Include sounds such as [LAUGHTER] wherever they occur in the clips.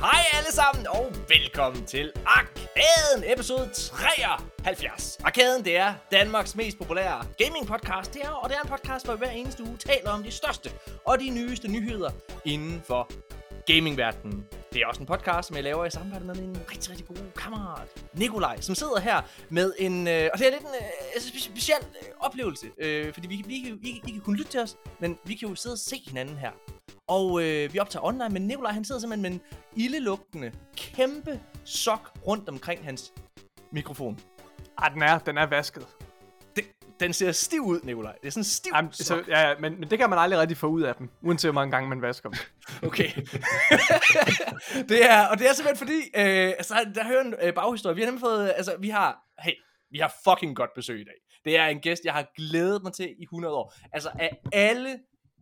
Hej alle sammen, og velkommen til Arkaden, episode 73. Arkaden, det er Danmarks mest populære gaming podcast, det er, og det er en podcast, hvor vi hver eneste uge taler om de største og de nyeste nyheder inden for gamingverdenen. Det er også en podcast, som jeg laver i samarbejde med min rigtig, rigtig gode kammerat, Nikolaj, som sidder her med en... Øh, og det er lidt en øh, altså, spe- speciel øh, oplevelse, øh, fordi vi, vi, vi, vi, vi kan kun lytte til os, men vi kan jo sidde og se hinanden her. Og øh, vi optager online, men Nikolaj han sidder simpelthen med en ildelugtende, kæmpe sok rundt omkring hans mikrofon. Ej, den er, den er vasket. Det, den ser stiv ud, Nikolaj. Det er sådan en stiv Jamen, sok. så, ja, ja, men, men det kan man aldrig rigtig få ud af dem, uanset hvor mange gange man vasker dem. Okay. [LAUGHS] det er, og det er simpelthen fordi, øh, altså, der hører en øh, baghistorie. Vi har nemlig fået, altså, vi har, hey, vi har fucking godt besøg i dag. Det er en gæst, jeg har glædet mig til i 100 år. Altså, af alle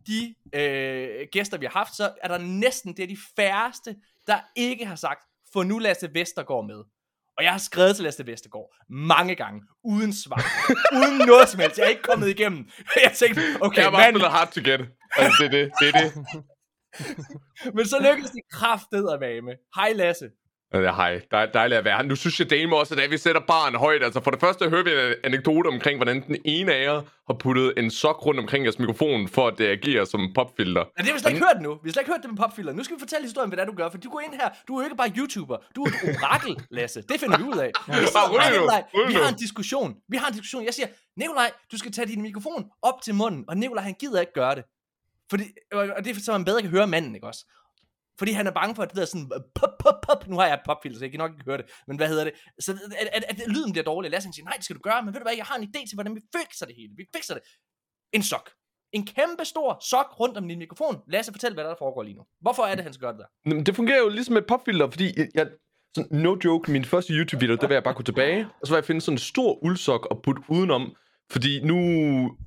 de øh, gæster, vi har haft, så er der næsten, det er de færreste, der ikke har sagt, få nu Lasse Vestergaard med. Og jeg har skrevet til Lasse Vestergaard mange gange, uden svar, uden noget som helst. Jeg er ikke kommet igennem. [LAUGHS] Jeg tænkte, okay, Jeg har bare mand, spillet hard to get. Altså, det er det. Det er det. [LAUGHS] men så lykkedes det kraftet at være med. Hej Lasse. Ja, er hej. Dej, dejligt at være her. Nu synes jeg dame også, at vi sætter barn højt. Altså for det første hører vi en anekdote omkring, hvordan den ene af jer har puttet en sok rundt omkring jeres mikrofon, for at det agerer som popfilter. Ja, det har vi slet ikke hørt nu. Vi har slet ikke hørt det med popfilter. Nu skal vi fortælle historien, hvad det er, du gør. For du går ind her. Du er jo ikke bare YouTuber. Du er et orakel, Lasse. Det finder vi ud af. [LAUGHS] Vi, sidder. Nikolaj, vi har en diskussion. Vi har en diskussion. Jeg siger, Nikolaj, du skal tage din mikrofon op til munden. Og Nikolaj, han gider ikke gøre det. Fordi, og det er så man bedre kan høre manden, ikke også? Fordi han er bange for, at det der sådan, øh, pop, pop, pop. Nu har jeg et popfilter, så jeg kan nok ikke høre det. Men hvad hedder det? Så at, at, at lyden bliver dårlig. Lasse han siger, nej, det skal du gøre. Men ved du hvad, jeg har en idé til, hvordan vi fikser det hele. Vi fikser det. En sok. En kæmpe stor sok rundt om din mikrofon. Lasse, fortæl, hvad der, foregår lige nu. Hvorfor er det, han skal gøre det der? Jamen, Det fungerer jo ligesom et popfilter, fordi jeg, jeg sådan, no joke, min første YouTube-video, der vil jeg bare gå tilbage, og så vil jeg finde sådan en stor uldsok og putte udenom, fordi nu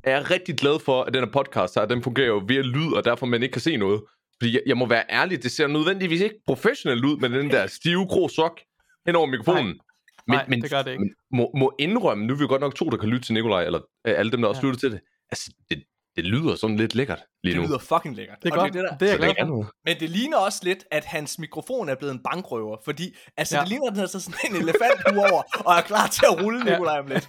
er jeg rigtig glad for, at den her podcast her, den fungerer jo via lyd, og derfor man ikke kan se noget. Fordi jeg, jeg må være ærlig, det ser nødvendigvis ikke professionelt ud med den der stive, grå sok hen over mikrofonen. Nej. Men, Nej, men, det gør det ikke. Må, må indrømme, nu er vi godt nok to, der kan lytte til Nikolaj, eller øh, alle dem, der også Ja. lytter til det. Altså, det, det lyder sådan lidt lækkert lige Det nu. lyder fucking lækkert. Det er Og godt. Det, det, der. Det er jeg glad for. Men det ligner også lidt, at hans mikrofon er blevet en bankrøver. Fordi altså, Ja. det ligner, at den er så sådan en elefanthue over, og er klar til at rulle Ja. Nikolaj om lidt.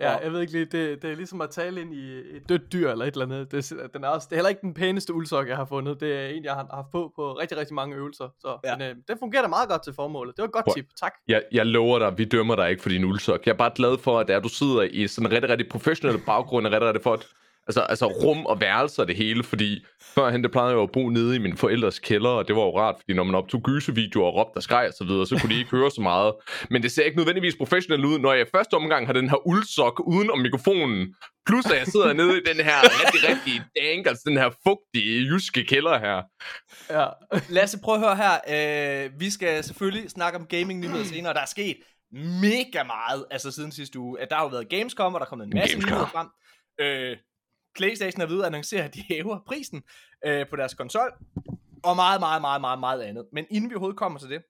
ja, jeg ved ikke lige, det, det er ligesom at tale ind i et dødt dyr eller et eller andet. Det, er- den er også, det er heller ikke den pæneste uldsok, jeg har fundet. Det er en, jeg har haft på på rigtig, rigtig mange øvelser. Så, Ja. ja. men, øh, det fungerer da meget godt til formålet. Det var et godt Prøv- tip. Tak. Jeg, jeg lover dig, vi dømmer dig ikke for din uldsok. Jeg er bare glad for, at er, du sidder i sådan en rigtig, rigtig professionel baggrund, og rigtig, rigtig flot. Altså, altså rum og værelser og det hele, fordi førhen, det plejede jeg jo at bo nede i min forældres kælder, og det var jo rart, fordi når man optog gysevideoer og råbte og skreg og så videre, så kunne de ikke høre så meget. Men det ser ikke nødvendigvis professionelt ud, når jeg første omgang har den her uldsok uden om mikrofonen, plus at jeg sidder nede i den her rigtig, rigtig dank, altså den her fugtige jyske kælder her. Ja. Lasse, prøv at høre her. Øh, vi skal selvfølgelig snakke om gaming-nyheder senere. Der er sket mega meget, altså siden sidste uge. At der har jo været Gamescom, og der er kommet en masse Gamescom. nyheder frem. Øh, PlayStation er ved at annoncere, at de hæver prisen øh, på deres konsol. Og meget, meget, meget, meget, meget andet. Men inden vi overhovedet kommer til det,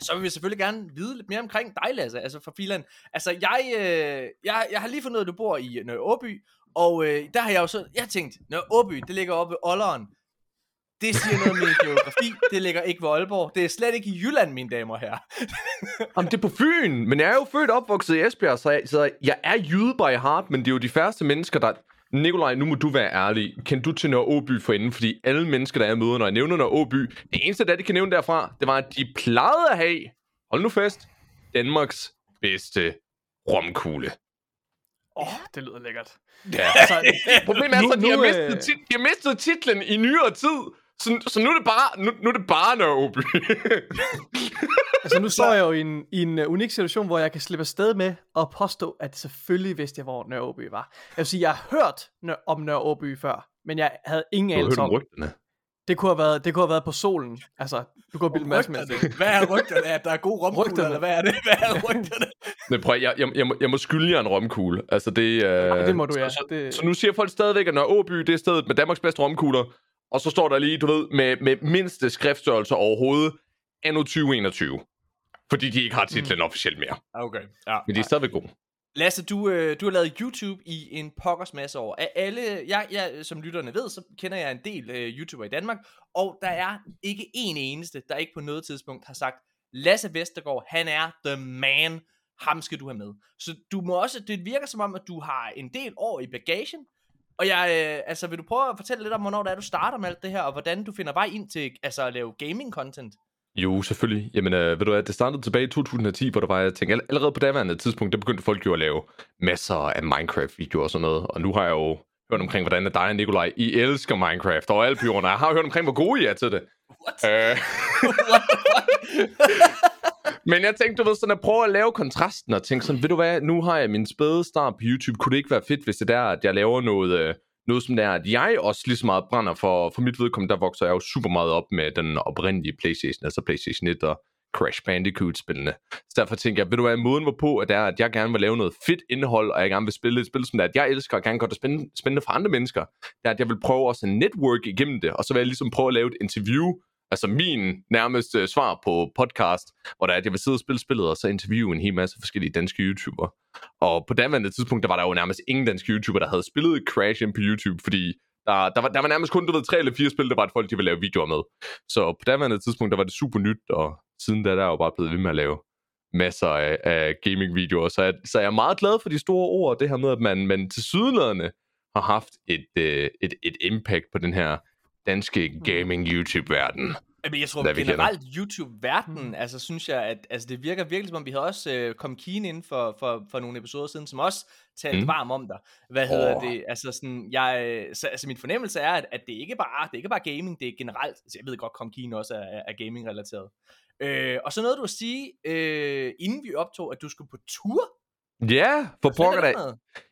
så vil vi selvfølgelig gerne vide lidt mere omkring dig, Lasse, altså fra Filan. Altså, jeg, øh, jeg, jeg har lige fundet ud af, at du bor i øh, Nørre Åby, og øh, der har jeg jo så, jeg tænkt, Nørre Åby, det ligger oppe ved Olleren. Det siger noget om min geografi, det ligger ikke ved Aalborg, det er slet ikke i Jylland, mine damer og herrer. [LAUGHS] Jamen, det er på Fyn, men jeg er jo født og opvokset i Esbjerg, så jeg, så jeg er jyde by heart, men det er jo de færreste mennesker, der... Nikolaj, nu må du være ærlig. Kan du til Nørre Åby for inden? Fordi alle mennesker, der er møder, når jeg nævner Nørre Åby, det eneste, der de kan nævne derfra, det var, at de plejede at have, hold nu fast, Danmarks bedste romkugle. Åh, oh, det lyder lækkert. Ja. Altså, Problemet er at de, har mistet, øh, tit, de har mistet titlen i nyere tid. Så, så nu er det bare, nu, nu er det bare Nørre Åby. [LAUGHS] altså nu står jeg jo i en, i en uh, unik situation, hvor jeg kan slippe afsted med at påstå, at selvfølgelig vidste jeg, hvor Nørre Åby var. Jeg vil sige, jeg har hørt Nør- om Nørre Åby før, men jeg havde ingen du har hørt anelse om rygterne. det kunne, have været, det kunne have været på solen. Altså, du kunne have bildet med det. Hvad er rygterne? At der er gode romkugler, Rygterne. eller hvad er det? Hvad er rygterne? Men prøv, jeg, jeg, jeg, må, jeg må skylde jer en romkugle. Altså det, øh, Ja, det må du, ja. Så, så, Det- så nu siger folk stadigvæk, at Nørre Åby, det er stedet med Danmarks bedste romkugler. Og så står der lige, du ved, med, med mindste skriftstørrelse overhovedet, anno 2021. Fordi de ikke har titlen mm. officielt mere. Okay, ja. Men de er stadigvæk gode. Lasse, du, øh, du har lavet YouTube i en pokkers masse år. Af alle, jeg, jeg, som lytterne ved, så kender jeg en del øh, YouTuber i Danmark, og der er ikke en eneste, der ikke på noget tidspunkt har sagt, Lasse Vestergaard, han er the man, ham skal du have med. Så du må også, det virker som om, at du har en del år i bagagen, og jeg, øh, altså vil du prøve at fortælle lidt om, hvornår det er, du starter med alt det her, og hvordan du finder vej ind til altså, at lave gaming-content? Jo, selvfølgelig. Jamen, øh, ved du hvad, det startede tilbage i 2010, hvor der var, jeg tænkte, allerede på daværende tidspunkt, der begyndte folk jo at lave masser af Minecraft-videoer og sådan noget. Og nu har jeg jo hørt omkring, hvordan dig og Nikolaj, I elsker Minecraft og alle byråerne. Jeg har hørt omkring, hvor gode I er til det. What? Øh, [LAUGHS] [LAUGHS] men jeg tænkte, du ved, sådan at prøve at lave kontrasten og tænke sådan, ved du hvad, nu har jeg min spæde start på YouTube. Kunne det ikke være fedt, hvis det er, at jeg laver noget, øh, noget som det er, at jeg også lige så meget brænder for, for mit vedkommende, der vokser jeg jo super meget op med den oprindelige Playstation, altså Playstation 1 og Crash Bandicoot-spillene. Så derfor tænker jeg, ved du hvad, måden var på, at, det er, at jeg gerne vil lave noget fedt indhold, og jeg gerne vil spille et spil som det er, at jeg elsker og gerne gøre det spændende, spændende for andre mennesker, det er, at jeg vil prøve også at network igennem det, og så vil jeg ligesom prøve at lave et interview, altså min nærmeste svar på podcast, hvor der er, at jeg vil sidde og spille spillet, og så interviewe en hel masse forskellige danske YouTuber. Og på daværende tidspunkt, der var der jo nærmest ingen danske YouTuber, der havde spillet Crash ind på YouTube, fordi der, der, var, der var nærmest kun, du ved, tre eller fire spil, der var, et folk de ville lave videoer med. Så på daværende tidspunkt, der var det super nyt, og siden da, der er jo bare blevet ved med at lave masser af, af gaming-videoer. Så jeg, så jeg er meget glad for de store ord, det her med, at man, man til sydenladende har haft et, øh, et, et impact på den her danske gaming-YouTube-verden. Jamen, jeg tror Hvad vi generelt YouTube-verden, altså synes jeg, at altså, det virker virkelig som om, vi har også øh, kommet Kine ind for, for, for nogle episoder siden, som også talte Mm. mm. varm om dig. Hvad hedder Åh. det? Altså sådan, jeg, så, altså min fornemmelse er, at, at det ikke bare det er ikke bare gaming, det er generelt, altså jeg ved godt, Kom Kine også er, er, er gaming-relateret. Øh, og så noget du at sige, øh, inden vi optog, at du skulle på tur. Ja, for pokker er da.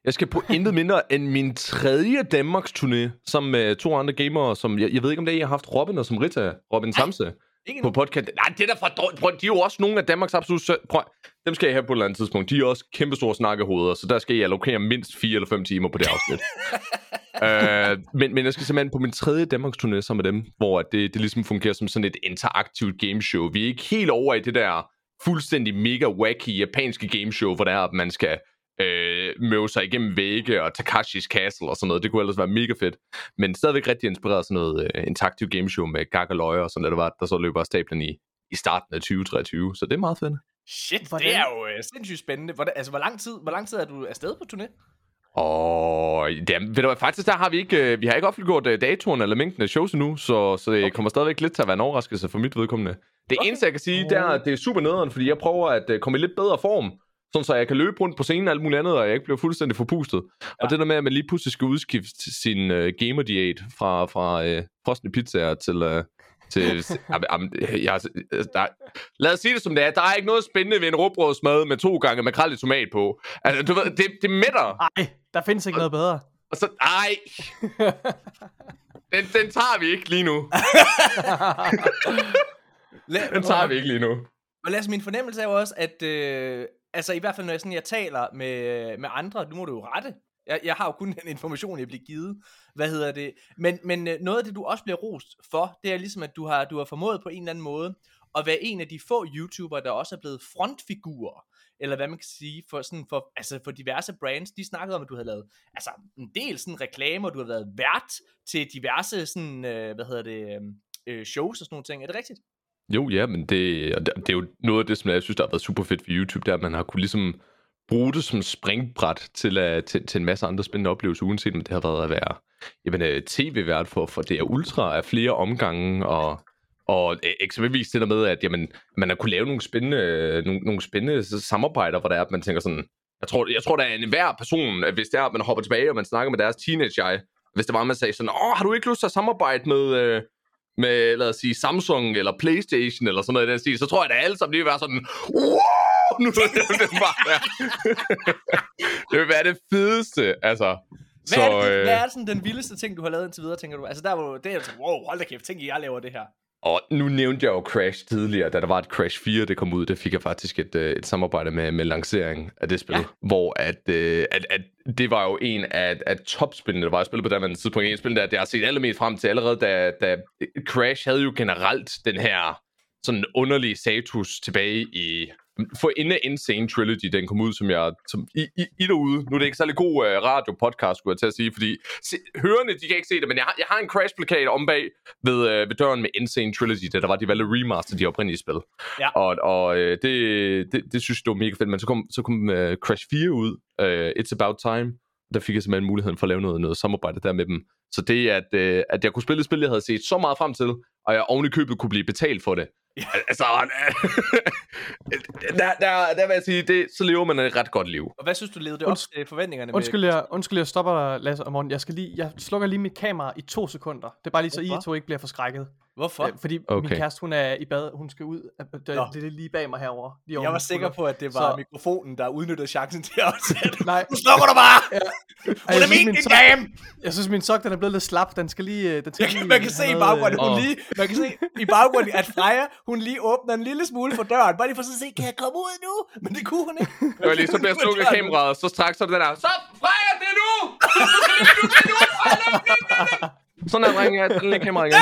Jeg skal på intet mindre end min tredje Danmarks turné, sammen med to andre gamere, som jeg, jeg ved ikke, om det er, I har haft Robin og som Rita, Robin Samse, på podcast. Nej, det er da for dårligt. Prøv, de er jo også nogle af Danmarks absolut... sø- Prøv, dem skal jeg have på et eller andet tidspunkt. De er også kæmpe store snakkehoveder, så der skal jeg allokere mindst 4 eller 5 timer på det afsnit. [LAUGHS] øh, men, men jeg skal simpelthen på min tredje Danmarks turné sammen med dem, hvor det, det ligesom fungerer som sådan et interaktivt gameshow. Vi er ikke helt over i det der fuldstændig mega wacky japanske gameshow, hvor det er, at man skal øh, møve sig igennem vægge og Takashis Castle og sådan noget. Det kunne ellers være mega fedt. Men stadigvæk rigtig inspireret sådan noget øh, interaktivt gameshow med gak og løjer og sådan noget, der, var, der så løber af stablen i, i starten af 2023. Så det er meget fedt. Shit, Hvordan- det er jo øh, sindssygt spændende. Hvordan, altså, hvor lang, tid, hvor lang tid er du afsted på turné? Og ja, ved du faktisk der har vi ikke, øh, vi har ikke offentliggjort øh, datoren eller mængden af shows endnu, så, så det Okay. kommer stadigvæk lidt til at være en overraskelse for mit vedkommende. Det Okay. eneste, jeg kan sige, det er, at det er super nederen, fordi jeg prøver at øh, komme i lidt bedre form, sådan så jeg kan løbe rundt på scenen og alt muligt andet, og jeg ikke bliver fuldstændig forpustet. Ja. Og det der med, at man lige pludselig skal udskifte sin øh, gamer-diæt fra, fra øh, frosne pizzaer til... Øh, til, jamen, jamen, jeg, der, lad os sige det som det er. Der er ikke noget spændende ved en råbrødsmad med to gange makrel i tomat på. Altså, du ved, det, det mætter. Ej, der findes ikke noget bedre. Og så, ej, den, den tager vi ikke lige nu. [LAUGHS] Den tager vi ikke lige nu. Og lad os, min fornemmelse er jo også, at øh, altså i hvert fald når jeg, sådan, jeg taler med, med andre, nu må du jo rette, jeg, jeg har jo kun [LAUGHS] den information, jeg bliver givet, hvad hedder det, men, men øh, noget af det, du også bliver rost for, det er ligesom, at du har, du har formået på en eller anden måde, at være en af de få YouTubere, der også er blevet frontfigurer, eller hvad man kan sige, for, sådan for, altså for diverse brands, de snakkede om, at du havde lavet altså en del sådan reklamer, du har været vært til diverse sådan, øh, hvad hedder det, øhm, øh, shows og sådan nogle ting, er det rigtigt? Jo, ja, men det, det, det er jo noget af det, som jeg synes, der har været super fedt for YouTube, det er, at man har kunne ligesom bruge det som springbræt til, at, til, til en masse andre spændende oplevelser, uanset om det har været at være jamen, uh, tv-vært for, for det er ultra af flere omgange, og, og uh, eksempelvis det der med, at jamen, man har kunne lave nogle spændende, uh, nogle, nogle spændende samarbejder, hvor der er, at man tænker sådan, jeg tror, jeg tror der er en hver person, at hvis det er, at man hopper tilbage, og man snakker med deres teenage-jeg, hvis det var, man sagde sådan, åh, har du ikke lyst til at samarbejde med, øh, med, lad os sige, Samsung eller Playstation eller sådan noget i den stil, så tror jeg, at alle sammen lige vil være sådan, wow, nu det, det, bare være. det vil være det fedeste, altså. Hvad, så, er det, øh... hvad er sådan den vildeste ting, du har lavet indtil videre, tænker du? Altså der du- det er sådan, wow, hold da kæft, tænk, jeg laver det her. Og nu nævnte jeg jo Crash tidligere, da der var et Crash 4, det kom ud, der fik jeg faktisk et, øh, et samarbejde med, med lancering af det spil, Ja. hvor at, øh, at, at det var jo en af, af topspillene, der var at spille på det tidspunkt. En spil, der, der jeg har set allermest frem til allerede, da, da Crash havde jo generelt den her sådan underlige status tilbage i for af Insane Trilogy, den kom ud, som jeg, som I, I, I derude, nu er det ikke særlig god uh, radio-podcast, skulle jeg til at sige, fordi se, hørende, de kan ikke se det, men jeg har, jeg har en crash-plakat om bag ved, uh, ved døren med Insane Trilogy, da der var de valgte remaster, de oprindelige spil. Ja. Og, og uh, det, det, det, synes jeg, det var mega fedt, men så kom, så kom uh, Crash 4 ud, uh, It's About Time, der fik jeg simpelthen muligheden for at lave noget, noget samarbejde der med dem. Så det, at, øh, at jeg kunne spille et spil, jeg havde set så meget frem til, og jeg oven i købet kunne blive betalt for det. Ja. Altså, [LAUGHS] der, der, der vil jeg sige, det, så lever man et ret godt liv. Og hvad synes du levede det op Unds- til forventningerne? Undskyld, jeg, undskyld, jeg stopper dig, Lasse og Morten. Jeg, skal lige, jeg slukker lige mit kamera i to sekunder. Det er bare lige så, I Hvorfor? to ikke bliver forskrækket. Hvorfor? Øh, fordi Okay. min kæreste, hun er i bad. Hun skal ud. Øh, Det, Nå. det er lige bag mig herover. Lige over Jeg var sikker på, at det var Så- mikrofonen, der udnyttede chancen til at sætte. Nej, Nu slukker du bare! Ja. Hun jeg er synes, min min sok- dame! jeg synes, min sok den er blevet lidt slap. Den skal lige... øh, Den skal Jeg lige man kan se i baggrunden, øh, hun Åh. lige, man kan se i baggrunden, at Freja, hun lige åbner en lille smule for døren. Bare lige for sådan at se, kan jeg komme ud nu? Men det kunne hun ikke. Det var lige, så bliver jeg slukket kameraet, så straks så er det den der, så Freja, det er nu! Sådan er drenge, den kamera igen.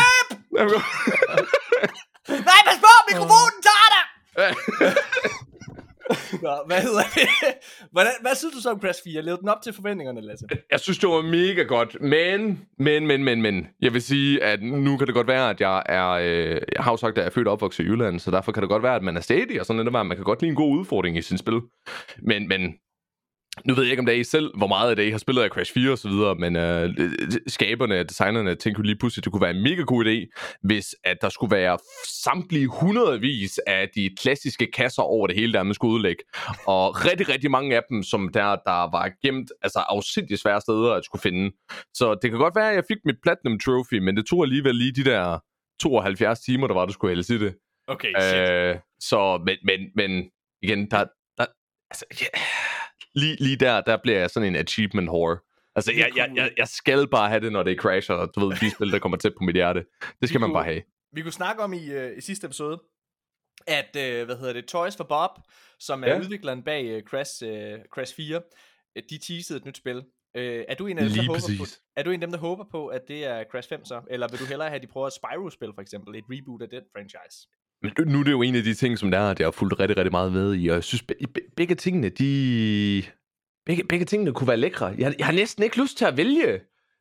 [LAUGHS] Nej, pas på, mikrofonen tager [LAUGHS] dig! Nå, hvad hedder det? Hvordan, hvad synes du så om Crash 4? Levede den op til forventningerne, Lasse? Jeg synes, det var mega godt, men, men, men, men, men, jeg vil sige, at nu kan det godt være, at jeg er, øh, jeg har jo sagt, at jeg er født og opvokset i Jylland, så derfor kan det godt være, at man er stadig, og sådan noget, man kan godt lide en god udfordring i sin spil. Men, men, nu ved jeg ikke, om det er I selv, hvor meget af det I har spillet af Crash 4 og så videre, men øh, skaberne, designerne tænkte jo lige pludselig, at det kunne være en mega god idé, hvis at der skulle være samtlige hundredvis af de klassiske kasser over det hele, der man skulle udlægge. Og rigtig, rigtig mange af dem, som der, der var gemt, altså afsindig svære steder at skulle finde. Så det kan godt være, at jeg fik mit Platinum Trophy, men det tog alligevel lige de der 72 timer, der var, der skulle hældes i det. Okay, shit. Øh, så, men, men, men igen, der, der altså, ja, lige, lige der, der bliver jeg sådan en achievement whore. Altså, jeg, jeg, jeg, jeg skal bare have det, når det crasher, og du ved, de spil, der kommer tæt på mit hjerte. Det skal man cool. bare have. Vi kunne snakke om i, øh, i sidste episode, at, øh, hvad hedder det, Toys for Bob, som er Ja. udvikleren bag øh, Crash, øh, Crash 4, øh, de teasede et nyt spil. Øh, er du en af dem, der Lige håber på, er du en af dem, der håber på, at det er Crash 5 så? Eller vil du hellere have, at de prøver et Spyro-spil, for eksempel? Et reboot af den franchise? Men nu- er det jo en af de ting, som der er, at jeg har fulgt rigtig, rigtig meget med i, og jeg synes, be- be- begge tingene, de... Begge, begge tingene kunne være lækre. Jeg, jeg har næsten ikke lyst til at vælge.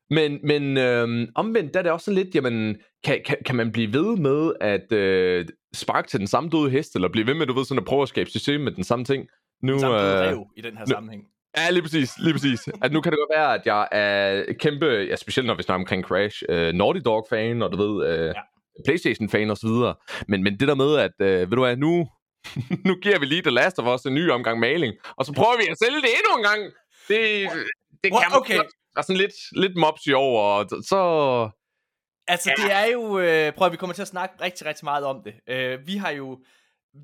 Men, men øhm, omvendt, der er det også sådan lidt, jamen, kan, kan, kan man blive ved med at øh, sparke til den samme døde hest, eller blive ved med, du ved, sådan at prøve at skabe system med den samme ting? Nu, Samt øh, øh, rev i den her nu- sammenhæng. Ja, lige præcis, lige præcis. At nu kan det godt være, at jeg er kæmpe, ja, specielt når vi snakker omkring Crash, øh, Naughty Dog-fan, og du ved, øh, Ja. Ja. Playstation-fan og så videre. Men, men det der med, at, øh, ved du hvad, nu, [LAUGHS] nu giver vi lige The Last of Us en ny omgang maling, og så prøver vi at sælge det endnu en gang. Det, det What? kan man Okay. Der er sådan lidt, lidt mops i over, og så... Altså, det er jo... Øh, prøv at vi kommer til at snakke rigtig, rigtig meget om det. Øh, vi har jo...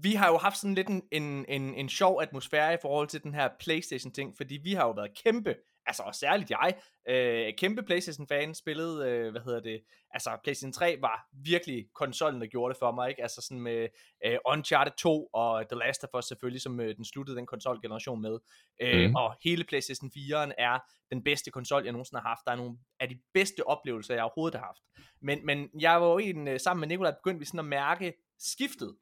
Vi har jo haft sådan lidt en, en, en, en sjov atmosfære i forhold til den her Playstation-ting, fordi vi har jo været kæmpe, altså og særligt jeg, øh, kæmpe Playstation-fan, spillede, øh, hvad hedder det, altså Playstation 3 var virkelig konsollen, der gjorde det for mig, ikke? Altså sådan med øh, Uncharted 2 og The Last of Us selvfølgelig, som øh, den sluttede den konsolgeneration med. Øh, Mhm. Og hele Playstation 4'eren er den bedste konsol, jeg nogensinde har haft. Der er nogle af de bedste oplevelser, jeg overhovedet har haft. Men, men jeg var jo en, øh, sammen med Nikolaj, begyndte vi sådan at mærke skiftet.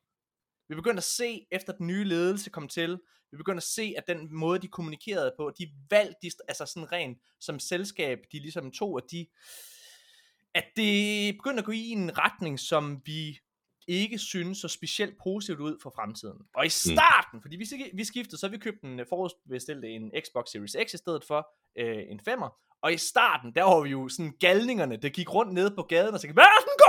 Vi begyndte at se, efter den nye ledelse kom til, vi begyndte at se, at den måde, de kommunikerede på, de valg, de, altså sådan rent som selskab, de ligesom tog, at de, at det begyndte at gå i en retning, som vi ikke synes så specielt positivt ud for fremtiden. Og i starten, mm. fordi vi, vi skiftede, så vi købte en forudbestilte en Xbox Series X i stedet for øh, en 5'er. Og i starten, der var vi jo sådan galningerne, der gik rundt nede på gaden og sagde, verden går under!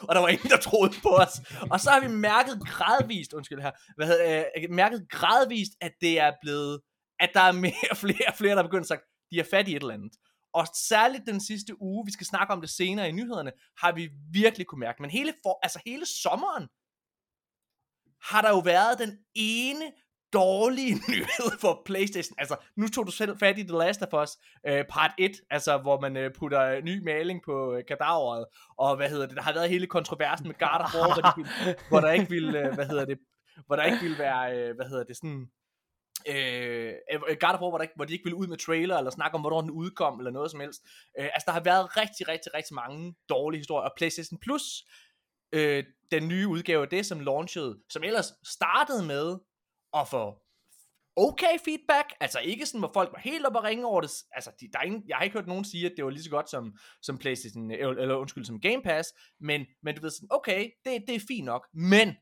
Og der var ingen, der troede på os. Og så har vi mærket gradvist, undskyld her, hvad hedder, øh, mærket gradvist, at det er blevet, at der er mere [LAUGHS] flere og flere, der er begyndt at sige, de er fat i et eller andet. Og særligt den sidste uge, vi skal snakke om det senere i nyhederne, har vi virkelig kunne mærke. Men hele, for, altså hele sommeren har der jo været den ene dårlige [LAUGHS] nyhed for Playstation. Altså, nu tog du selv fat i The Last of Us øh, part 1, altså hvor man øh, putter øh, ny maling på øh, kadaveret, og hvad hedder det, der har været hele kontroversen med God of War, hvor, de ville, [LAUGHS] hvor der ikke ville, øh, hvad hedder det, hvor der ikke ville være, øh, hvad hedder det, sådan, øh, God of War, hvor, der ikke, hvor de ikke ville ud med trailer, eller snakke om, hvornår den udkom, eller noget som helst. Øh, altså, der har været rigtig, rigtig, rigtig mange dårlige historier, og PlayStation Plus, øh, den nye udgave af det, som launchede, som ellers startede med og få okay feedback, altså ikke sådan, hvor folk var helt oppe og ringe over det, altså de, der er ingen, jeg har ikke hørt nogen sige, at det var lige så godt som, som Playstation, eller, eller undskyld, som Game Pass, men, men du ved sådan, okay, det, det er fint nok, men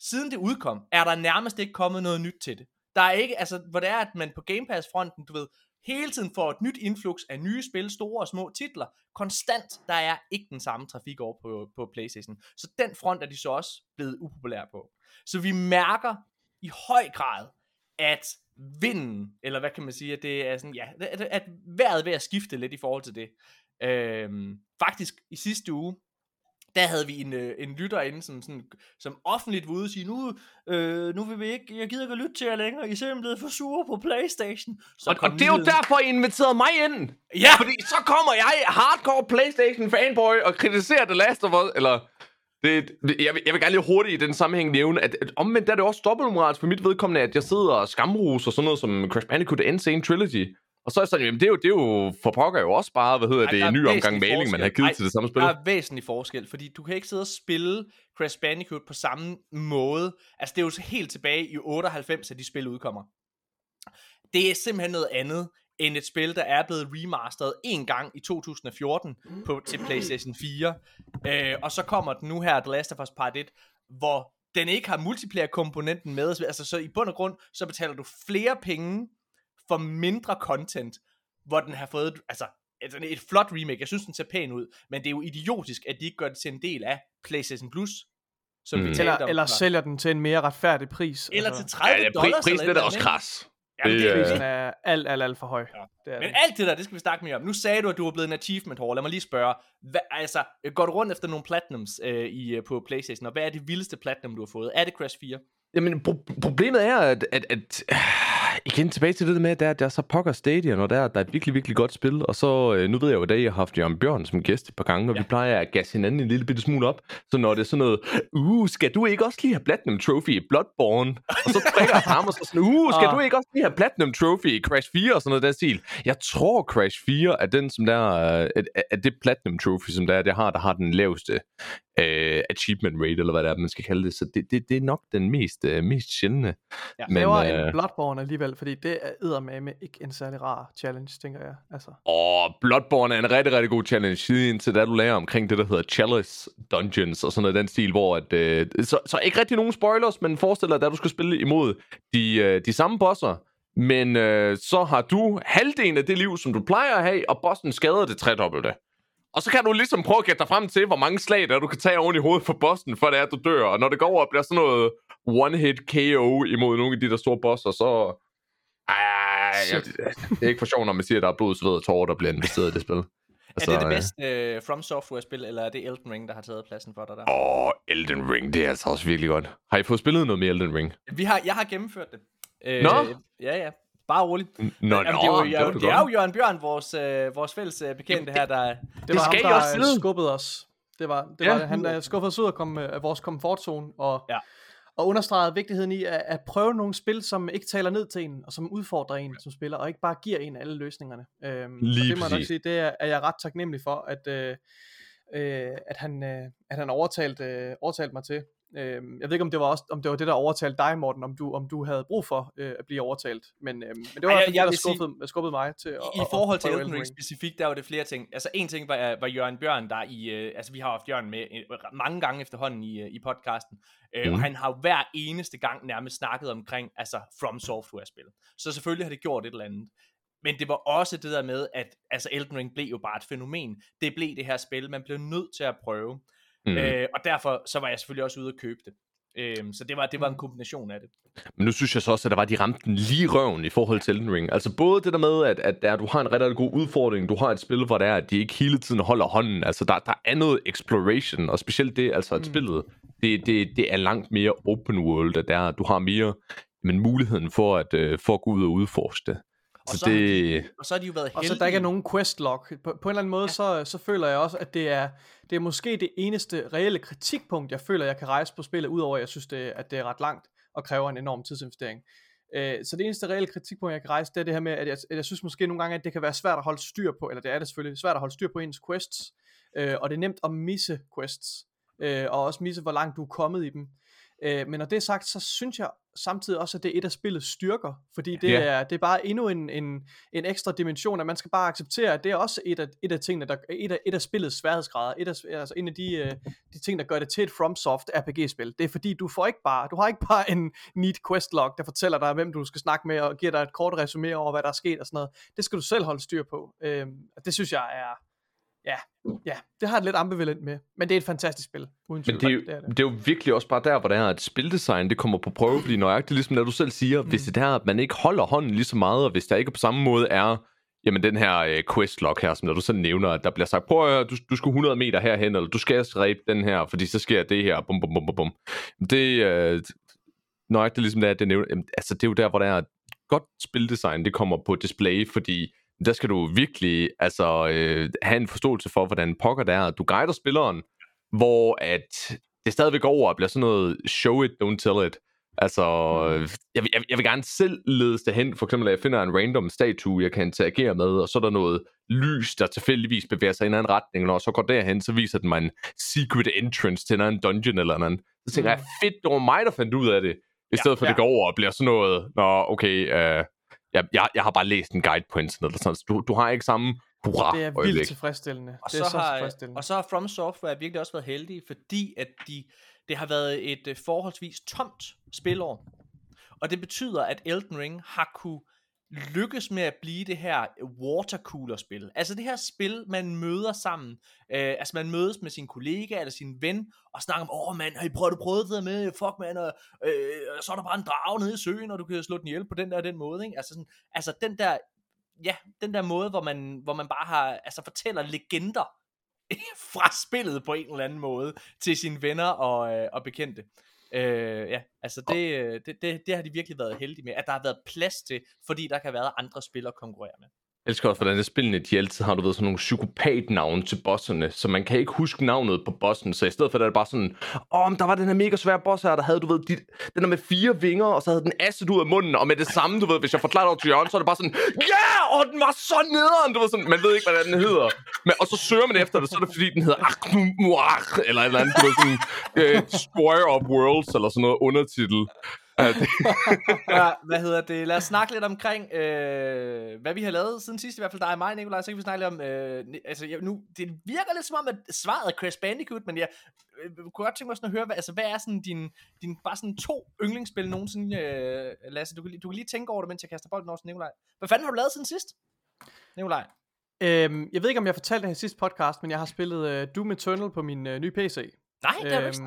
siden det udkom, er der nærmest ikke kommet noget nyt til det. Der er ikke, altså, hvor det er, at man på Game Pass fronten, du ved, hele tiden får et nyt influx af nye spil, store og små titler, konstant, der er ikke den samme trafik over på, på Playstation. Så den front er de så også blevet upopulære på. Så vi mærker i høj grad, at vinden, eller hvad kan man sige, at det er sådan, ja, at, at vejret ved at skifte lidt i forhold til det. Øhm, faktisk i sidste uge, der havde vi en, øh, en lytter inde, som, sådan, som offentligt var ude og sige, nu, øh, nu vil vi ikke, jeg gider ikke at lytte til jer længere, I er simpelthen blevet for sure på Playstation. Så og, og det er jo derfor, I inviterede mig ind. Ja! Fordi så kommer jeg, hardcore Playstation fanboy, og kritiserer The Last of Us, eller... Det, jeg, vil, jeg vil gerne lige hurtigt i den sammenhæng nævne, at, at omvendt er det også dobbeltmoralsk for mit vedkommende, at jeg sidder og skamruser sådan noget som Crash Bandicoot Insane Trilogy. Og så er jeg sådan, jamen det er jo, det er jo for pokker jo også bare, hvad hedder Ej, det, en ny omgang maling, man har givet Ej, til det samme spil. Der er væsentlig forskel, fordi du kan ikke sidde og spille Crash Bandicoot på samme måde. Altså det er jo så helt tilbage i 98, at de spil udkommer. Det er simpelthen noget andet, end et spil, der er blevet remasteret en gang i 2014 på, til PlayStation 4. Øh, og så kommer den nu her, The Last of Us Part 1, hvor den ikke har multiplayer-komponenten med. Altså så i bund og grund, så betaler du flere penge for mindre content, hvor den har fået, altså, altså et flot remake, jeg synes den ser pæn ud, men det er jo idiotisk, at de ikke gør det til en del af PlayStation Plus, som mm. vi eller, om, eller sælger den til en mere retfærdig pris. Eller altså. til 30 ja, ja, dollars. Prisen er da også kras. Ja, det, prisen er alt, alt, alt for høj. Ja. Det er Men det. alt det der, det skal vi snakke mere om. Nu sagde du, at du var blevet en achievement hall. Lad mig lige spørge. Hvad, altså, går du rundt efter nogle platinums øh, i, øh, på Playstation, og hvad er det vildeste platinum, du har fået? Er det Crash 4? Jamen, pro- problemet er, at, at, at igen tilbage til det med, at der, der er så pokker stadion, og der, der er et virkelig, virkelig godt spil. Og så, øh, nu ved jeg jo, at jeg har haft Jørgen Bjørn som gæst et par gange, og ja. vi plejer at gasse hinanden en lille bitte smule op. Så når det er sådan noget, uh, skal du ikke også lige have Platinum Trophy i Bloodborne? Og så trækker jeg ham og så sådan, uh, skal du ikke også lige have Platinum Trophy i Crash 4 og sådan noget der stil? Jeg tror, Crash 4 er den, som der er, er det Platinum Trophy, som der er, det har, der har den laveste uh, achievement rate, eller hvad det er, man skal kalde det. Så det, det, det er nok den mest, uh, mest sjældne. Ja, Men, uh, en Bloodborne alligevel, fordi det er med ikke en særlig rar challenge, tænker jeg. Altså. Åh, Bloodborne er en rigtig, rigtig god challenge, siden til da du lærer omkring det, der hedder Chalice Dungeons, og sådan noget den stil, hvor at, uh, så, så ikke rigtig nogen spoilers, men forestil dig, at du skal spille imod de, uh, de samme bosser, men uh, så har du halvdelen af det liv, som du plejer at have, og bossen skader det tredobbelte. Og så kan du ligesom prøve at gætte dig frem til, hvor mange slag der du kan tage oven i hovedet for bossen, for det er, du dør. Og når det går over og bliver sådan noget one-hit KO imod nogle af de der store bosser, så... Ej, jeg, det er ikke for sjovt, når man siger, at der er blod, sved og tårer, der bliver investeret i det spil. Altså, [LAUGHS] er det det bedste uh, From Software-spil, eller er det Elden Ring, der har taget pladsen for dig der? Åh, oh, Elden Ring, det er altså også virkelig godt. Har I fået spillet noget med Elden Ring? Vi har, jeg har gennemført det. Nå? Ja, ja. Bare roligt. Nå, nå, Jamen, det, er jo, jeg, det, det er jo Jørgen Bjørn, vores, øh, vores fælles øh, bekendte her, der... Det, det var ham, der også skubbede os. Det var, det ja. var han, der skubbede os ud af, kom, af vores komfortzone, og, ja. og understregede vigtigheden i at, at prøve nogle spil, som ikke taler ned til en, og som udfordrer en som spiller, og ikke bare giver en alle løsningerne. Øhm, Lige det må jeg nok sige, det er, er jeg ret taknemmelig for, at, øh, øh, at han, øh, at han overtalt, øh, overtalt mig til. Øh, jeg ved ikke, om det var også, om det var det, der overtalte dig, Morten, om du, om du havde brug for øh, at blive overtalt. Men, øh, men det var Ej, jeg, det, der skubbede, sige, skubbede mig til at I, at, forhold til Elden Ring specifikt, der var det flere ting. Altså en ting var, var Jørgen Bjørn, der i, øh, altså vi har haft Jørgen med øh, mange gange efterhånden i, øh, i podcasten, øh, mm. og han har jo hver eneste gang nærmest snakket omkring, altså From Software-spil. Så selvfølgelig har det gjort et eller andet. Men det var også det der med, at altså Elden Ring blev jo bare et fænomen. Det blev det her spil, man blev nødt til at prøve. Mm. Øh, og derfor så var jeg selvfølgelig også ude at købe det. Øh, så det var, det var en kombination af det. Men nu synes jeg så også, at der var de ramte den lige røven i forhold til Elden Ring. Altså både det der med, at, at der, du har en rigtig god udfordring, du har et spil, hvor det er, at de ikke hele tiden holder hånden. Altså der, der er noget exploration, og specielt det, altså at mm. spillet, det, det, det er langt mere open world, at der, du har mere men muligheden for at, uh, for at gå ud og udforske det. Og så, det... har de, og så har de jo været heldige. Og så der ikke er nogen quest log. På, på en eller anden måde, ja. så, så føler jeg også, at det er, det er måske det eneste reelle kritikpunkt, jeg føler, jeg kan rejse på spillet, udover at jeg synes, det, at det er ret langt og kræver en enorm tidsinvestering. Øh, så det eneste reelle kritikpunkt, jeg kan rejse, det er det her med, at jeg, at jeg synes måske nogle gange, at det kan være svært at holde styr på, eller det er det selvfølgelig, svært at holde styr på ens quests, øh, og det er nemt at misse quests, øh, og også misse, hvor langt du er kommet i dem. Øh, men når det er sagt, så synes jeg samtidig også, at det er et af spillets styrker, fordi det, Ja. er, det er bare endnu en, en, en ekstra dimension, at man skal bare acceptere, at det er også et af, et af tingene, der, et af, et af spillets sværhedsgrader, et af, altså en af de, øh, de ting, der gør det til et FromSoft RPG-spil. Det er fordi, du får ikke bare, du har ikke bare en neat questlog, der fortæller dig, hvem du skal snakke med, og giver dig et kort resume over, hvad der er sket og sådan noget. Det skal du selv holde styr på. Og det synes jeg er, ja, ja, det har det lidt ambivalent med, men det er et fantastisk spil, uden. Men det er, jo, det er det. det er jo virkelig også bare der, hvor det er, at spildesign det kommer på prøve, fordi nøjagtigt ligesom når du selv siger, mm. hvis det er, at man ikke holder hånden lige så meget, og hvis der ikke på samme måde er, jamen den her øh, questlog her, som når du selv nævner, at der bliver sagt, prøv at høre, du, du skal 100 meter herhen, eller du skal ræbe den her, fordi så sker det her, bum bum bum bum bum. Det, øh, nøjagtigt ligesom det er, det nævner, jamen, altså det er jo der, hvor der er et godt spildesign, det kommer på display, fordi der skal du virkelig altså, øh, have en forståelse for, hvordan pokker det er. at Du guider spilleren, hvor at det stadigvæk går over og bliver sådan noget show it, don't tell it. Altså, jeg, vil- jeg, jeg vil gerne selv ledes derhen, for eksempel at jeg finder en random statue, jeg kan interagere med, og så er der noget lys, der tilfældigvis bevæger sig i en anden retning, og når jeg så går derhen, så viser den mig en secret entrance til en anden dungeon eller noget. Så tænker Mm. jeg, fedt, det var mig, der fandt ud af det, i stedet for ja. det går over og bliver sådan noget, nå, okay, øh, jeg, jeg, jeg har bare læst en guide på internet, eller sådan, så du, du har ikke samme hurra Det er vildt øjeblik. tilfredsstillende. Og det så, er så har, tilfredsstillende. og så har From Software virkelig også været heldige, fordi at de, det har været et øh, forholdsvis tomt spilår. Og det betyder, at Elden Ring har kunne lykkes med at blive det her watercooler-spil. Altså det her spil, man møder sammen. Øh, altså man mødes med sin kollega eller sin ven, og snakker om, åh mand, har I prøvet, prøvet det der med, fuck mand, og, øh, og så er der bare en drage nede i søen, og du kan slå den ihjel på den der den måde. Ikke? Altså, sådan, altså den der, ja, den der måde, hvor man, hvor man bare har, altså fortæller legender [LAUGHS] fra spillet på en eller anden måde til sine venner og, øh, og bekendte. Øh, ja, altså det, øh, det, det, det har de virkelig været heldige med, at der har været plads til, fordi der kan være andre spillere konkurrerende. konkurrere med. Jeg elsker også, hvordan det spillene, de altid har, du ved, sådan nogle psykopat-navne til bosserne, så man kan ikke huske navnet på bossen, så i stedet for det er det bare sådan, åh, oh, der var den her mega svære boss her, der havde, du ved, dit, den der med fire vinger, og så havde den asset ud af munden, og med det samme, du ved, hvis jeg forklarer det over til Jørgen, så er det bare sådan, ja, yeah! og den var så nederen, du ved sådan, man ved ikke, hvad den hedder, men, og så søger man efter det, så er det fordi, den hedder Aknumuach, eller et eller andet, du ved, sådan, øh, uh, Square of Worlds, eller sådan noget undertitel. Ja, det, [LAUGHS] ja, hvad hedder det? Lad os snakke lidt omkring, øh, hvad vi har lavet siden sidst, i hvert fald dig og mig, Nikolaj, så kan vi snakke lidt om, øh, altså jeg, nu, det virker lidt som om, at svaret er Crash Bandicoot, men jeg øh, kunne godt tænke mig sådan at høre, hvad, altså hvad er sådan din, din bare sådan to yndlingsspil nogensinde, øh, Lasse, du kan, lige- du kan lige tænke over det, mens jeg kaster bolden over til Nikolaj. Hvad fanden har du lavet siden sidst? Nikolaj? Øhm, jeg ved ikke, om jeg fortalte det her i sidste podcast, men jeg har spillet øh, Doom Eternal på min øh, nye PC. Nej, det har du ikke sagt.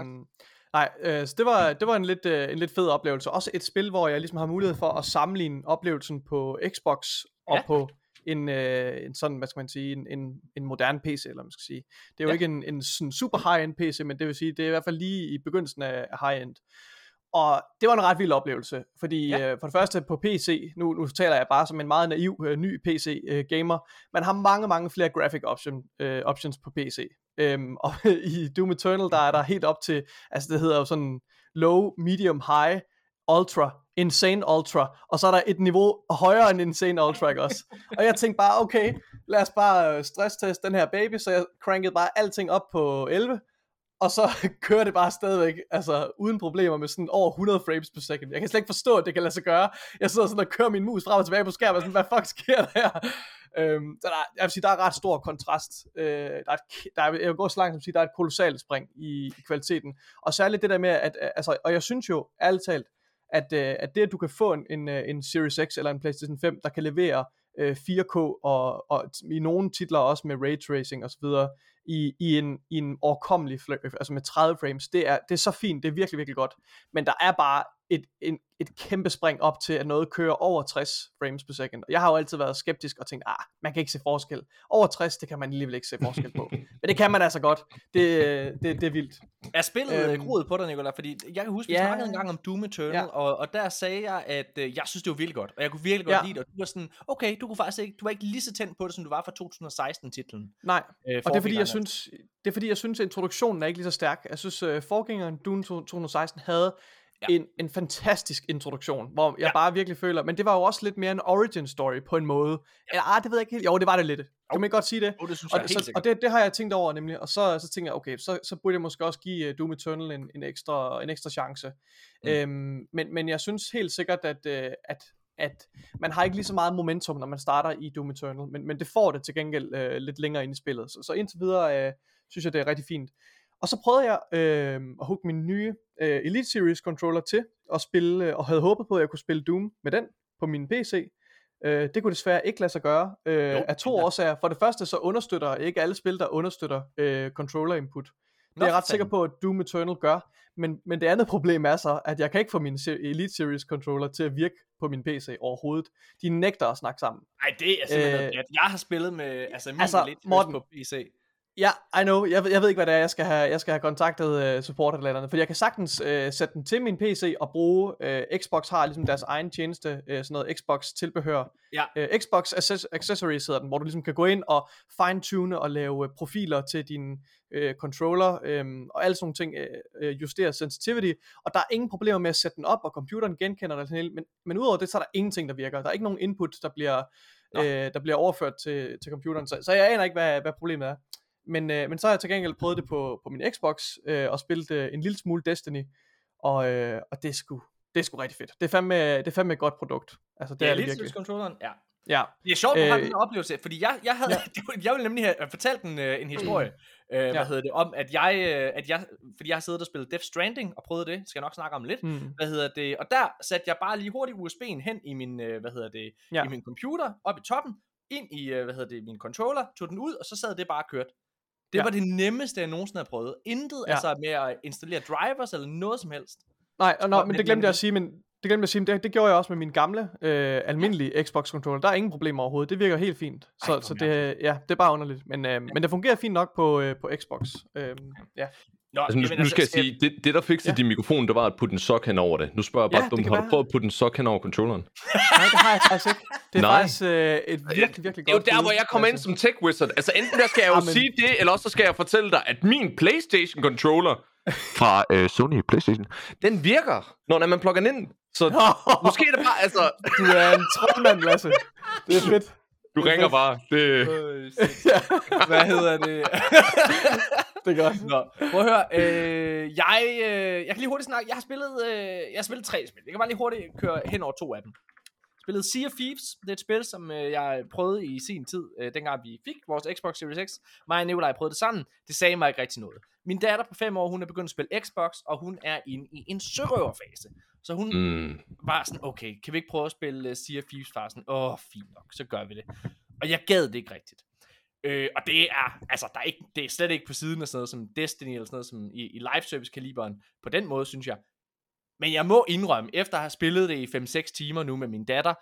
Nej, øh, så det var, det var en, lidt, øh, en lidt fed oplevelse. Også et spil, hvor jeg ligesom har mulighed for at sammenligne oplevelsen på Xbox og Ja. på en, øh, en sådan, hvad skal man sige, en, en, en moderne PC, eller man skal sige. Det er jo Ja. ikke en, en sådan super high-end PC, men det vil sige, det er i hvert fald lige i begyndelsen af af high-end. Og det var en ret vild oplevelse, fordi Ja. øh, for det første på PC, nu, nu taler jeg bare som en meget naiv øh, ny PC-gamer, man har mange, mange flere graphic option, øh, options på PC. Øhm, [LAUGHS] og i Doom Eternal, der er der helt op til, altså det hedder jo sådan low, medium, high, ultra, insane ultra, og så er der et niveau højere end insane ultra, ikke også? [LAUGHS] Og jeg tænkte bare, okay, lad os bare øh, stressteste den her baby, så jeg crankede bare alting op på 11, og så [LAUGHS] kører det bare stadigvæk, altså uden problemer med sådan over 100 frames per second. Jeg kan slet ikke forstå, at det kan lade sig gøre. Jeg sidder sådan og kører min mus frem og tilbage på skærmen, og sådan, hvad fuck sker der her? Øhm, så der, jeg vil sige, der er ret stor kontrast. Øh, der er et, der er, jeg vil gå så langt som at sige, der er et kolossalt spring i, i kvaliteten. Og særligt det der med, at, øh, altså, og jeg synes jo, ærligt talt, at, øh, at det, at du kan få en, en, øh, en Series X eller en PlayStation 5, der kan levere øh, 4K og, og i nogle titler også med ray tracing osv., i, i, en, i en overkommelig, altså med 30 frames, det er, det er så fint, det er virkelig, virkelig godt. Men der er bare et, en, et kæmpe spring op til, at noget kører over 60 frames per second. Jeg har jo altid været skeptisk og tænkt, ah, man kan ikke se forskel. Over 60, det kan man alligevel ikke se forskel på. [LAUGHS] Men det kan man altså godt. Det, det, det er vildt. Er spillet øhm, Øhm, groet på dig, Nicolai? Fordi jeg kan huske, vi ja. snakkede en gang om Doom Eternal, Ja. og, og der sagde jeg, at øh, jeg synes, det var virkelig godt. Og jeg kunne virkelig godt Ja. lide det. Og du var sådan, okay, du kunne faktisk ikke, du var ikke lige så tændt på det, som du var fra 2016-titlen. Nej, Øh, og det er fordi, jeg synes, det er fordi, jeg synes, at introduktionen er ikke lige så stærk. Jeg synes, uh, forgængeren Dune 2016 havde ja. en, en fantastisk introduktion, hvor jeg ja. bare virkelig føler, men det var jo også lidt mere en origin story på en måde. Ja. Eller, ah, det ved jeg ikke helt. Jo, det var det lidt. Kan man ikke godt sige det? Jo, det synes og, jeg så, og det, det har jeg tænkt over nemlig, og så, så tænker jeg, okay, så, så burde jeg måske også give uh, Doom Eternal en, en, ekstra, en ekstra chance. Mm. Øhm, men, men jeg synes helt sikkert, at, uh, at, at man har ikke lige så meget momentum, når man starter i Doom Eternal, men, men det får det til gengæld uh, lidt længere ind i spillet. Så, så indtil videre uh, synes jeg, det er rigtig fint. Og så prøvede jeg øh, at hugge min nye øh, Elite Series controller til at spille, øh, og havde håbet på, at jeg kunne spille Doom med den på min PC. Øh, det kunne desværre ikke lade sig gøre øh, jo, af to ja. årsager. For det første så understøtter ikke alle spil, der understøtter øh, controller input. Det er jeg ret sikker på, at Doom Eternal gør. Men, men det andet problem er så, at jeg kan ikke få min Elite Series controller til at virke på min PC overhovedet. De nægter at snakke sammen. Nej, det er simpelthen øh, Jeg har spillet med altså, min altså, Elite Series på PC. Ja, I know. Jeg, jeg ved ikke, hvad det er, jeg skal have, jeg skal have kontaktet uh, support eller For jeg kan sagtens uh, sætte den til min PC og bruge, uh, Xbox har ligesom deres egen tjeneste, uh, sådan noget Xbox tilbehør. Ja. Uh, Xbox Access- Accessories hedder den, hvor du ligesom kan gå ind og fine-tune og lave uh, profiler til din uh, controller, um, og alle sådan ting, uh, justere sensitivity. Og der er ingen problemer med at sætte den op, og computeren genkender det hele. Men, men udover det, så er der ingenting, der virker. Der er ikke nogen input, der bliver, uh, der bliver overført til, til computeren. Så, så jeg aner ikke, hvad, hvad problemet er. Men, øh, men så har jeg til gengæld prøvet det på, på min Xbox, øh, og spillet øh, en lille smule Destiny, og, øh, og det er sgu, det er sgu rigtig fedt. Det er fandme, det er fandme et godt produkt. Altså, det, det er, er det virkelig. controlleren, ja. Ja. Det er sjovt, at du har øh, den oplevelse, fordi jeg, jeg havde, ja. [LAUGHS] jeg ville nemlig have fortalt en, øh, en historie, [CLEARS THROAT] øh, ja. hvad hedder det, om at jeg, øh, at jeg, fordi jeg har siddet og spillet Death Stranding og prøvet det, skal jeg nok snakke om lidt, mm. hvad hedder det, og der satte jeg bare lige hurtigt USB'en hen i min, hvad hedder det, ja. i min computer, op i toppen, ind i, hvad hedder det, min controller, tog den ud, og så sad det bare og kørte. Det ja. var det nemmeste, jeg nogensinde har prøvet. Intet ja. altså med at installere drivers eller noget som helst. Nej, og nå, men det glemte jeg at sige, men det glemte jeg at sige, det, det gjorde jeg også med min gamle, øh, almindelige ja. Xbox controller. Der er ingen problemer overhovedet. Det virker helt fint. Så, Ej, så det, ja, det er bare underligt. Men, øh, ja. men det fungerer fint nok på, øh, på Xbox. Øh, ja. Nå, altså, nu, jamen, nu skal altså, jeg sige, det, det der fik ja. din mikrofon, det var at putte en sok hen over det. Nu spørger jeg bare, ja, dumt, har du prøvet at putte en sok hen over controlleren? Nej, det har jeg faktisk ikke. Det er Nej. faktisk øh, et virkelig, virkelig godt Det er jo der, hvor jeg kommer ind som tech wizard. Altså enten der skal jeg jo Amen. sige det, eller også så skal jeg fortælle dig, at min Playstation controller fra øh, Sony Playstation, den virker, når man plukker den ind. Så måske er det bare, altså... Du er en troldmand, Lasse. Det er fedt. Du ringer bare. Det... Hvad hedder det? det er godt. Nå, prøv at høre. Øh, jeg, øh, jeg kan lige hurtigt snakke. Jeg har spillet, øh, jeg har spillet tre spil. Jeg kan bare lige hurtigt køre hen over to af dem. Spillet Sea of Thieves. Det er et spil, som øh, jeg prøvede i sin tid, øh, dengang vi fik vores Xbox Series X. Mig og Nikolaj prøvede det sammen. Det sagde mig ikke rigtig noget. Min datter på 5 år, hun er begyndt at spille Xbox, og hun er inde i en sørøverfase. Så hun mm. var sådan, okay, kan vi ikke prøve at spille uh, Sea of Thieves far? Sådan, åh, oh, fint nok, så gør vi det. Og jeg gad det ikke rigtigt. Øh, og det er, altså, der er ikke, det er slet ikke på siden af sådan noget som Destiny, eller sådan noget som i, i live service kaliberen, på den måde, synes jeg. Men jeg må indrømme, efter at have spillet det i 5-6 timer nu med min datter,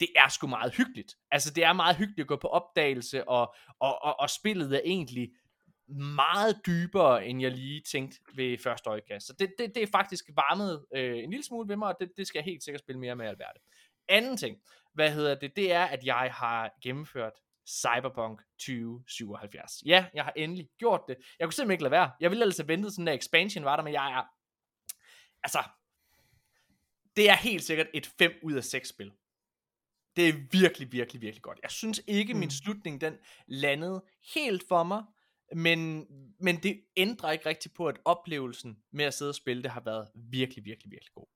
det er sgu meget hyggeligt. Altså, det er meget hyggeligt at gå på opdagelse, og, og, og, og spillet er egentlig meget dybere, end jeg lige tænkte ved første øjekast. Så det, det, det er faktisk varmet øh, en lille smule ved mig, og det, det skal jeg helt sikkert spille mere med Alberte. Anden ting, hvad hedder det, det er, at jeg har gennemført Cyberpunk 2077. Ja, jeg har endelig gjort det. Jeg kunne simpelthen ikke lade være. Jeg ville altså have ventet, sådan der expansion var der, men jeg er... Altså, det er helt sikkert et 5 ud af 6 spil. Det er virkelig, virkelig, virkelig godt. Jeg synes ikke, mm. min slutning, den landede helt for mig, men, men det ændrer ikke rigtig på, at oplevelsen med at sidde og spille, det har været virkelig, virkelig, virkelig god.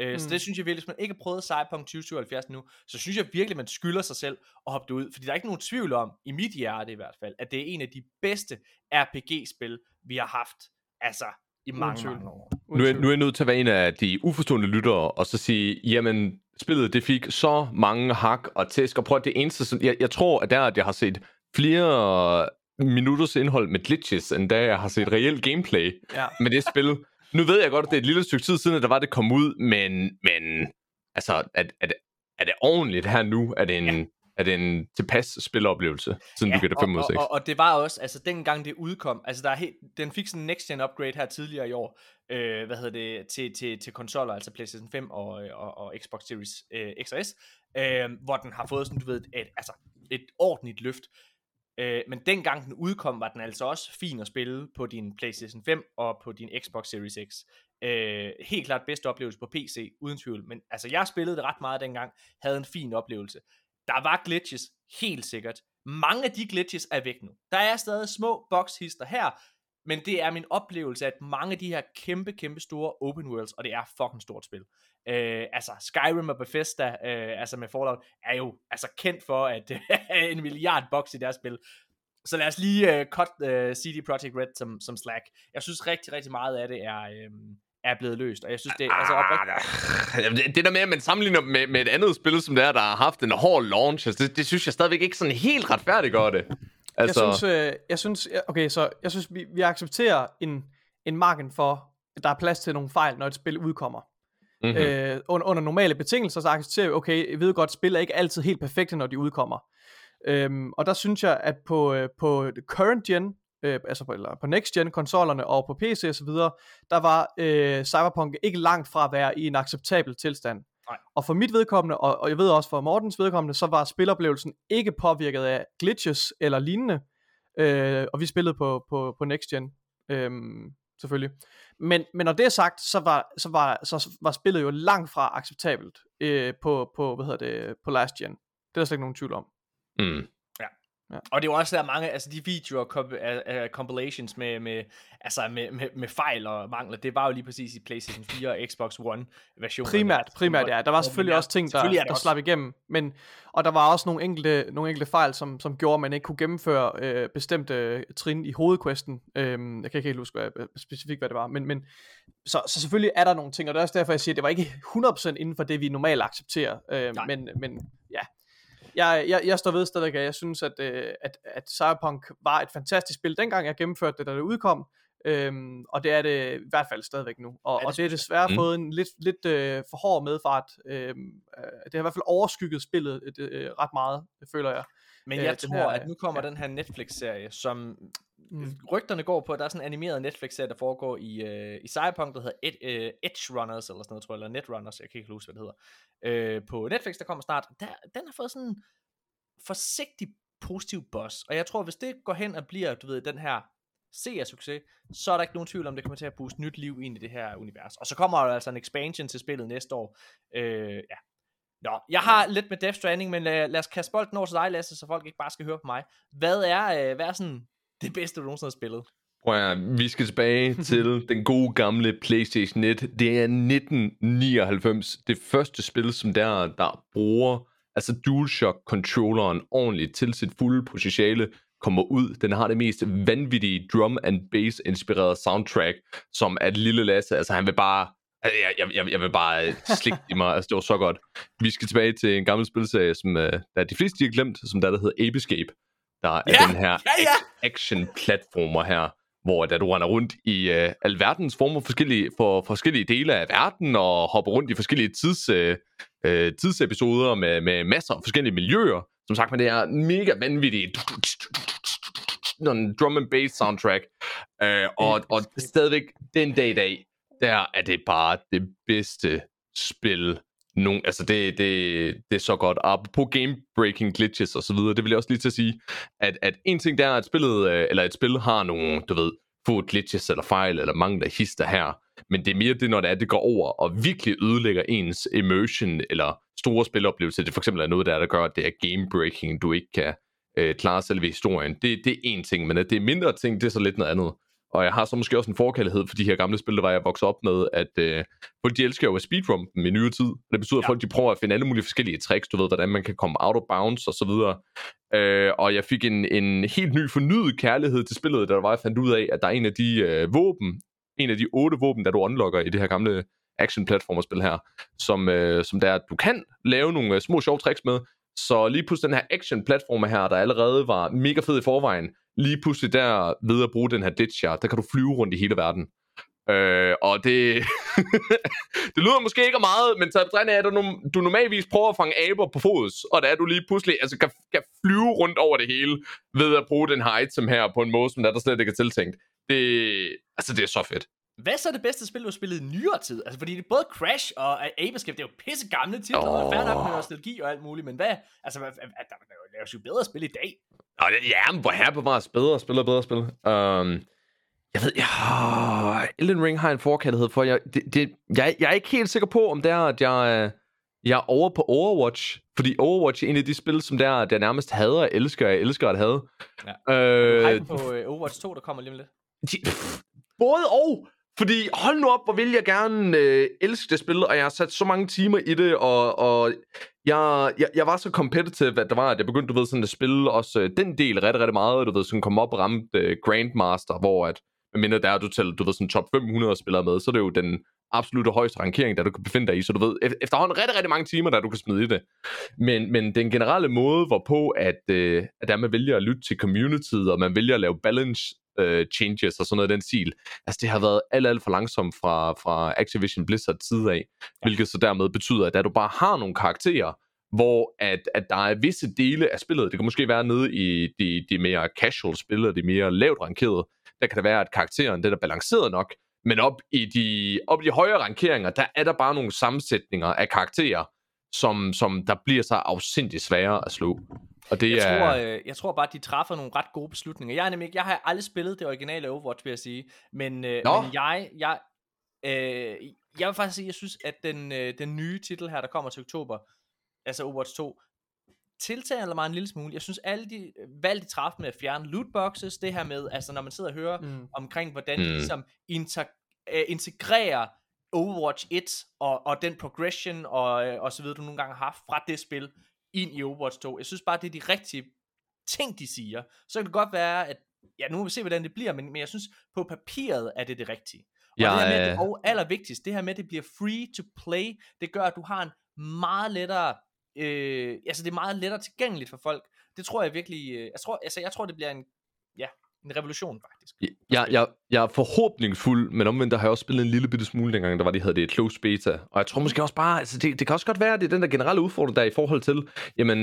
Øh, mm. Så det synes jeg virkelig, hvis man ikke har prøvet Cyberpunk 2077 nu, så synes jeg virkelig, man skylder sig selv at hoppe det ud. Fordi der er ikke nogen tvivl om, i mit hjerte i hvert fald, at det er en af de bedste RPG-spil, vi har haft. Altså, i mange, mange år. Nu er, nu er jeg nødt til at være en af de uforstående lyttere, og så sige, jamen, spillet det fik så mange hak og tæsk, og prøv at det eneste, som, jeg, jeg tror, at der, at jeg har set flere minutters indhold med glitches, end da jeg har set reelt gameplay ja. med det spil. Nu ved jeg godt, at det er et lille stykke tid siden, at der var det kom ud, men, men altså, er, er, det, er det ordentligt her nu? Er det en, ja. Det en tilpas spiloplevelse, siden ja, du gætter 5 og, og, og, og, det var også, altså dengang det udkom, altså der er helt, den fik sådan en next gen upgrade her tidligere i år, øh, hvad hedder det, til, til, til konsoller, altså PlayStation 5 og, og, og Xbox Series øh, XS, øh, hvor den har fået sådan, du ved, et, altså et ordentligt løft. Øh, men dengang den udkom, var den altså også fin at spille på din PlayStation 5 og på din Xbox Series X. Øh, helt klart bedste oplevelse på PC, uden tvivl. Men altså, jeg spillede det ret meget dengang, havde en fin oplevelse. Der var glitches, helt sikkert. Mange af de glitches er væk nu. Der er stadig små boxhister her, men det er min oplevelse, at mange af de her kæmpe, kæmpe store open worlds, og det er fucking stort spil. Øh, altså Skyrim og Bethesda, øh, altså med Fallout, er jo altså kendt for at [LAUGHS] en milliard box i deres spil. Så lad os lige øh, cut øh, CD Projekt Red som, som slack. Jeg synes rigtig, rigtig meget af det er, øh, er blevet løst, og jeg synes, det er altså oprigtigt... Det, det der med, at man sammenligner med, med et andet spil, som det er, der har haft en hård launch, altså, det, det synes jeg stadigvæk ikke sådan helt retfærdiggør det. Altså... Jeg synes, øh, jeg synes, okay, så jeg synes, vi, vi accepterer en, en marken for, at der er plads til nogle fejl, når et spil udkommer. Mm-hmm. Øh, under, under normale betingelser, så accepterer vi, okay, jeg ved godt, spil er ikke altid helt perfekte, når de udkommer. Øhm, og der synes jeg, at på, øh, på current gen, øh, altså på, eller på next gen konsollerne og på PC og så videre, der var øh, Cyberpunk ikke langt fra at være i en acceptabel tilstand. Nej. Og for mit vedkommende, og, og jeg ved også for Mortens vedkommende, så var spiloplevelsen ikke påvirket af glitches eller lignende. Øh, og vi spillede på, på, på next gen, øh, selvfølgelig. Men, men når det er sagt, så var, så var, så var spillet jo langt fra acceptabelt øh, på, på, hvad hedder det, på last gen. Det er der slet ikke nogen tvivl om. Mm. Ja. Og det er jo også der mange, altså de videoer, uh, compilations med, med, altså med, med, med fejl og mangler, det var jo lige præcis i PlayStation 4 og Xbox One versionen. Primært, primært ja. Der var selvfølgelig også ting, der, der også. slap igennem, men, og der var også nogle enkelte, nogle enkelte fejl, som, som gjorde, at man ikke kunne gennemføre øh, bestemte trin i hovedquesten. Øhm, jeg kan ikke helt huske hvad, specifikt, hvad det var, men, men så, så selvfølgelig er der nogle ting, og det er også derfor, jeg siger, at det var ikke 100% inden for det, vi normalt accepterer, øh, men, men ja, jeg, jeg, jeg står ved stadigvæk, at jeg synes, at, øh, at, at Cyberpunk var et fantastisk spil, dengang jeg gennemførte det, da det udkom. Øhm, og det er det i hvert fald stadigvæk nu. Og, ja, det, og det er desværre mm. fået en lidt, lidt øh, for hård medfart. Øhm, øh, det har i hvert fald overskygget spillet øh, ret meget, føler jeg. Men jeg øh, tror, her, at nu kommer ja. den her Netflix-serie, som mm. rygterne går på, at der er sådan en animeret Netflix-serie, der foregår i, øh, i Cyberpunk, der hedder Ed, øh, Edge Runners, eller sådan noget, tror jeg, eller Netrunners, jeg kan ikke huske, hvad det hedder. Øh, på Netflix, der kommer snart. Der, den har fået sådan forsigtig positiv boss, og jeg tror, hvis det går hen og bliver, du ved, den her seer-succes, så er der ikke nogen tvivl om, det kommer til at booste nyt liv ind i det her univers. Og så kommer der altså en expansion til spillet næste år. Øh, ja, Nå, jeg har lidt med Death Stranding, men lad, lad os kaste bolden over til dig, Lasse, så folk ikke bare skal høre på mig. Hvad er, øh, hvad er sådan det bedste, du nogensinde har spillet? Prøv at, vi skal tilbage [LAUGHS] til den gode gamle PlayStation 1. Det er 1999. Det første spil, som der, der bruger altså DualShock-controlleren ordentligt til sit fulde potentiale kommer ud. Den har det mest vanvittige drum and bass inspirerede soundtrack, som et lille Lasse. Altså han vil bare Altså, jeg, jeg, jeg vil bare øh, slikke i mig. Altså, det var så godt. Vi skal tilbage til en gammel spilserie, som uh, der de fleste de har glemt, som der, der hedder Ape Escape. Der er ja, den her ja, ja. action-platformer her, hvor da du render rundt i uh, alverdens former forskellige, for forskellige dele af verden, og hopper rundt i forskellige tids, uh, uh, tidsepisoder med, med masser af forskellige miljøer. Som sagt, men det er mega vanvittigt drum and bass soundtrack. Uh, og, og stadigvæk den dag i dag, der er det bare det bedste spil. Nogen, altså det, det, det er så godt. Og på game-breaking glitches og så videre, det vil jeg også lige til at sige, at, at en ting der er, at spillet, øh, eller et spil har nogle, du ved, få glitches eller fejl, eller mange der hister her. Men det er mere det, når det er, det går over og virkelig ødelægger ens immersion, eller store spiloplevelse. Det for eksempel er noget der, der gør, at det er game-breaking, du ikke kan øh, klare selve historien. Det, det er en ting, men at det er mindre ting, det er så lidt noget andet. Og jeg har så måske også en forkærlighed for de her gamle spil, der var jeg vokset op med, at øh, folk de elsker jo at speedrun dem i nyere tid. Det betyder, ja. at folk de prøver at finde alle mulige forskellige tricks, du ved, hvordan man kan komme out of bounds og så videre. Øh, og jeg fik en, en helt ny fornyet kærlighed til spillet, da der var, jeg fandt ud af, at der er en af de øh, våben, en af de otte våben, der du unlocker i det her gamle action-platformerspil her, som, øh, som der er, at du kan lave nogle øh, små sjove tricks med, så lige pludselig den her action-platform her, der allerede var mega fed i forvejen, lige pludselig der ved at bruge den her ditch der kan du flyve rundt i hele verden. Øh, og det, [LAUGHS] det lyder måske ikke meget, men så er at du, du normalvis prøver at fange aber på fods, og der er du lige pludselig altså, kan, kan flyve rundt over det hele ved at bruge den her item her på en måde, som der, der slet ikke er tiltænkt. Det, altså, det er så fedt. Hvad så er det bedste spil, du har spillet i nyere tid? Altså, fordi det både Crash og Ape Escape, det er jo pisse gamle titler, oh. og færdig nok med nostalgi og alt muligt, men hvad? Altså, hvad, der, der, der er jo bedre spil i dag. Nå, det- ja, men hvor her bevares bedre spil og bedre spil. Um, jeg ved, ja, Elden Ring har en forkærlighed for. Jeg, det, det, jeg, jeg er ikke helt sikker på, om det er, at jeg, øh, jeg er over på Overwatch. Fordi Overwatch er en af de spil, som der, der nærmest hader og elsker. Jeg elsker at have. Ja. Øh, på øh, Overwatch 2, der kommer lige om lidt. de, pff, både og. Fordi hold nu op, hvor vil jeg gerne øh, elske det spil, og jeg har sat så mange timer i det, og, og jeg, jeg, jeg var så competitive, at det var, at jeg begyndte, du ved, sådan at spille også øh, den del rigtig, rigtig meget, du ved, sådan kom op og ramte øh, Grandmaster, hvor at, mindre der er du tæller, du ved, sådan top 500 spillere med, så er det jo den absolutte højeste rankering, der du kan befinde dig i, så du ved, e-, efterhånden rigtig, rigtig mange timer, der du kan smide i det. Men, men den generelle måde, hvorpå at, øh, at der man vælger at lytte til communityet, og man vælger at lave balance øh, changes og sådan noget den stil, altså det har været alt, alt for langsomt fra, fra Activision Blizzard side af, hvilket så dermed betyder, at da du bare har nogle karakterer, hvor at, at der er visse dele af spillet, det kan måske være nede i de, de mere casual spil, og de mere lavt rankerede, der kan det være, at karakteren den er balanceret nok, men op i de, op i de højere rankeringer, der er der bare nogle sammensætninger af karakterer, som, som der bliver så afsindigt sværere at slå. Og det Jeg er... tror, øh, jeg tror bare, at de træffer nogle ret gode beslutninger. Jeg, er nemlig, ikke- jeg har aldrig spillet det originale Overwatch, vil jeg sige. Men, øh, Nå. men jeg, jeg, øh, jeg vil faktisk sige, jeg synes, at den, øh, den nye titel her, der kommer til oktober, altså Overwatch 2, tiltaler mig en lille smule. Jeg synes, alle de valg, de træffede med at fjerne lootboxes, det her med, altså når man sidder og hører Mm. omkring, hvordan Mm. de ligesom inter- øh, integrerer Overwatch 1 og, og den progression og, øh, og så videre, du nogle gange har haft fra det spil ind i Overwatch 2. Jeg synes bare, det er de rigtige ting, de siger. Så kan det godt være, at ja, nu må vi se, hvordan det bliver, men, men jeg synes, på papiret er det det rigtige. Og Jeg det her med, det, og allervigtigst, det her med, at det bliver free to play, det gør, at du har en meget lettere, øh, altså det er meget lettere tilgængeligt for folk. Det tror jeg virkelig, øh, jeg tror, altså jeg tror, det bliver en, ja, en revolution faktisk. Jeg, jeg, jeg er forhåbningsfuld, men omvendt der har jeg også spillet en lille bitte smule dengang, der var de havde det close beta. Og jeg tror måske også bare, altså det, det kan også godt være, at det er den der generelle udfordring, der er i forhold til, jamen,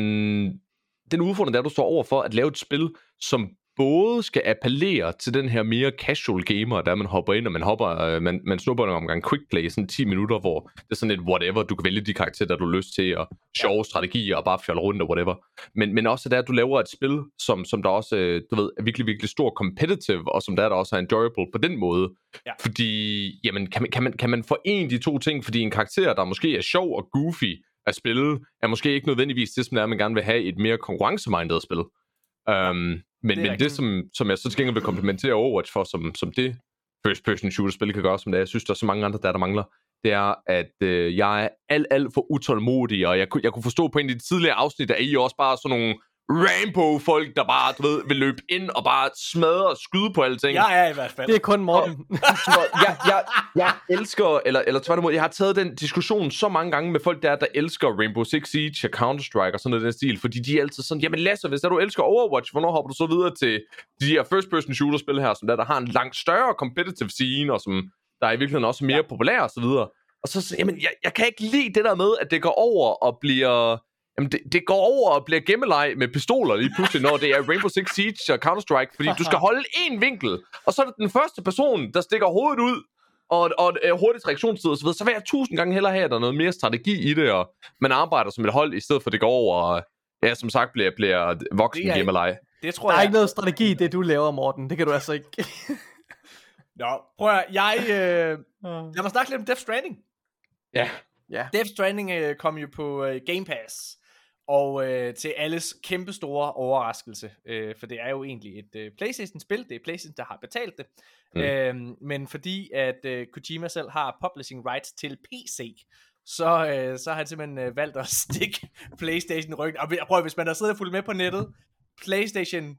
den udfordring, der er, du står over for at lave et spil, som både skal appellere til den her mere casual gamer, der man hopper ind, og man hopper, øh, man, man snupper en omgang quick play, sådan 10 minutter, hvor det er sådan et whatever, du kan vælge de karakterer, der du har lyst til, og sjove strategier, og bare fjolle rundt og whatever. Men, men også det, at du laver et spil, som, som der også, øh, du ved, er virkelig, virkelig stor competitive, og som der, der også er enjoyable på den måde. Ja. Fordi, jamen, kan man, kan, man, kan man forene de to ting? Fordi en karakter, der måske er sjov og goofy at spille, er måske ikke nødvendigvis det, som det er, man gerne vil have et mere konkurrencemindet spil. Um, men men rigtigt. det, som, som jeg så til gengæld vil komplementere Overwatch for, som, som det first person shooter spil kan gøre, som det er, jeg synes, der er så mange andre, der, der mangler, det er, at øh, jeg er alt, alt for utålmodig, og jeg, kunne- jeg kunne forstå på en af de tidligere afsnit, at I også bare sådan nogle Rainbow-folk, der bare, du ved, vil løbe ind og bare smadre og skyde på alting. Jeg er i hvert fald. Det er kun Morten. Så jeg, jeg, jeg elsker, eller, eller tværtimod, jeg har taget den diskussion så mange gange med folk der, der elsker Rainbow Six Siege og Counter-Strike og sådan noget den stil, fordi de er altid sådan, jamen Lasse, hvis der du elsker Overwatch, hvornår hopper du så videre til de her first-person shooter-spil her, som der, der har en langt større competitive scene, og som der er i virkeligheden også mere ja. populære og så videre. Og så, så jamen, jeg, jeg kan ikke lide det der med, at det går over og bliver... Jamen, det, det går over og bliver gemmeleg med pistoler lige pludselig, når det er Rainbow Six Siege og Counter-Strike, fordi du skal [LAUGHS] holde én vinkel, og så er det den første person, der stikker hovedet ud, og, og et hurtigt reaktionstid og så videre, så vil jeg tusind gange hellere have, at der er noget mere strategi i det, og man arbejder som et hold, i stedet for at det går over, og ja, som sagt, bliver, bliver voksen Det er- gemmeleg. Det tror Der er jeg. ikke noget strategi i det, du laver, Morten. Det kan du altså ikke. [LAUGHS] Nå, prøv at, jeg, øh, lad mig snakke lidt om Death Stranding. Ja. ja. Death Stranding øh, kom jo på øh, Game Pass, og øh, til alles kæmpe store overraskelse, øh, for det er jo egentlig et øh, Playstation-spil, det er Playstation, der har betalt det, Mm. øh, men fordi at øh, Kojima selv har publishing rights til PC, så, øh, så har han simpelthen øh, valgt at [LAUGHS] stikke Playstation ryggen. Og prøv hvis man har siddet og fulgt med på nettet, Playstation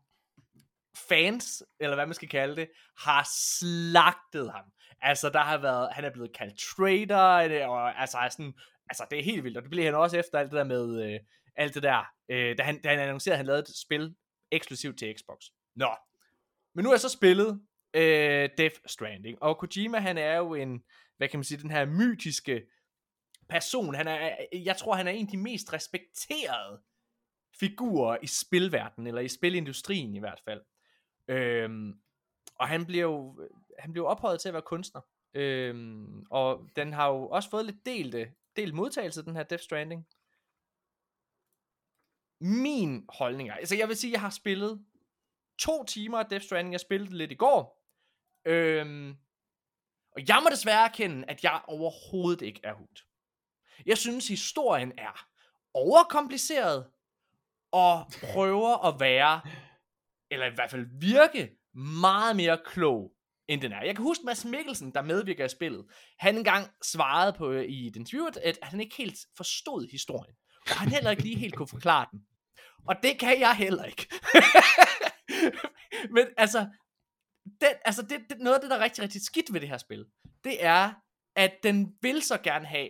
fans, eller hvad man skal kalde det, har slagtet ham. Altså, der har været, han er blevet kaldt traitor, og altså, sådan, altså, det er helt vildt, og det bliver han også efter alt det der med, øh, alt det der, øh, da, han, da han annoncerede, at han lavede et spil eksklusivt til Xbox. Nå, men nu er jeg så spillet øh, Death Stranding, og Kojima, han er jo en, hvad kan man sige, den her mytiske person, han er, jeg tror, han er en af de mest respekterede figurer i spilverdenen, eller i spilindustrien i hvert fald. Øhm, og han bliver jo han blev ophøjet til at være kunstner. Øhm, og den har jo også fået lidt delte, delt modtagelse, den her Death Stranding min holdning er, altså jeg vil sige, jeg har spillet to timer af Death Stranding, jeg spillede det lidt i går, øhm, og jeg må desværre erkende, at jeg overhovedet ikke er hooked. Jeg synes, historien er overkompliceret, og prøver at være, eller i hvert fald virke, meget mere klog, end den er. Jeg kan huske Mads Mikkelsen, der medvirker i spillet. Han engang svarede på øh, i den interview, at han ikke helt forstod historien. Og han heller ikke lige helt kunne forklare den. Og det kan jeg heller ikke. [LAUGHS] Men altså, den, altså det, det, noget af det, der er rigtig, rigtig skidt ved det her spil, det er, at den vil så gerne have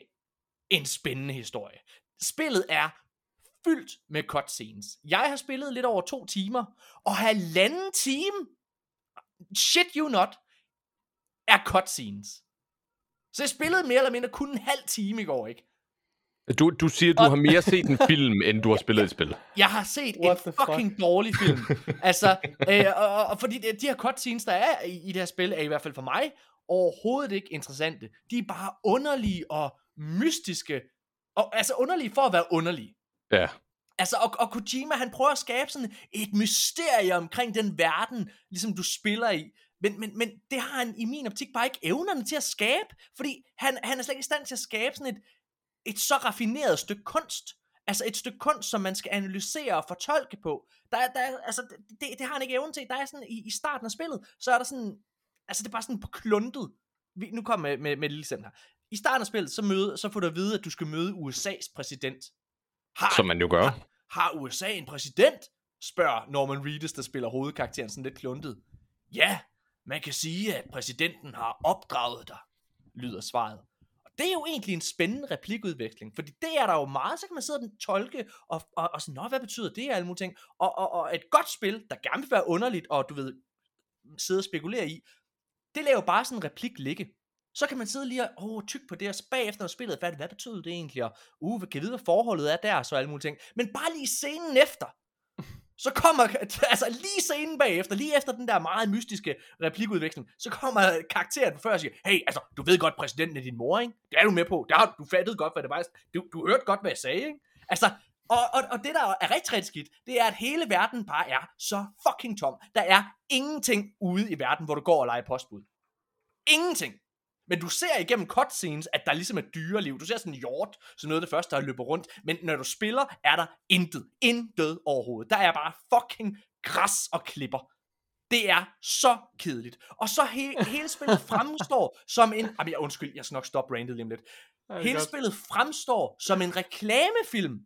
en spændende historie. Spillet er fyldt med cutscenes. Jeg har spillet lidt over to timer, og halvanden time, shit you not, er cutscenes. Så jeg spillede mere eller mindre kun en halv time i går, ikke? Du, du siger, du har mere set en film, end du har spillet et spil. Jeg har set What en fucking fuck? dårlig film. [LAUGHS] altså, øh, og, og fordi de, de her cutscenes, der er i, i det her spil, er i hvert fald for mig overhovedet ikke interessante. De er bare underlige og mystiske. Og, altså underlige for at være underlige. Ja. Altså, og, og Kojima, han prøver at skabe sådan et mysterie omkring den verden, ligesom du spiller i. Men, men, men det har han i min optik bare ikke evnerne til at skabe, fordi han, han er slet ikke i stand til at skabe sådan et, et så raffineret stykke kunst. Altså et stykke kunst, som man skal analysere og fortolke på. Der, er, der, er, altså, det, det har han ikke evnen til. Der er sådan, i, i starten af spillet, så er der sådan, altså det er bare sådan på kluntet. Vi, nu kommer med, med, med lille her. I starten af spillet, så, møde, så får du at vide, at du skal møde USA's præsident. Har, Som man jo gør. Har, har USA en præsident? Spørger Norman Reedus, der spiller hovedkarakteren sådan lidt kluntet. Ja, man kan sige, at præsidenten har opdraget dig, lyder svaret. Det er jo egentlig en spændende replikudveksling, fordi det er der jo meget, så kan man sidde og tolke, og, og, og sådan, Nå, hvad betyder det, og alle mulige ting. Og, og, og et godt spil, der gerne vil være underligt, og du ved, sidde og spekulere i, det laver bare sådan en replik ligge. Så kan man sidde lige og oh, tyk på det, og bagefter når spillet er færdigt, hvad betyder det egentlig, og uh, kan vide, hvad forholdet er der, så alle mulige ting. Men bare lige scenen efter, så kommer, [LAUGHS] altså lige scenen bagefter, lige efter den der meget mystiske replikudveksling, så kommer karakteren før og siger, hey, altså, du ved godt, præsidenten er din mor, ikke? Det er du med på. Det har, du fattede godt, hvad det var. Du, du hørte godt, hvad jeg sagde, ikke? Altså, og, og, og det, der er rigtig, rigtig skidt, det er, at hele verden bare er så fucking tom. Der er ingenting ude i verden, hvor du går og leger postbud. Ingenting. Men du ser igennem cutscenes, at der ligesom er dyreliv. Du ser sådan en hjort, så noget af det første, der løber rundt. Men når du spiller, er der intet. Intet overhovedet. Der er bare fucking græs og klipper. Det er så kedeligt. Og så he- [LAUGHS] hele spillet fremstår som en... Jamen, jeg, undskyld, jeg skal nok stoppe randet lige om lidt. Hele godt. spillet fremstår som en reklamefilm.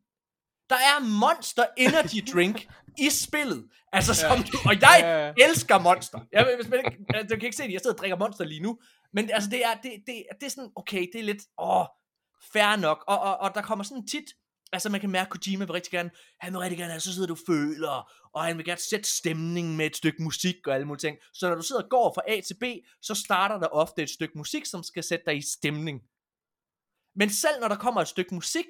Der er Monster Energy [LAUGHS] Drink i spillet. Altså, som du, og jeg elsker Monster. Jeg, hvis man ikke, du kan ikke se det, jeg sidder og drikker Monster lige nu. Men altså, det er, det, det, det er sådan, okay, det er lidt, åh, fair nok. Og, og, og der kommer sådan tit, altså man kan mærke, at Kojima vil rigtig gerne, han vil rigtig gerne have, så sidder du føler, og han vil gerne sætte stemningen med et stykke musik og alle mulige ting. Så når du sidder og går fra A til B, så starter der ofte et stykke musik, som skal sætte dig i stemning. Men selv når der kommer et stykke musik,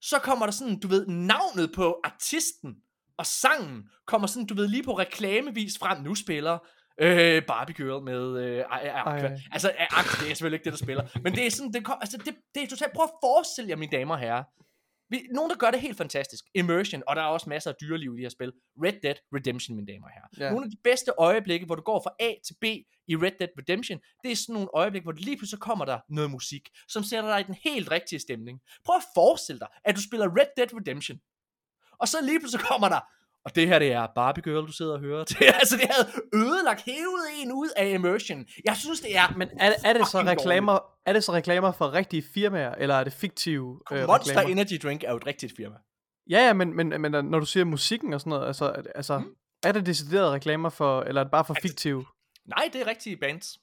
så kommer der sådan, du ved, navnet på artisten og sangen kommer sådan, du ved, lige på reklamevis frem. Nu spiller Øh, Barbie Girl med øh, Aqua. Altså, Aqua, det er selvfølgelig ikke det, der spiller. Men det er sådan, det, altså, det, det er totalt, prøv at forestille jer, mine damer og herrer. Vi, nogen, der gør det helt fantastisk. Immersion, og der er også masser af dyreliv i de her spil. Red Dead Redemption, mine damer og herrer. Ja. Nogle af de bedste øjeblikke, hvor du går fra A til B i Red Dead Redemption, det er sådan nogle øjeblikke, hvor lige pludselig kommer der noget musik, som sætter dig i den helt rigtige stemning. Prøv at forestille dig, at du spiller Red Dead Redemption, og så lige pludselig kommer der og det her, det er Barbie Girl, du sidder og hører [LAUGHS] til. altså, det havde ødelagt hævet en ud af immersion. Jeg synes, det er... Men er, er det så reklamer, er det så reklamer for rigtige firmaer, eller er det fiktive øh, Monster reklamer? Energy Drink er jo et rigtigt firma. Ja, ja, men, men, men når du siger musikken og sådan noget, altså, altså mm. er det deciderede reklamer for, eller er det bare for altså, fiktive? Nej, det er rigtige bands.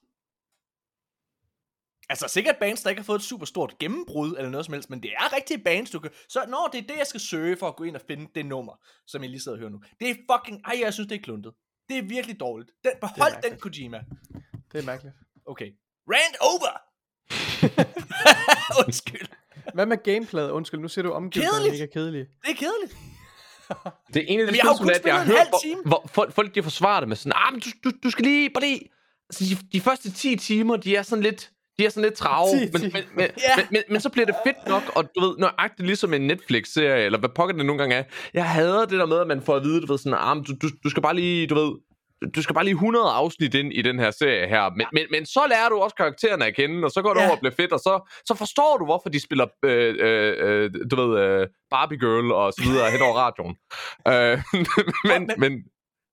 Altså sikkert bands, der ikke har fået et super stort gennembrud eller noget som helst, men det er rigtige bands, du kan... Så når det er det, jeg skal søge for at gå ind og finde det nummer, som jeg lige sidder og hører nu. Det er fucking... Ej, jeg synes, det er kluntet. Det er virkelig dårligt. Den, behold den, Kojima. Det er mærkeligt. Okay. Rand over! [LAUGHS] Undskyld. Hvad med gameplayet? Undskyld, nu siger du omgivelser ikke er kedelige. Det er kedeligt. det er en af de spil, som jeg har hørt, hvor, hvor, folk, folk de forsvarer det med sådan, ah, men du, du, du skal lige, bare lige, altså, de, de første 10 timer, de er sådan lidt, de er sådan lidt trave, men, men, men, [LAUGHS] Ja. men, men, men så bliver det fedt nok, og du ved, nøjagtigt ligesom en Netflix-serie, eller hvad pokker det nogle gange er. Jeg hader det der med, at man får at vide, du ved, sådan, ah, du, du, du skal bare lige, du ved, du skal bare lige 100 afsnit ind i den her serie her. Men, men, men så lærer du også karaktererne at kende, og så går det Ja. over og bliver fedt, og så, så forstår du, hvorfor de spiller, øh, øh, øh, du ved, øh, Barbie Girl og så videre hen over radioen. Øh, [LAUGHS] men, men- men,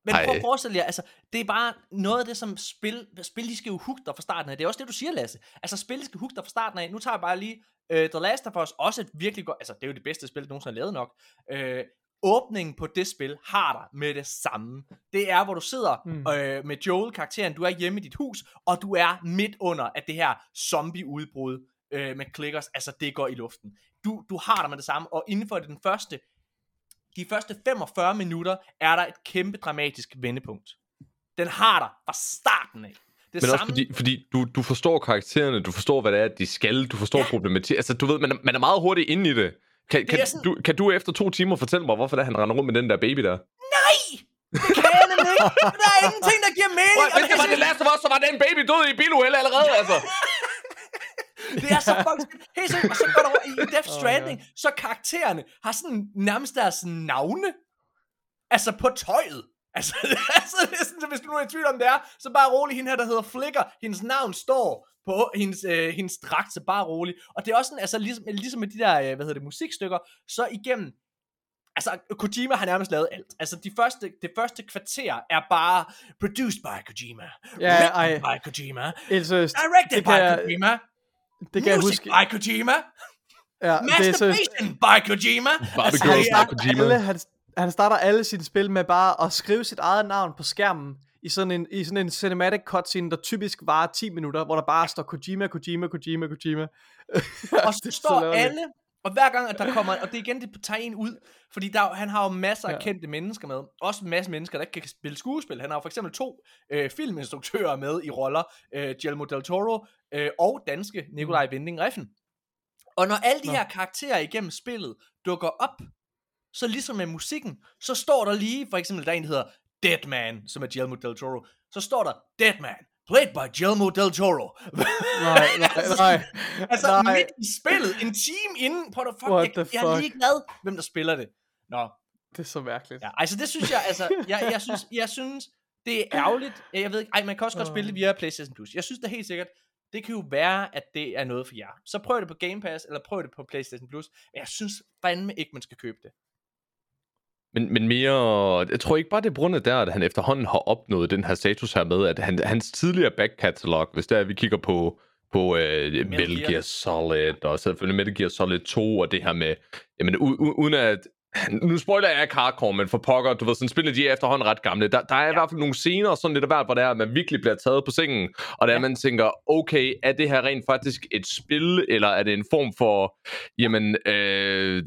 Men prøv Ej. at forestille jer, altså, det er bare noget af det, som spil, spil de skal jo hugge dig fra starten af. Det er også det, du siger, Lasse. Altså, spil skal hugge dig fra starten af. Nu tager jeg bare lige uh, The Last of Us, også et virkelig godt, altså, det er jo det bedste spil, der nogensinde har lavet nok. Uh, åbningen på det spil har dig med det samme. Det er, hvor du sidder Mm. mm. øh, med Joel-karakteren, du er hjemme i dit hus, og du er midt under, at det her zombie-udbrud øh, med clickers, altså det går i luften. Du, du har dig med det samme, og inden for den første, de første 45 minutter, er der et kæmpe dramatisk vendepunkt. Den har dig fra starten af. Det Men også fordi, fordi du, du forstår karaktererne, du forstår, hvad det er, de skal, du forstår ja. Problematik. Altså, du ved, man er, man er meget hurtigt inde i det. Kan, kan, er sådan- du, kan du efter to timer fortælle mig, hvorfor det han render rundt med den der baby der? Nej! Det kan jeg ikke. Der er ingenting, der giver mening. Hvis det var det last of us, så var den baby død i biluheld allerede, altså. Det er så fucking skidt. Helt seriøst, og så går der over i [LAUGHS] Death Stranding, så karaktererne har sådan nærmest deres navne, altså på tøjet. Altså, altså [LAUGHS] det er sådan, så hvis du nu er i tvivl om det er, så bare rolig hende her, der hedder Flicker. Hendes navn står på hendes, øh, hendes dragt, så bare rolig. Og det er også sådan, altså ligesom, ligesom med de der, øh, hvad hedder det, musikstykker, så igennem, altså Kojima har nærmest lavet alt. Altså de første, det første kvarter er bare produced by Kojima, Ja, written ej. by Kojima, directed by jeg- Kojima, Det kan jeg music huske. by Kojima, Ja, det er masturbation by Kojima. Barbie Han Girls starter, by Kojima. alle, han, han starter alle sine spil med bare at skrive sit eget navn på skærmen i sådan en, i sådan en cinematic cutscene, der typisk varer 10 minutter, hvor der bare står Kojima, Kojima, Kojima, Kojima. og så [LAUGHS] Det står alle, og hver gang, at der kommer, og det er igen, det tager en ud, fordi der, han har jo masser af Ja. kendte mennesker med, også en masse mennesker, der ikke kan spille skuespil. Han har jo for eksempel to øh, filminstruktører med i roller, øh, Guillermo del Toro øh, og danske Nikolaj Winding Refn. Og når alle de Nå. her karakterer igennem spillet dukker op, så ligesom med musikken, så står der lige, for eksempel der er en, der hedder Deadman, som er Guillermo del Toro, så står der Deadman, played by Guillermo del Toro. Nej, [LAUGHS] nej, nej. Altså nej. midt i spillet, en time inden på fuck, What jeg, jeg er fuck? lige glad, hvem der spiller det. Nå, Det er så mærkeligt. ja, altså det synes jeg, altså, jeg, jeg, synes, jeg synes, det er ærgerligt. Jeg ved ikke, ej, man kan også godt spille det via PlayStation Plus. Jeg synes da helt sikkert, det kan jo være, at det er noget for jer. Så prøv det på Game Pass, eller prøv det på PlayStation Plus. Men jeg synes fandme ikke, man skal købe det. Men, men mere, jeg tror ikke bare, det er grundet der, at han efterhånden har opnået den her status her med, at han, hans tidligere back catalog, hvis der vi kigger på, på øh, Metal Gear. Gear Solid, og selvfølgelig Metal Gear Solid 2, og det her med, jamen u- uden at, nu spoiler jeg ikke hardcore, men for pokker, du ved, sådan spillene, de er efterhånden ret gamle. Der, der er i hvert fald nogle scener, sådan lidt af hvert, hvor det er, at man virkelig bliver taget på sengen, og der Ja. man tænker, okay, er det her rent faktisk et spil, eller er det en form for, jamen, øh,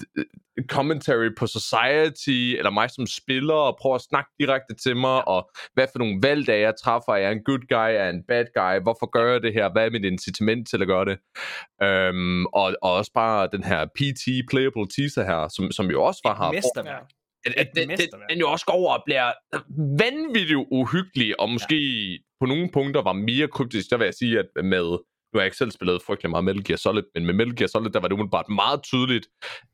commentary på society, eller mig som spiller, og prøver at snakke direkte til mig, og hvad for nogle valg, der jeg træffer, er jeg en good guy, er jeg en bad guy, hvorfor gør jeg det her, hvad er mit incitament til at gøre det, øhm, og, og også bare den her PT, playable teaser her, som, som jo også var her, Mesterværk. at, den, den, mesterværk. den jo også går over og bliver vanvittigt uhyggelig, og måske ja. på nogle punkter var mere kryptisk. Der vil jeg sige, at med, nu har jeg ikke selv spillet frygtelig meget Metal Gear Solid, men med Metal Gear Solid, der var det umiddelbart meget tydeligt,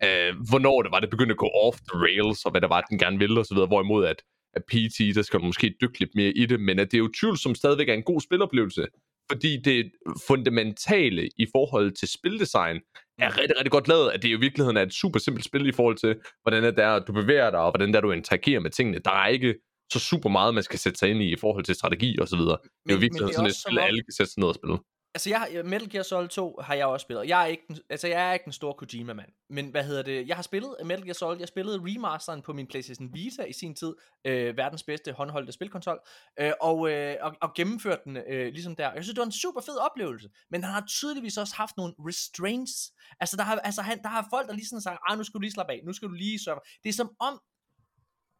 øh, hvornår det var, det begyndte at gå off the rails, og hvad der var, den gerne ville, og så videre. Hvorimod at, at PT, der skal du måske dykke lidt mere i det, men at det er jo tvivlsomt stadigvæk er en god spiloplevelse, fordi det fundamentale i forhold til spildesign er rigtig, rigtig godt lavet, at det i virkeligheden er et super simpelt spil i forhold til, hvordan det er, du bevæger dig, og hvordan det er, du interagerer med tingene. Der er ikke så super meget, man skal sætte sig ind i i forhold til strategi og så videre. Det er jo virkelig sådan et spil, som alle kan sætte sig ned og spille. Altså, jeg, øh, Metal Gear Solid 2 har jeg også spillet. Jeg er ikke den, altså, jeg er ikke den store Kojima-mand. Men hvad hedder det? Jeg har spillet øh, Metal Gear Solid. Jeg spillede remasteren på min PlayStation Vita i sin tid. Øh, verdens bedste håndholdte spilkonsol. Øh, og, øh, og, og gennemførte den øh, ligesom der. Jeg synes, det var en super fed oplevelse. Men han har tydeligvis også haft nogle restraints. Altså, der har, altså han, der har folk, der lige sådan sagt, ah, nu skal du lige slappe af. Nu skal du lige sørge. Det er som om,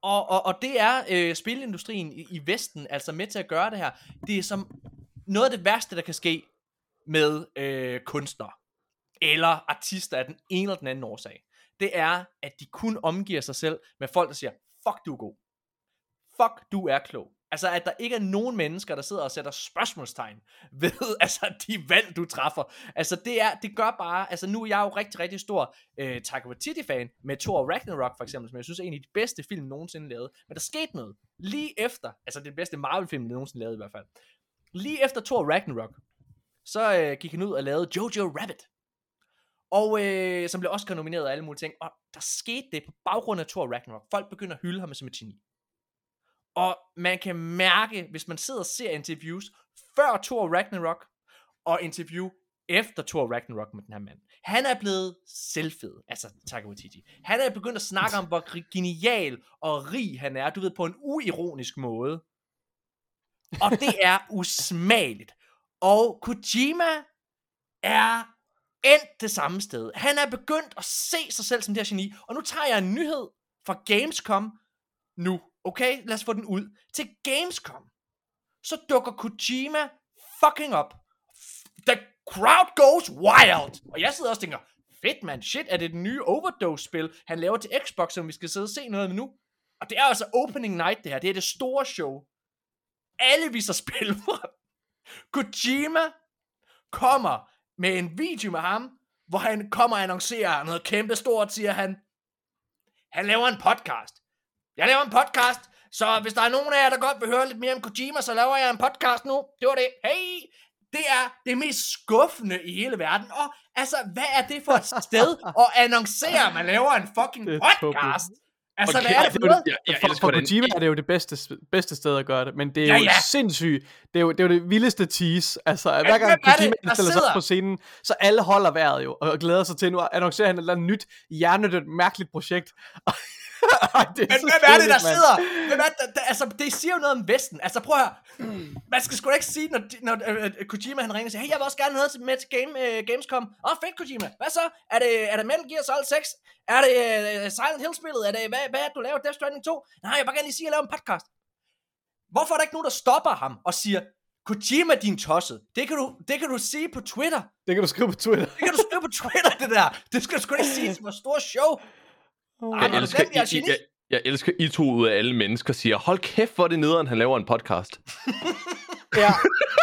og, og, og det er øh, spilindustrien i, i Vesten altså med til at gøre det her. Det er som noget af det værste, der kan ske med øh, kunstnere eller artister af den ene eller den anden årsag. Det er, at de kun omgiver sig selv med folk, der siger, fuck du er god. Fuck du er klog. Altså, at der ikke er nogen mennesker, der sidder og sætter spørgsmålstegn [LAUGHS] ved, altså, de valg, du træffer. Altså, det, er, det gør bare, altså, nu er jeg jo rigtig, rigtig stor øh, Taika Waititi-fan med Thor Ragnarok, for eksempel, som jeg synes er en af de bedste film nogensinde lavet. Men der skete noget. Lige efter, altså det bedste Marvel-film nogensinde lavet i hvert fald. Lige efter Thor Ragnarok, så øh, gik han ud og lavede Jojo Rabbit. Og øh, som blev også nomineret og alle mulige ting. Og der skete det på baggrund af Thor Ragnarok. Folk begynder at hylde ham som et geni. Og man kan mærke, hvis man sidder og ser interviews før Thor Ragnarok, og interview efter Thor Ragnarok med den her mand. Han er blevet selvfed, altså Taika Waititi. Han er begyndt at snakke om, hvor genial og rig han er, du ved, på en uironisk måde. Og det er usmageligt. Og Kojima er endt det samme sted. Han er begyndt at se sig selv som det her geni. Og nu tager jeg en nyhed fra Gamescom nu. Okay, lad os få den ud. Til Gamescom. Så dukker Kojima fucking op. The crowd goes wild. Og jeg sidder også og tænker, fedt man, shit, er det det nye Overdose-spil, han laver til Xbox, som vi skal sidde og se noget med nu? Og det er altså opening night, det her. Det er det store show. Alle viser spil [LAUGHS] fra Kojima kommer med en video med ham, hvor han kommer og annoncerer noget kæmpe stort, siger han. Han laver en podcast. Jeg laver en podcast, så hvis der er nogen af jer, der godt vil høre lidt mere om Kojima, så laver jeg en podcast nu. Det var det. Hey! Det er det mest skuffende i hele verden. Og altså, hvad er det for et sted at annoncere, at man laver en fucking podcast? Altså, Okay, hvad er det for det er noget? jeg- jeg for, for Kojima er det jo det bedste, bedste sted at gøre det, men det er Ja, jo ja. sindssygt. Det er jo, det er jo det vildeste tease. Altså, hver gang det, Kojima der stiller sig op på scenen, så alle holder vejret jo, og glæder sig til nu at annoncere han et eller andet nyt, hjernedødt, mærkeligt projekt. [LAUGHS] [LAUGHS] Ej, det Men så hvem er det, der mand. sidder? Hvem er det, der, altså, det siger jo noget om Vesten. Altså, prøv at høre. Man skal sgu da ikke sige, når, når uh, Kojima han ringer og siger, hey, jeg vil også gerne have noget til- med til game, uh, Gamescom. Åh, oh, fedt, Kojima. Hvad så? Er det, er det Metal Gear Solid 6? Er det uh, Silent Hill-spillet? Er det, hvad, hvad er det, du laver? Death Stranding 2? Nej, jeg vil bare gerne lige sige, at jeg laver en podcast. Hvorfor er der ikke nogen, der stopper ham og siger, Kojima, din tosset. Det kan, du, det kan du sige på Twitter. Det kan du skrive på Twitter. Det kan du skrive på Twitter, det der. Det skal du sgu ikke sige som et stort show. Ej, Jeg er elsker, jeg geni. jeg, jeg elsker, I to ud af alle mennesker siger, hold kæft, hvor det nederen, han laver en podcast. [LAUGHS] Ja,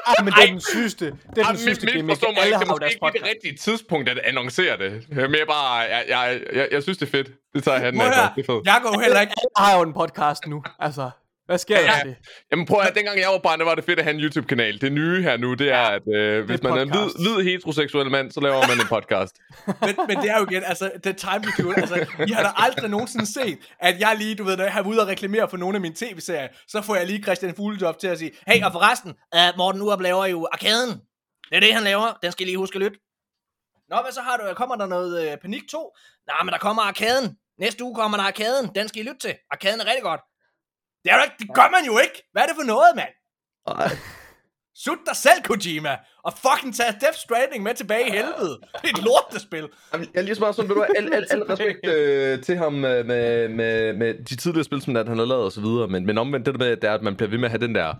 Ej, men det er den sygeste. Det er den Ej, sygeste men, gimmick. forstå mig Alle ikke, har det er ikke det rigtige tidspunkt at annoncere det. Men jeg bare, jeg, jeg, jeg, jeg synes, det er fedt. Det tager jeg Prøv af høre, Det er fedt. jeg går heller ikke Alle har jo en podcast nu. Altså, hvad sker der Ja. det? Jamen prøv at dengang jeg var barn, der var det fedt at have en YouTube-kanal. Det nye her nu, det er, at øh, hvis man er en hvid, podcast. hvid heteroseksuel mand, så laver man en podcast. [LAUGHS] men, men det er jo igen, altså, the time do it. Altså, I har da aldrig nogensinde set, at jeg lige, du ved, når jeg har ude og reklamere for nogle af mine tv-serier, så får jeg lige Christian Fuglejob til at sige, hey, og forresten, uh, Morten Urup laver jo Arkaden. Det er det, han laver. Den skal I lige huske at lytte. Nå, men så har du, kommer der noget uh, Panik 2? Nej, men der kommer Arkaden. Næste uge kommer der Arkaden. Den skal I lytte til. Arkaden er rigtig godt. Det, er jo ikke, det gør man jo ikke. Hvad er det for noget, mand? Sut dig selv, Kojima, og fucking tag Death Stranding med tilbage i helvede. Det er et lortespil. Jamen, Jeg er lige smart sådan, ved du al, al, al respekt [LAUGHS] øh, til ham med, med, med de tidligere spil, som han har lavet og så videre, men, men omvendt det der med, det er, at man bliver ved med at have den der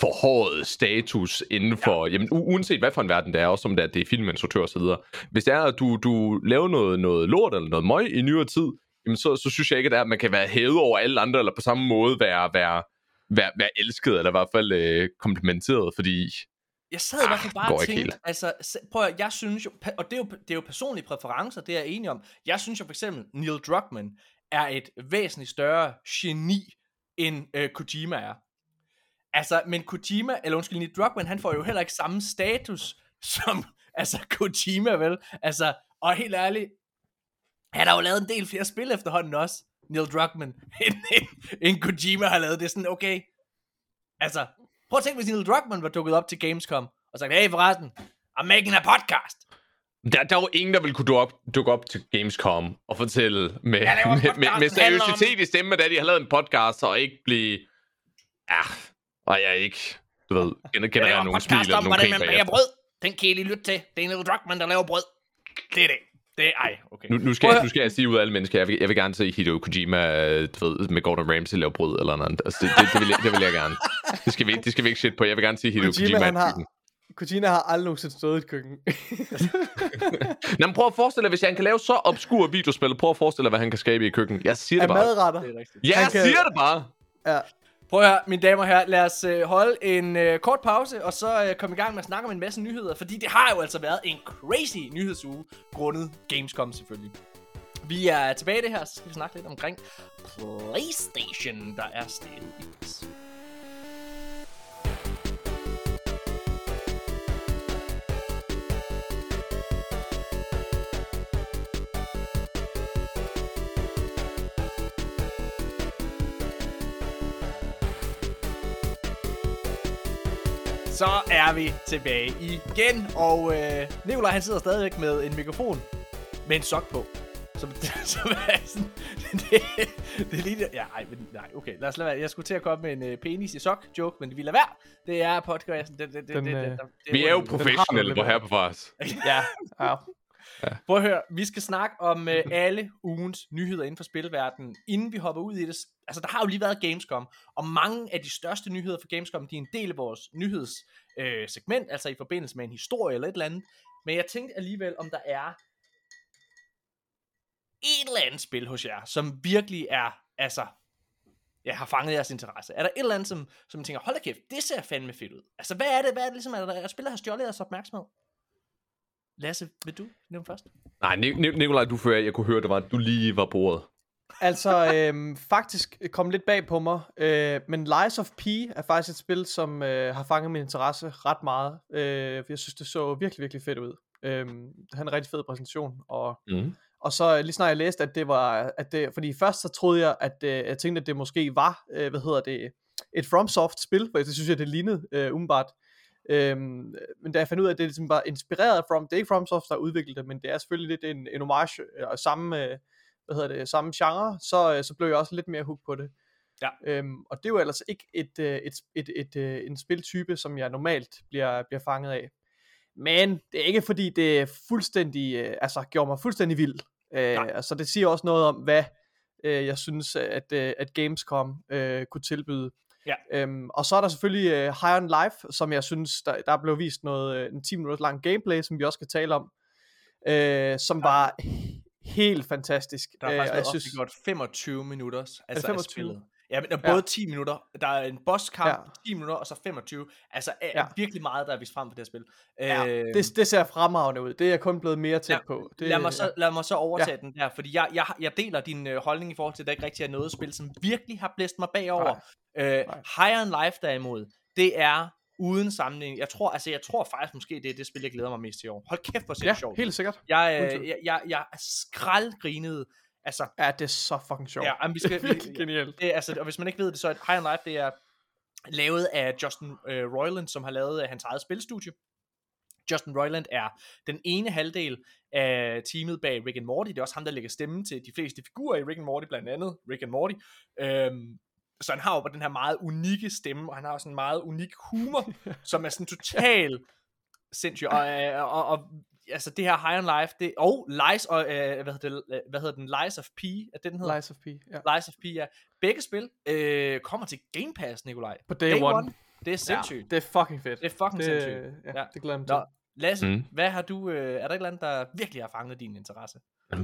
forhårede status inden for, ja. jamen uanset hvad for en verden det er, også om det er, det er filminstruktør og så videre. Hvis det er, at du, du laver noget, noget lort eller noget møg i nyere tid, jamen så, så synes jeg ikke, at, man kan være hævet over alle andre, eller på samme måde være, være, være, være elsket, eller i hvert fald øh, komplimenteret, fordi Jeg sad i hvert fald Ah, bare og tænkte, altså, prøv at, jeg synes jo, og det er jo, det er jo personlige præferencer, det er jeg enig om. Jeg synes jo for eksempel, Neil Druckmann er et væsentligt større geni, end øh, Kojima er. Altså, men Kojima, eller undskyld, Neil Druckmann, han får jo heller ikke samme status, [LAUGHS] som, altså, Kojima, vel? Altså, og helt ærligt, han har jo lavet en del flere spil efterhånden også, Neil Druckmann, [LAUGHS] end, end, end Kojima har lavet. Det er sådan, okay, altså, prøv at tænke, hvis Neil Druckmann var dukket op til Gamescom, og sagt, hey forresten, I'm making a podcast. Der, der er jo ingen, der vil kunne dukke op, dukke op til Gamescom og fortælle med, Jeg med, med, med seriøsitet i stemmen, at de har lavet en podcast, og ikke blive... Ja, og jeg ikke, du ved, gener- Jeg generere laver en nogle smil eller nogle bager bagefter. brød. Den kan I lige lytte til. Det er Neil Druckmann, der laver brød. Det er det. Det er, ej, okay. Nu, nu, skal jeg, nu skal jeg sige ud af alle mennesker, jeg vil, jeg vil gerne se Hideo Kojima du ved, med Gordon Ramsay lave brød eller noget andet. Altså, det, det, det, vil jeg, det vil jeg gerne. Det skal, vi, det skal vi ikke shit på. Jeg vil gerne se Hideo Kojima, Kojima. han i har. Kojima har aldrig nogensinde stået i et køkken. [LAUGHS] Nå, men prøv at forestille dig, hvis han kan lave så obskur videospil, prøv at forestille dig, hvad han kan skabe i køkken. Jeg siger det bare. madretter. Det er rigtigt. Ja, jeg kan- siger det bare. Ja. Prøv at høre, mine damer og herrer, lad os øh, holde en øh, kort pause, og så øh, komme i gang med at snakke om en masse nyheder, fordi det har jo altså været en crazy nyhedsuge, grundet Gamescom selvfølgelig. Vi er tilbage i det her, så skal vi snakke lidt omkring PlayStation, der er steget i Så er vi tilbage igen, og øh, Nikolaj han sidder stadigvæk med en mikrofon med en sok på. Så, så er sådan, det, det er lige det. Ja, nej, men, nej, okay, lad os lade være. Jeg skulle til at komme med en uh, penis i sok joke, men det vil lade være. Det er podcasten. Det, det, det, Den, det, øh, det, det, Vi er jo professionelle på her på fars. Ja, Ja. Prøv at høre, vi skal snakke om uh, alle ugens nyheder inden for spilverdenen, inden vi hopper ud i det. Altså, der har jo lige været Gamescom, og mange af de største nyheder for Gamescom, de er en del af vores nyhedssegment, øh, segment, altså i forbindelse med en historie eller et eller andet. Men jeg tænkte alligevel, om der er et eller andet spil hos jer, som virkelig er, altså, ja, har fanget jeres interesse. Er der et eller andet, som, som I tænker, hold da kæft, det ser fandme fedt ud. Altså, hvad er det, hvad er det ligesom, er der, er spillet har stjålet jeres opmærksomhed? Lasse, vil du nævne først? Nej, Nik- Nik- Nikolaj, du før jeg kunne høre, det var, at du lige var på ordet. Altså, øhm, faktisk kom lidt bag på mig, øh, men Lies of P er faktisk et spil, som øh, har fanget min interesse ret meget. Øh, for jeg synes, det så virkelig, virkelig fedt ud. Øh, det har en rigtig fed præsentation, og, Mm. og så lige snart jeg læste, at det var, at det, fordi først så troede jeg, at øh, jeg tænkte, at det måske var, øh, hvad hedder det, et FromSoft spil, for det synes jeg, det lignede øh, umiddelbart. Øhm, men da jeg fandt ud af, at det ligesom var inspireret af From, det er ikke FromSoft, der har udviklet det, men det er selvfølgelig lidt en, en homage, øh, og samme, øh, hvad hedder det, samme genre, så, øh, så blev jeg også lidt mere hooked på det. Ja. Øhm, og det er jo ellers ikke et, øh, et, et, et, et, en spiltype, som jeg normalt bliver, bliver fanget af. Men det er ikke fordi, det fuldstændig, øh, altså gjorde mig fuldstændig vild. Øh, Nej. altså det siger også noget om, hvad øh, jeg synes, at, øh, at Gamescom øh, kunne tilbyde. Ja. Øhm, og så er der selvfølgelig øh, High on Life, som jeg synes, der, der blev vist noget, øh, en 10 minutter lang gameplay, som vi også skal tale om, øh, som var helt fantastisk. Der er Øh, faktisk blevet jeg synes, opgjort 25 minutter altså af 25? spillet. Ja, men der er Ja. både 10 minutter, der er en bosskamp, Ja. ja. 10 minutter, og så 25. Altså er, Ja. ja. virkelig meget, der er vist frem for det her spil. ja, Øh, det, det ser fremragende ud. Det er jeg kun blevet mere tæt Ja, på. Det, lad, mig så, lad mig så overtage Ja. ja. den der, fordi jeg, jeg, jeg deler din øh, holdning i forhold til, at der ikke rigtig er noget spil, som virkelig har blæst mig bagover. Øh, Nej. Higher on Life derimod, det er uden sammenligning. Jeg tror, altså, jeg tror faktisk måske, det er det spil, jeg glæder mig mest til i år. Hold kæft, hvor ser Ja, det sjovt. helt sikkert. Jeg, øh, jeg, jeg, jeg skraldgrinede. Altså, Ja, det er så fucking sjovt. ja, vi skal, [LAUGHS] Virkelig genialt. det, er, altså, og hvis man ikke ved det, så er High on Life, det er lavet af Justin øh, Roiland, som har lavet øh, hans eget spilstudie. Justin Roiland er den ene halvdel af teamet bag Rick and Morty. Det er også ham, der lægger stemme til de fleste figurer i Rick and Morty, blandt andet Rick and Morty. Øhm, så han har jo den her meget unikke stemme, og han har også en meget unik humor, [LAUGHS] som er sådan total sindssyg. Og, øh, og, og altså det her High on Life, det, og Lies, og, øh, hvad, hedder det, øh, hvad hedder den, Lies of P, er det den hedder? Lies of P. Ja. Lies of P, ja. Begge spil øh, kommer til Game Pass, Nikolaj. På day, one. Det er sindssygt. Det er fucking fedt. Det er fucking det, sindssygt. Ja, Ja. det glæder jeg mig til. Nå, Lasse, Mm. mm. hvad har du, øh, er der et eller andet, der virkelig har fanget din interesse?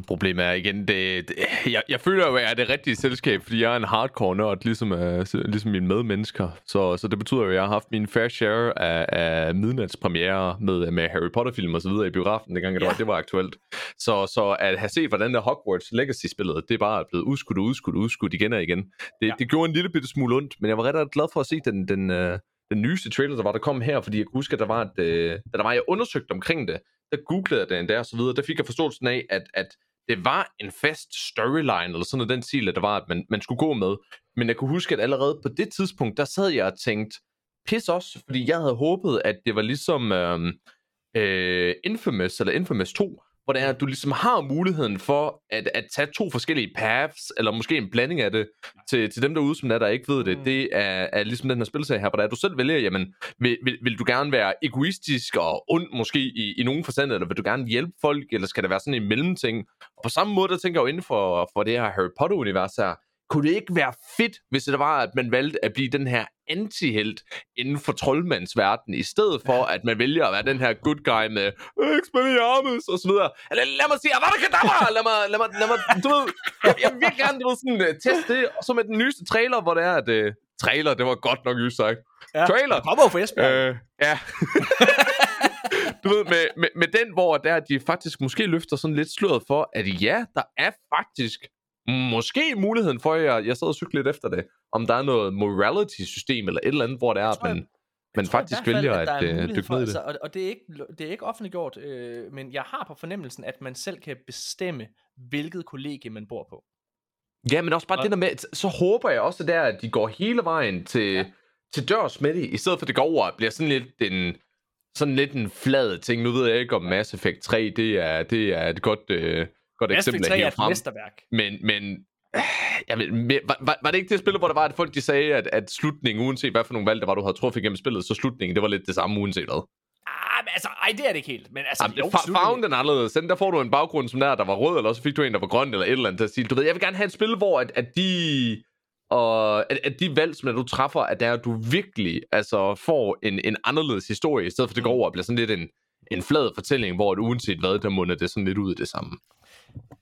Problemet er igen, det, det, jeg, jeg føler jo, at jeg er det rigtige selskab, fordi jeg er en hardcore nørd, ligesom, uh, ligesom mine medmennesker. Så, så det betyder jo, at jeg har haft min fair share af, af midnatspremiere med, med Harry Potter-film og så videre i biografen, dengang det, Ja. var, det var aktuelt. Så, så at have set, hvordan der Hogwarts Legacy-spillet, det er bare blevet udskudt og udskudt og udskudt igen og igen. Det, Ja. det gjorde en lille bitte smule ondt, men jeg var ret, glad for at se den, den, uh, den nyeste trailer, der var, der kom her, fordi jeg kunne huske, at der var, et, da der var, jeg undersøgte omkring det, der googlede jeg det endda og så videre, der fik jeg forståelsen af, at, at det var en fast storyline, eller sådan noget den stil, at der var, at man, man skulle gå med. Men jeg kunne huske, at allerede på det tidspunkt, der sad jeg og tænkte, pis også, fordi jeg havde håbet, at det var ligesom øh, øh, Infamous, eller Infamous 2, hvor det er, at du ligesom har muligheden for at, at tage to forskellige paths, eller måske en blanding af det, til, til dem derude, som der, der ikke ved det. Mm. Det er, er ligesom den her spilserie her, hvor det er, du selv vælger, jamen, vil, vil, vil du gerne være egoistisk og ond måske i, i nogen forstand, eller vil du gerne hjælpe folk, eller skal det være sådan en mellemting? Og på samme måde, der tænker jeg jo inden for, for det her Harry Potter-univers her, kunne det ikke være fedt, hvis det var, at man valgte at blive den her antihelt inden for troldmandsverden, i stedet for, at man vælger at være den her good guy med Expelliarmus og så videre. Eller lad mig sige, hvad kan der [LAUGHS] Lad mig, lad mig, lad mig, du ved, jeg, jeg vil virkelig gerne, du ved, sådan, uh, teste det, og så med den nyeste trailer, hvor det er, at, uh, trailer, det var godt nok sagt. Ja, trailer. Kommer jo for Esbjerg. Øh, ja. [LAUGHS] du ved, med, med, med den, hvor der de faktisk måske løfter sådan lidt sløret for, at ja, der er faktisk måske muligheden for, at jeg, jeg sad og cyklede lidt efter det, om der er noget morality-system eller et eller andet, hvor det er, at man, man faktisk fald, vælger at, at uh, dykke ned i det. Altså, og, og det, er ikke, det er ikke offentliggjort, øh, men jeg har på fornemmelsen, at man selv kan bestemme, hvilket kollegie man bor på. Ja, men også bare og... det der med, så håber jeg også der, at de går hele vejen til, ja. til dørs med det, i stedet for at det går over og bliver sådan lidt en, sådan lidt en flad ting. Nu ved jeg ikke, om Mass Effect 3, det er, det er et godt... Øh, godt eksempel af er et mesterværk. Men, men jeg ved, var, var, var, det ikke det spil, hvor der var, at folk de sagde, at, at slutningen, uanset hvad for nogle valg der var, du havde truffet igennem spillet, så slutningen, det var lidt det samme, uanset hvad? Ah, men altså, ej, det er det ikke helt. Men altså, Jamen, jo, fa- farven den anderledes. Den der får du en baggrund, som der, der var rød, eller så fik du en, der var grøn, eller et eller andet. Til at sige, du ved, jeg vil gerne have et spil, hvor at, at de og at, at de valg, som du træffer, at der du virkelig altså, får en, en anderledes historie, i stedet for at det går mm. over og bliver sådan lidt en, en flad fortælling, hvor det uanset hvad, der munder det sådan lidt ud af det samme.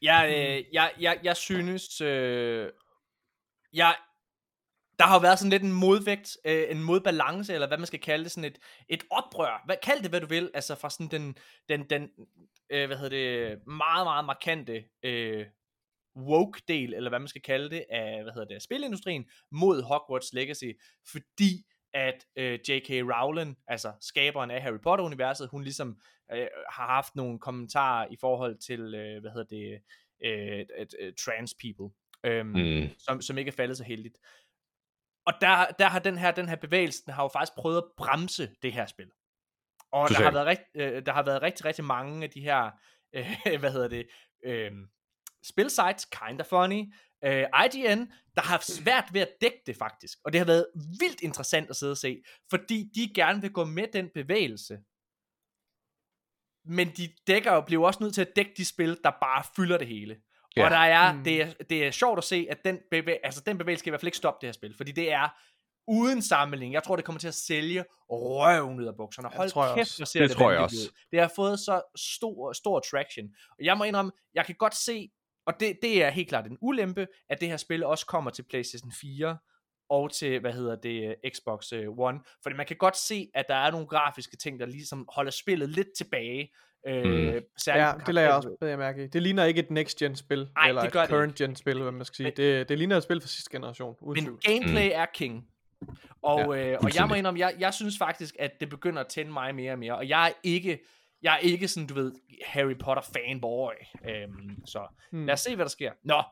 Jeg, øh, jeg, jeg, jeg synes, øh, jeg, der har jo været sådan lidt en modvægt, øh, en modbalance, eller hvad man skal kalde det, sådan et, et oprør. Hvad, kald det, hvad du vil, altså fra sådan den, den, den øh, hvad hedder det, meget, meget markante øh, woke-del, eller hvad man skal kalde det, af, hvad hedder det, spilindustrien, mod Hogwarts Legacy, fordi at øh, J.K. Rowling, altså skaberen af Harry Potter-universet, hun ligesom øh, har haft nogle kommentarer i forhold til, øh, hvad hedder det, øh, et, trans people, øh, mm. som, som ikke er faldet så heldigt. Og der, der har den her, den her bevægelse, den har jo faktisk prøvet at bremse det her spil. Og der har, været rigt, øh, der har været rigtig, rigtig mange af de her, [LAUGHS] øh, hvad hedder det, øh, spilsites, kinda funny, øh, IGN, der har haft svært ved at dække det faktisk. Og det har været vildt interessant at sidde og se, fordi de gerne vil gå med den bevægelse. Men de dækker og bliver også nødt til at dække de spil, der bare fylder det hele. Ja. Og der er, mm. det, er, det er sjovt at se, at den, bevæ- altså den bevægelse skal i hvert fald ikke stoppe det her spil, fordi det er uden sammenligning. Jeg tror, det kommer til at sælge røven ud af bukserne. Hold tror kæft, hvor ser det, det tror jeg også. Ud. Det har fået så stor, stor traction. Og jeg må indrømme, jeg kan godt se, og det, det er helt klart en ulempe, at det her spil også kommer til PlayStation 4 og til, hvad hedder det, Xbox øh, One. Fordi man kan godt se, at der er nogle grafiske ting, der ligesom holder spillet lidt tilbage. Øh, mm. Ja, det lader jeg også jeg mærke i. Det ligner ikke et next-gen spil, Ej, eller et current-gen spil, hvad man skal sige. Det, det ligner et spil for sidste generation. Men gameplay mm. er king. Og, ja, øh, og jeg må indrømme, jeg, jeg synes faktisk, at det begynder at tænde mig mere og mere. Og jeg er ikke, jeg er ikke sådan, du ved, Harry Potter fanboy. Øhm, så hmm. lad os se, hvad der sker. Nå.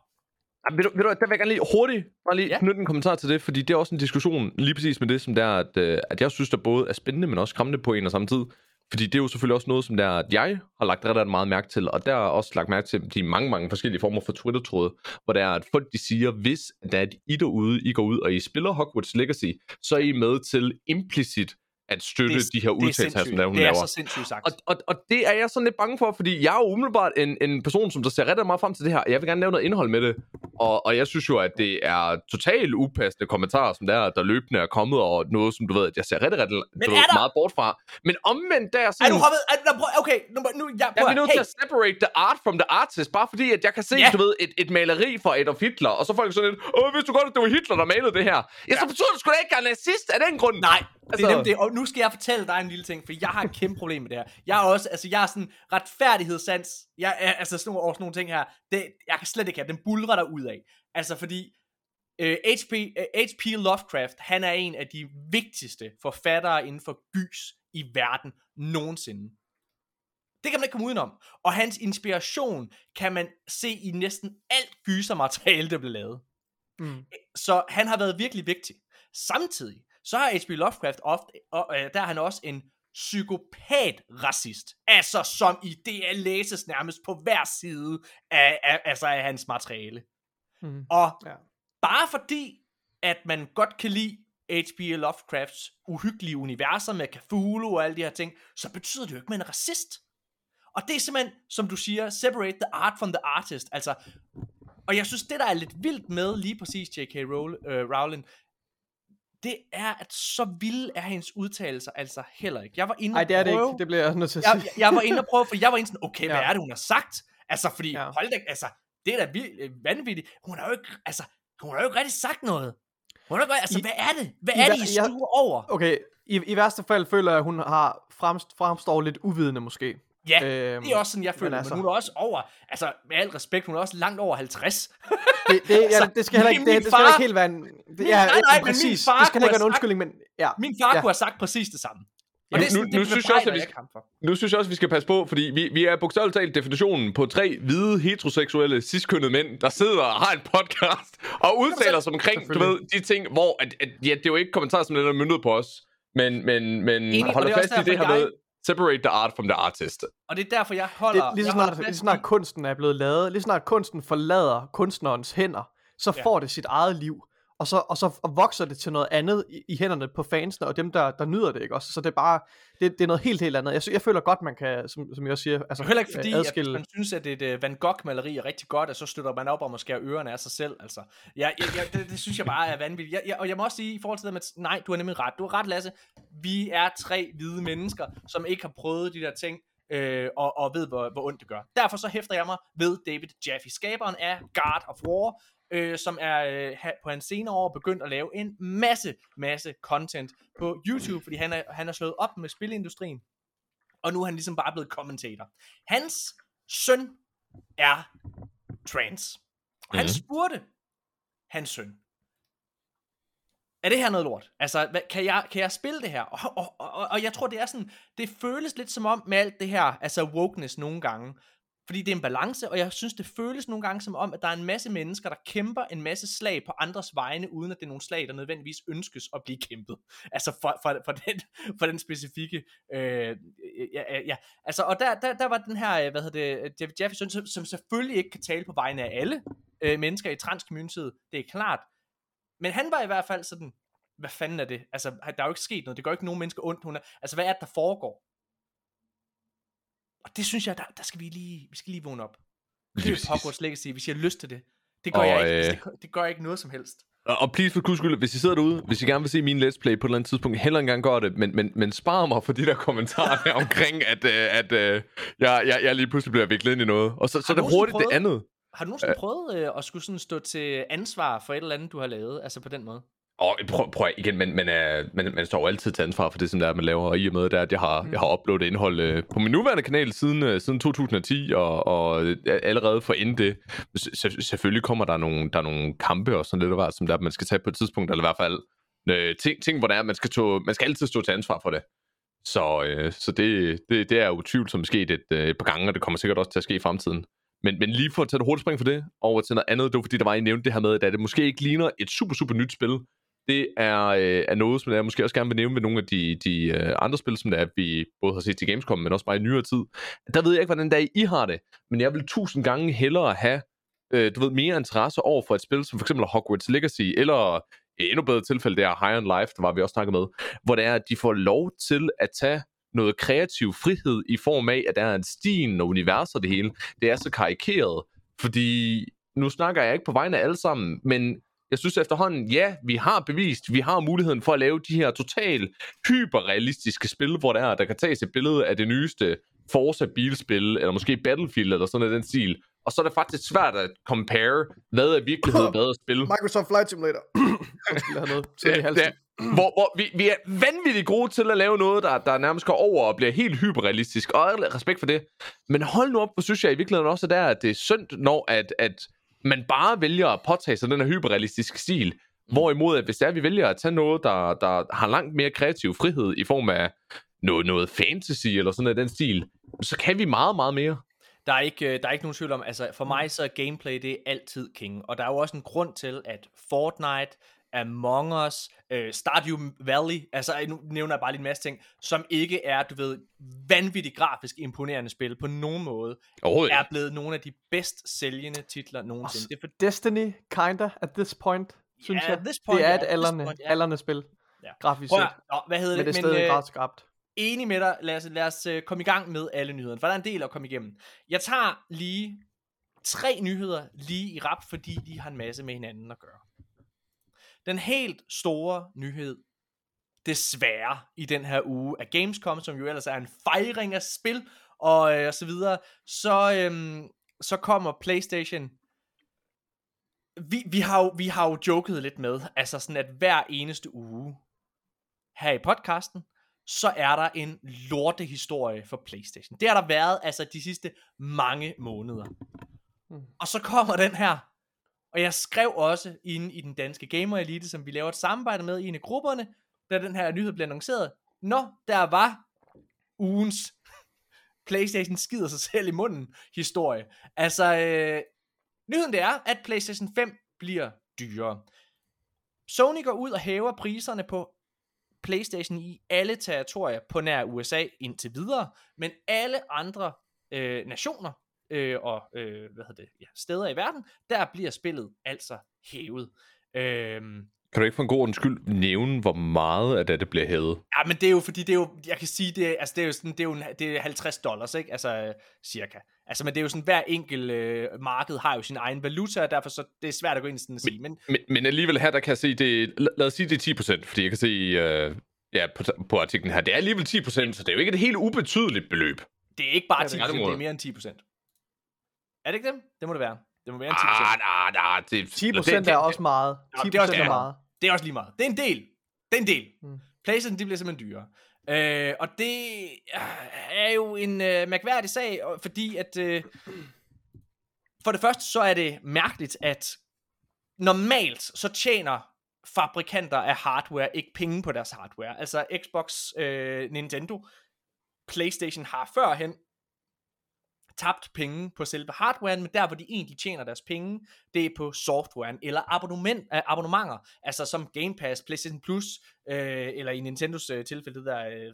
Jamen, ved, du, ved du, der vil jeg gerne lige hurtigt bare lige ja. knytte en kommentar til det, fordi det er også en diskussion lige præcis med det, som der, at, øh, at jeg synes, der både er spændende, men også skræmmende på en og samme tid. Fordi det er jo selvfølgelig også noget, som der, at jeg har lagt ret meget mærke til, og der har også lagt mærke til de mange, mange forskellige former for Twitter-tråde, hvor der er, at folk de siger, hvis der er I derude, I går ud, og I spiller Hogwarts Legacy, så er I med til implicit at støtte det, de her udtalelser, som der, hun laver. Det er så sindssygt sagt. Og, og, og det er jeg sådan lidt bange for, fordi jeg er jo umiddelbart en, en person, som der ser rigtig meget frem til det her. Jeg vil gerne lave noget indhold med det. Og, og jeg synes jo, at det er totalt upassende kommentarer, som der, der løbende er kommet, og noget, som du ved, at jeg ser rigtig, rigtig Men ved, der... meget bort fra. Men omvendt der er sådan... Er du hoppet? Er, der, okay, nu, nu jeg, jeg er nødt hey. til at separate the art from the artist, bare fordi, at jeg kan se, ja. du ved, et, et maleri fra Adolf Hitler, og så folk sådan lidt, åh, hvis du godt, at det var Hitler, der malede det her. Ja, ja. så betyder det sgu da ikke, at jeg er nazist af den grund. Nej, Altså... Det er nemt det, og nu skal jeg fortælle dig en lille ting, for jeg har et kæmpe problem med det her. Jeg er også, altså jeg er sådan retfærdighedssans, jeg er, altså sådan nogle, sådan nogle ting her, det, jeg kan slet ikke have, den bulrer der ud af. Altså fordi, øh, H.P. Uh, H.P. Lovecraft, han er en af de vigtigste forfattere inden for gys i verden nogensinde. Det kan man ikke komme udenom. Og hans inspiration kan man se i næsten alt gysermateriale, der blev lavet. Mm. Så han har været virkelig vigtig. Samtidig, så har H.P. Lovecraft ofte, og, øh, der er han også en psykopat-racist. Altså som i det er læses nærmest på hver side af, af, altså af hans materiale. Mm. Og ja. bare fordi, at man godt kan lide H.P. Lovecrafts uhyggelige universer med Cthulhu og alle de her ting, så betyder det jo ikke, at man er racist. Og det er simpelthen, som du siger, separate the art from the artist. Altså, Og jeg synes, det der er lidt vildt med lige præcis J.K. Rowl- øh, Rowling, det er, at så vilde er hendes udtalelser altså heller ikke. Jeg var inde Nej, det er det prøve, ikke. Det bliver jeg nødt til at sige. jeg, jeg var inde og prøve, for jeg var inde sådan, okay, hvad Ja. er det, hun har sagt? Altså, fordi, Ja. hold da, altså, det er da vildt, øh, vanvittigt. Hun har jo ikke, altså, hun har jo ikke rigtig sagt noget. Hun har jo ikke, altså, I- hvad er det? Hvad i er det, I jeg- stuer over? Okay, i, i værste fald føler jeg, at hun har fremst, fremstår lidt uvidende måske. Ja, Øhm, det er også sådan, jeg føler, men, altså- men hun er også over, altså, med al respekt, hun er også langt over 50. Det, det, ja, [LAUGHS] Altså, det skal heller ikke, det, det skal far- ikke helt være en... Det, Min- ja, nej, nej, ja, men min præcis. far Det skal heller ikke være en undskyldning, men ja. Min far Ja. kunne have sagt præcis det samme. Og Ja, det, nu- det nu synes jeg også, at vi jeg. Nu synes jeg også, vi skal passe på, fordi vi, vi er bogstaveligt talt definitionen på tre hvide, heteroseksuelle, ciskønnede mænd, der sidder og har en podcast og udtaler sig omkring, du ved, de ting, hvor, at, at, ja, det er jo ikke kommentarer, som er myndet på os, men, men, men Enig, holder det er fast i det her med, separate the art from the artist. Og det er derfor, jeg Det, holder... lige, så jeg holder snart, lige så snart kunsten er blevet lavet, lige så snart kunsten forlader kunstnerens hænder, så Ja. får det sit eget liv. Og så, og så vokser det til noget andet i, i hænderne på fansene, og dem, der, der nyder det, ikke også? Så det er bare, det, det er noget helt, helt andet. Jeg, jeg føler godt, man kan, som, som jeg også siger, altså, er heller ikke fordi, øh, at adskille... hvis man synes, at et uh, Van Gogh-maleri er rigtig godt, at så støtter man op om at skære ørerne af sig selv. Altså, jeg, jeg, jeg, det, det, synes jeg bare er vanvittigt. Jeg, jeg, og jeg må også sige, i forhold til det med, nej, du har nemlig ret. Du har ret, Lasse. Vi er tre hvide mennesker, som ikke har prøvet de der ting, øh, og, og ved, hvor, hvor ondt det gør. Derfor så hæfter jeg mig ved David Jaffe, skaberen af God of War, øh, som er øh, på hans senere år begyndt at lave en masse, masse content på YouTube, fordi han er, han er slået op med spilindustrien, og nu er han ligesom bare blevet kommentator. Hans søn er trans. Og han Mhm. spurgte hans søn, er det her noget lort? Altså, hvad, kan, jeg, kan jeg spille det her? Og, og, og, og jeg tror, det er sådan, det føles lidt som om med alt det her, altså wokeness nogle gange, fordi det er en balance, og jeg synes, det føles nogle gange som om, at der er en masse mennesker, der kæmper en masse slag på andres vegne, uden at det er nogle slag, der nødvendigvis ønskes at blive kæmpet. Altså for, for, for, den, for den specifikke... Øh, ja, ja, altså, og der, der, der var den her, øh, hvad hedder det, øh, David Jefferson, som, som selvfølgelig ikke kan tale på vegne af alle øh, mennesker i transcommunityet, det er klart. Men han var i hvert fald sådan, hvad fanden er det? Altså, der er jo ikke sket noget, det gør ikke nogen mennesker ondt. Hun er, altså, hvad er det, der foregår? Og det synes jeg, der, der skal vi lige, vi skal lige vågne op. Det er. Hogwarts Legacy, hvis jeg har lyst til det. Det gør Og, jeg ikke. øh, det, det gør jeg ikke noget som helst. Og, please for guds skyld, hvis I sidder derude, hvis I gerne vil se min let's play på et eller andet tidspunkt, heller engang gør det, men, men, men spar mig for de der kommentarer der omkring, at, øh, at øh, jeg, jeg, jeg lige pludselig bliver viklet ind i noget. Og så, så er det hurtigt det prøvet- andet. Har du nogensinde prøvet øh, at skulle sådan stå til ansvar for et eller andet, du har lavet? Altså på den måde? Og prøv, prøv igen, men men øh, er, man, man står jo altid til ansvar for det, som der er, man laver, og i og med, det er, at jeg har, jeg har uploadet indhold øh, på min nuværende kanal siden, øh, siden 2010, og, og øh, allerede for inden det, s- selvfølgelig kommer der nogle, der er nogle kampe og sådan lidt, af hvert, som der, man skal tage på et tidspunkt, eller i hvert fald øh, ting, ting, hvor det er, man skal, tå, man skal altid stå til ansvar for det. Så, øh, så det, det, det er jo tvivlsomt sket et, øh, et par gange, og det kommer sikkert også til at ske i fremtiden. Men, men lige for at tage et hurtigt spring for det, over til noget andet, det var fordi, der var I nævnt det her med, at det måske ikke ligner et super, super nyt spil, det er, øh, er noget, som jeg måske også gerne vil nævne ved nogle af de, de øh, andre spil, som det er, vi både har set til Gamescom, men også bare i nyere tid. Der ved jeg ikke, hvordan dag I har det, men jeg vil tusind gange hellere have, øh, du ved, mere interesse over for et spil, som for eksempel Hogwarts Legacy, eller i endnu bedre tilfælde, det er High on Life, der var vi også snakket med, hvor det er, at de får lov til at tage noget kreativ frihed i form af, at der er en stien og univers og det hele. Det er så karikeret, fordi nu snakker jeg ikke på vegne af alle sammen, men jeg synes efterhånden, ja, vi har bevist, vi har muligheden for at lave de her total hyperrealistiske spil, hvor der er, der kan tages et billede af det nyeste Forza bilspil, eller måske Battlefield, eller sådan noget den stil. Og så er det faktisk svært at compare, hvad er virkelighed, hvad er spil. Microsoft Flight Simulator. [CLEARS THROAT] [CLEARS THROAT] I halsen. hvor, hvor vi, vi er vanvittigt gode til at lave noget, der, der nærmest går over og bliver helt hyperrealistisk, og respekt for det. Men hold nu op, hvor synes jeg i virkeligheden også, at det er synd, når at, at man bare vælger at påtage sig den her hyperrealistiske stil. Hvorimod, at hvis det er, at vi vælger at tage noget, der, der har langt mere kreativ frihed i form af noget, noget fantasy eller sådan noget den stil, så kan vi meget, meget mere. Der er ikke, øh, der er ikke nogen tvivl om, altså for mig så er gameplay det er altid king, og der er jo også en grund til, at Fortnite, Among Us, øh, Stardew Valley, altså nu nævner jeg bare lige en masse ting, som ikke er, du ved, vanvittigt grafisk imponerende spil på nogen måde, Overhovedet er blevet nogle af de bedst sælgende titler nogensinde. Det er for, Destiny, kinda, at this point, synes Ja, jeg. this point, det er et aldrende, point, ja. aldrende spil, Ja. grafisk set. nå, hvad hedder Men det? det er stadig øh, ret skrabt. enig med dig. Lad os, lad os uh, komme i gang med alle nyhederne, for der er en del at komme igennem. Jeg tager lige tre nyheder lige i rap, fordi de har en masse med hinanden at gøre. Den helt store nyhed, desværre, i den her uge af Gamescom, som jo ellers er en fejring af spil, og, øh, og så videre, så, øhm, så kommer PlayStation vi, vi, har jo, vi har jo joket lidt med, altså sådan at hver eneste uge her i podcasten, så er der en lortehistorie for Playstation. Det har der været altså de sidste mange måneder. Mm. Og så kommer den her, og jeg skrev også inde i den danske Gamer Elite, som vi laver et samarbejde med i en af grupperne, da den her nyhed blev annonceret. Nå, der var ugens PlayStation skider sig selv i munden historie. Altså, øh, nyheden det er, at PlayStation 5 bliver dyrere. Sony går ud og hæver priserne på PlayStation i alle territorier på nær USA indtil videre, men alle andre øh, nationer øh, og øh, hvad hedder det, ja, steder i verden, der bliver spillet altså hævet. Øh, kan du ikke for en god ordens skyld nævne, hvor meget af det, det bliver hævet? Ja, men det er jo, fordi det er jo, jeg kan sige, det er, altså det er jo sådan, det er jo det er 50 dollars, ikke? Altså, cirka. Altså, men det er jo sådan, hver enkelt øh, marked har jo sin egen valuta, og derfor så, det er svært at gå ind og sådan sige. Men, men, men alligevel her, der kan jeg se, det, lad os sige, det er 10%, fordi jeg kan se, øh, ja, på, på artiklen her, det er alligevel 10%, så det er jo ikke et helt ubetydeligt beløb. Det er ikke bare 10%, det er, det er mere end 10%. Er det ikke det? Det må det være. Det må være en 10%. Ah, nej, nej, det, 10% det, det, er også meget. 10% det er, også, er meget. Det er også lige meget. Det er en del. Det er en del. Mm. PlayStation, de bliver simpelthen dyrere. Øh, og det er jo en øh, mærkværdig sag, fordi at øh, for det første så er det mærkeligt, at normalt så tjener fabrikanter af hardware ikke penge på deres hardware. Altså Xbox, øh, Nintendo, PlayStation har førhen tabt penge på selve hardwaren, men der hvor de egentlig tjener deres penge, det er på softwaren eller abonnement, äh, abonnementer, altså som Game Pass, PlayStation Plus, øh, eller i Nintendos øh, tilfælde, det der øh,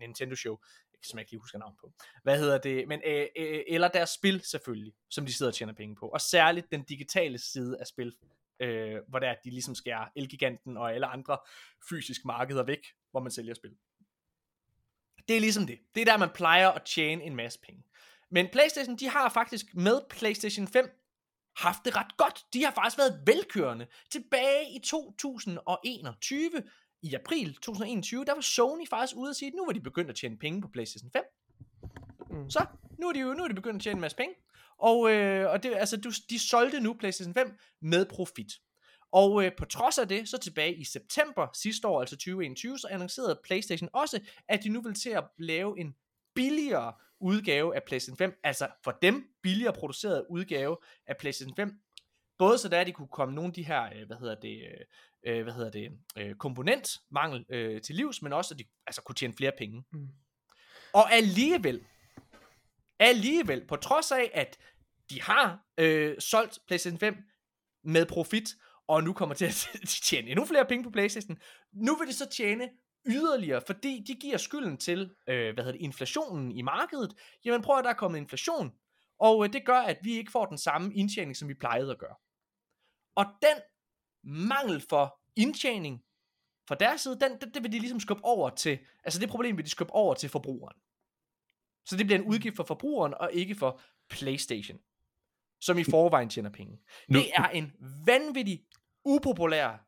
Nintendo Show, som jeg ikke lige husker navn på. Hvad hedder det? Men, øh, øh, eller deres spil selvfølgelig, som de sidder og tjener penge på. Og særligt den digitale side af spil, øh, hvor der de ligesom skærer Elgiganten og alle andre fysiske markeder væk, hvor man sælger spil. Det er ligesom det. Det er der, man plejer at tjene en masse penge. Men PlayStation, de har faktisk med PlayStation 5 haft det ret godt. De har faktisk været velkørende. Tilbage i 2021, i april 2021, der var Sony faktisk ude at sige, at nu var de begyndt at tjene penge på PlayStation 5. Mm. Så, nu er de jo nu er de begyndt at tjene en masse penge. Og, øh, og det, altså, du, de solgte nu PlayStation 5 med profit. Og øh, på trods af det, så tilbage i september sidste år, altså 2021, så annoncerede PlayStation også, at de nu vil til at lave en billigere udgave af PlayStation 5, altså for dem billigere produceret udgave af PlayStation 5, både så der de kunne komme nogle af de her, øh, hvad hedder det, øh, hvad hedder det, øh, komponentmangel øh, til livs, men også at de altså kunne tjene flere penge. Mm. Og alligevel, alligevel, på trods af, at de har øh, solgt PlayStation 5 med profit, og nu kommer til at [LAUGHS] tjene endnu flere penge på PlayStation, nu vil de så tjene yderligere, fordi de giver skylden til, øh, hvad hedder det, inflationen i markedet. Jamen prøv at der er kommet inflation, og øh, det gør, at vi ikke får den samme indtjening, som vi plejede at gøre. Og den mangel for indtjening fra deres side, den, det, det vil de ligesom skubbe over til, altså det problem vil de skubbe over til forbrugeren. Så det bliver en udgift for forbrugeren, og ikke for PlayStation, som i forvejen tjener penge. Nu. Det er en vanvittig upopulær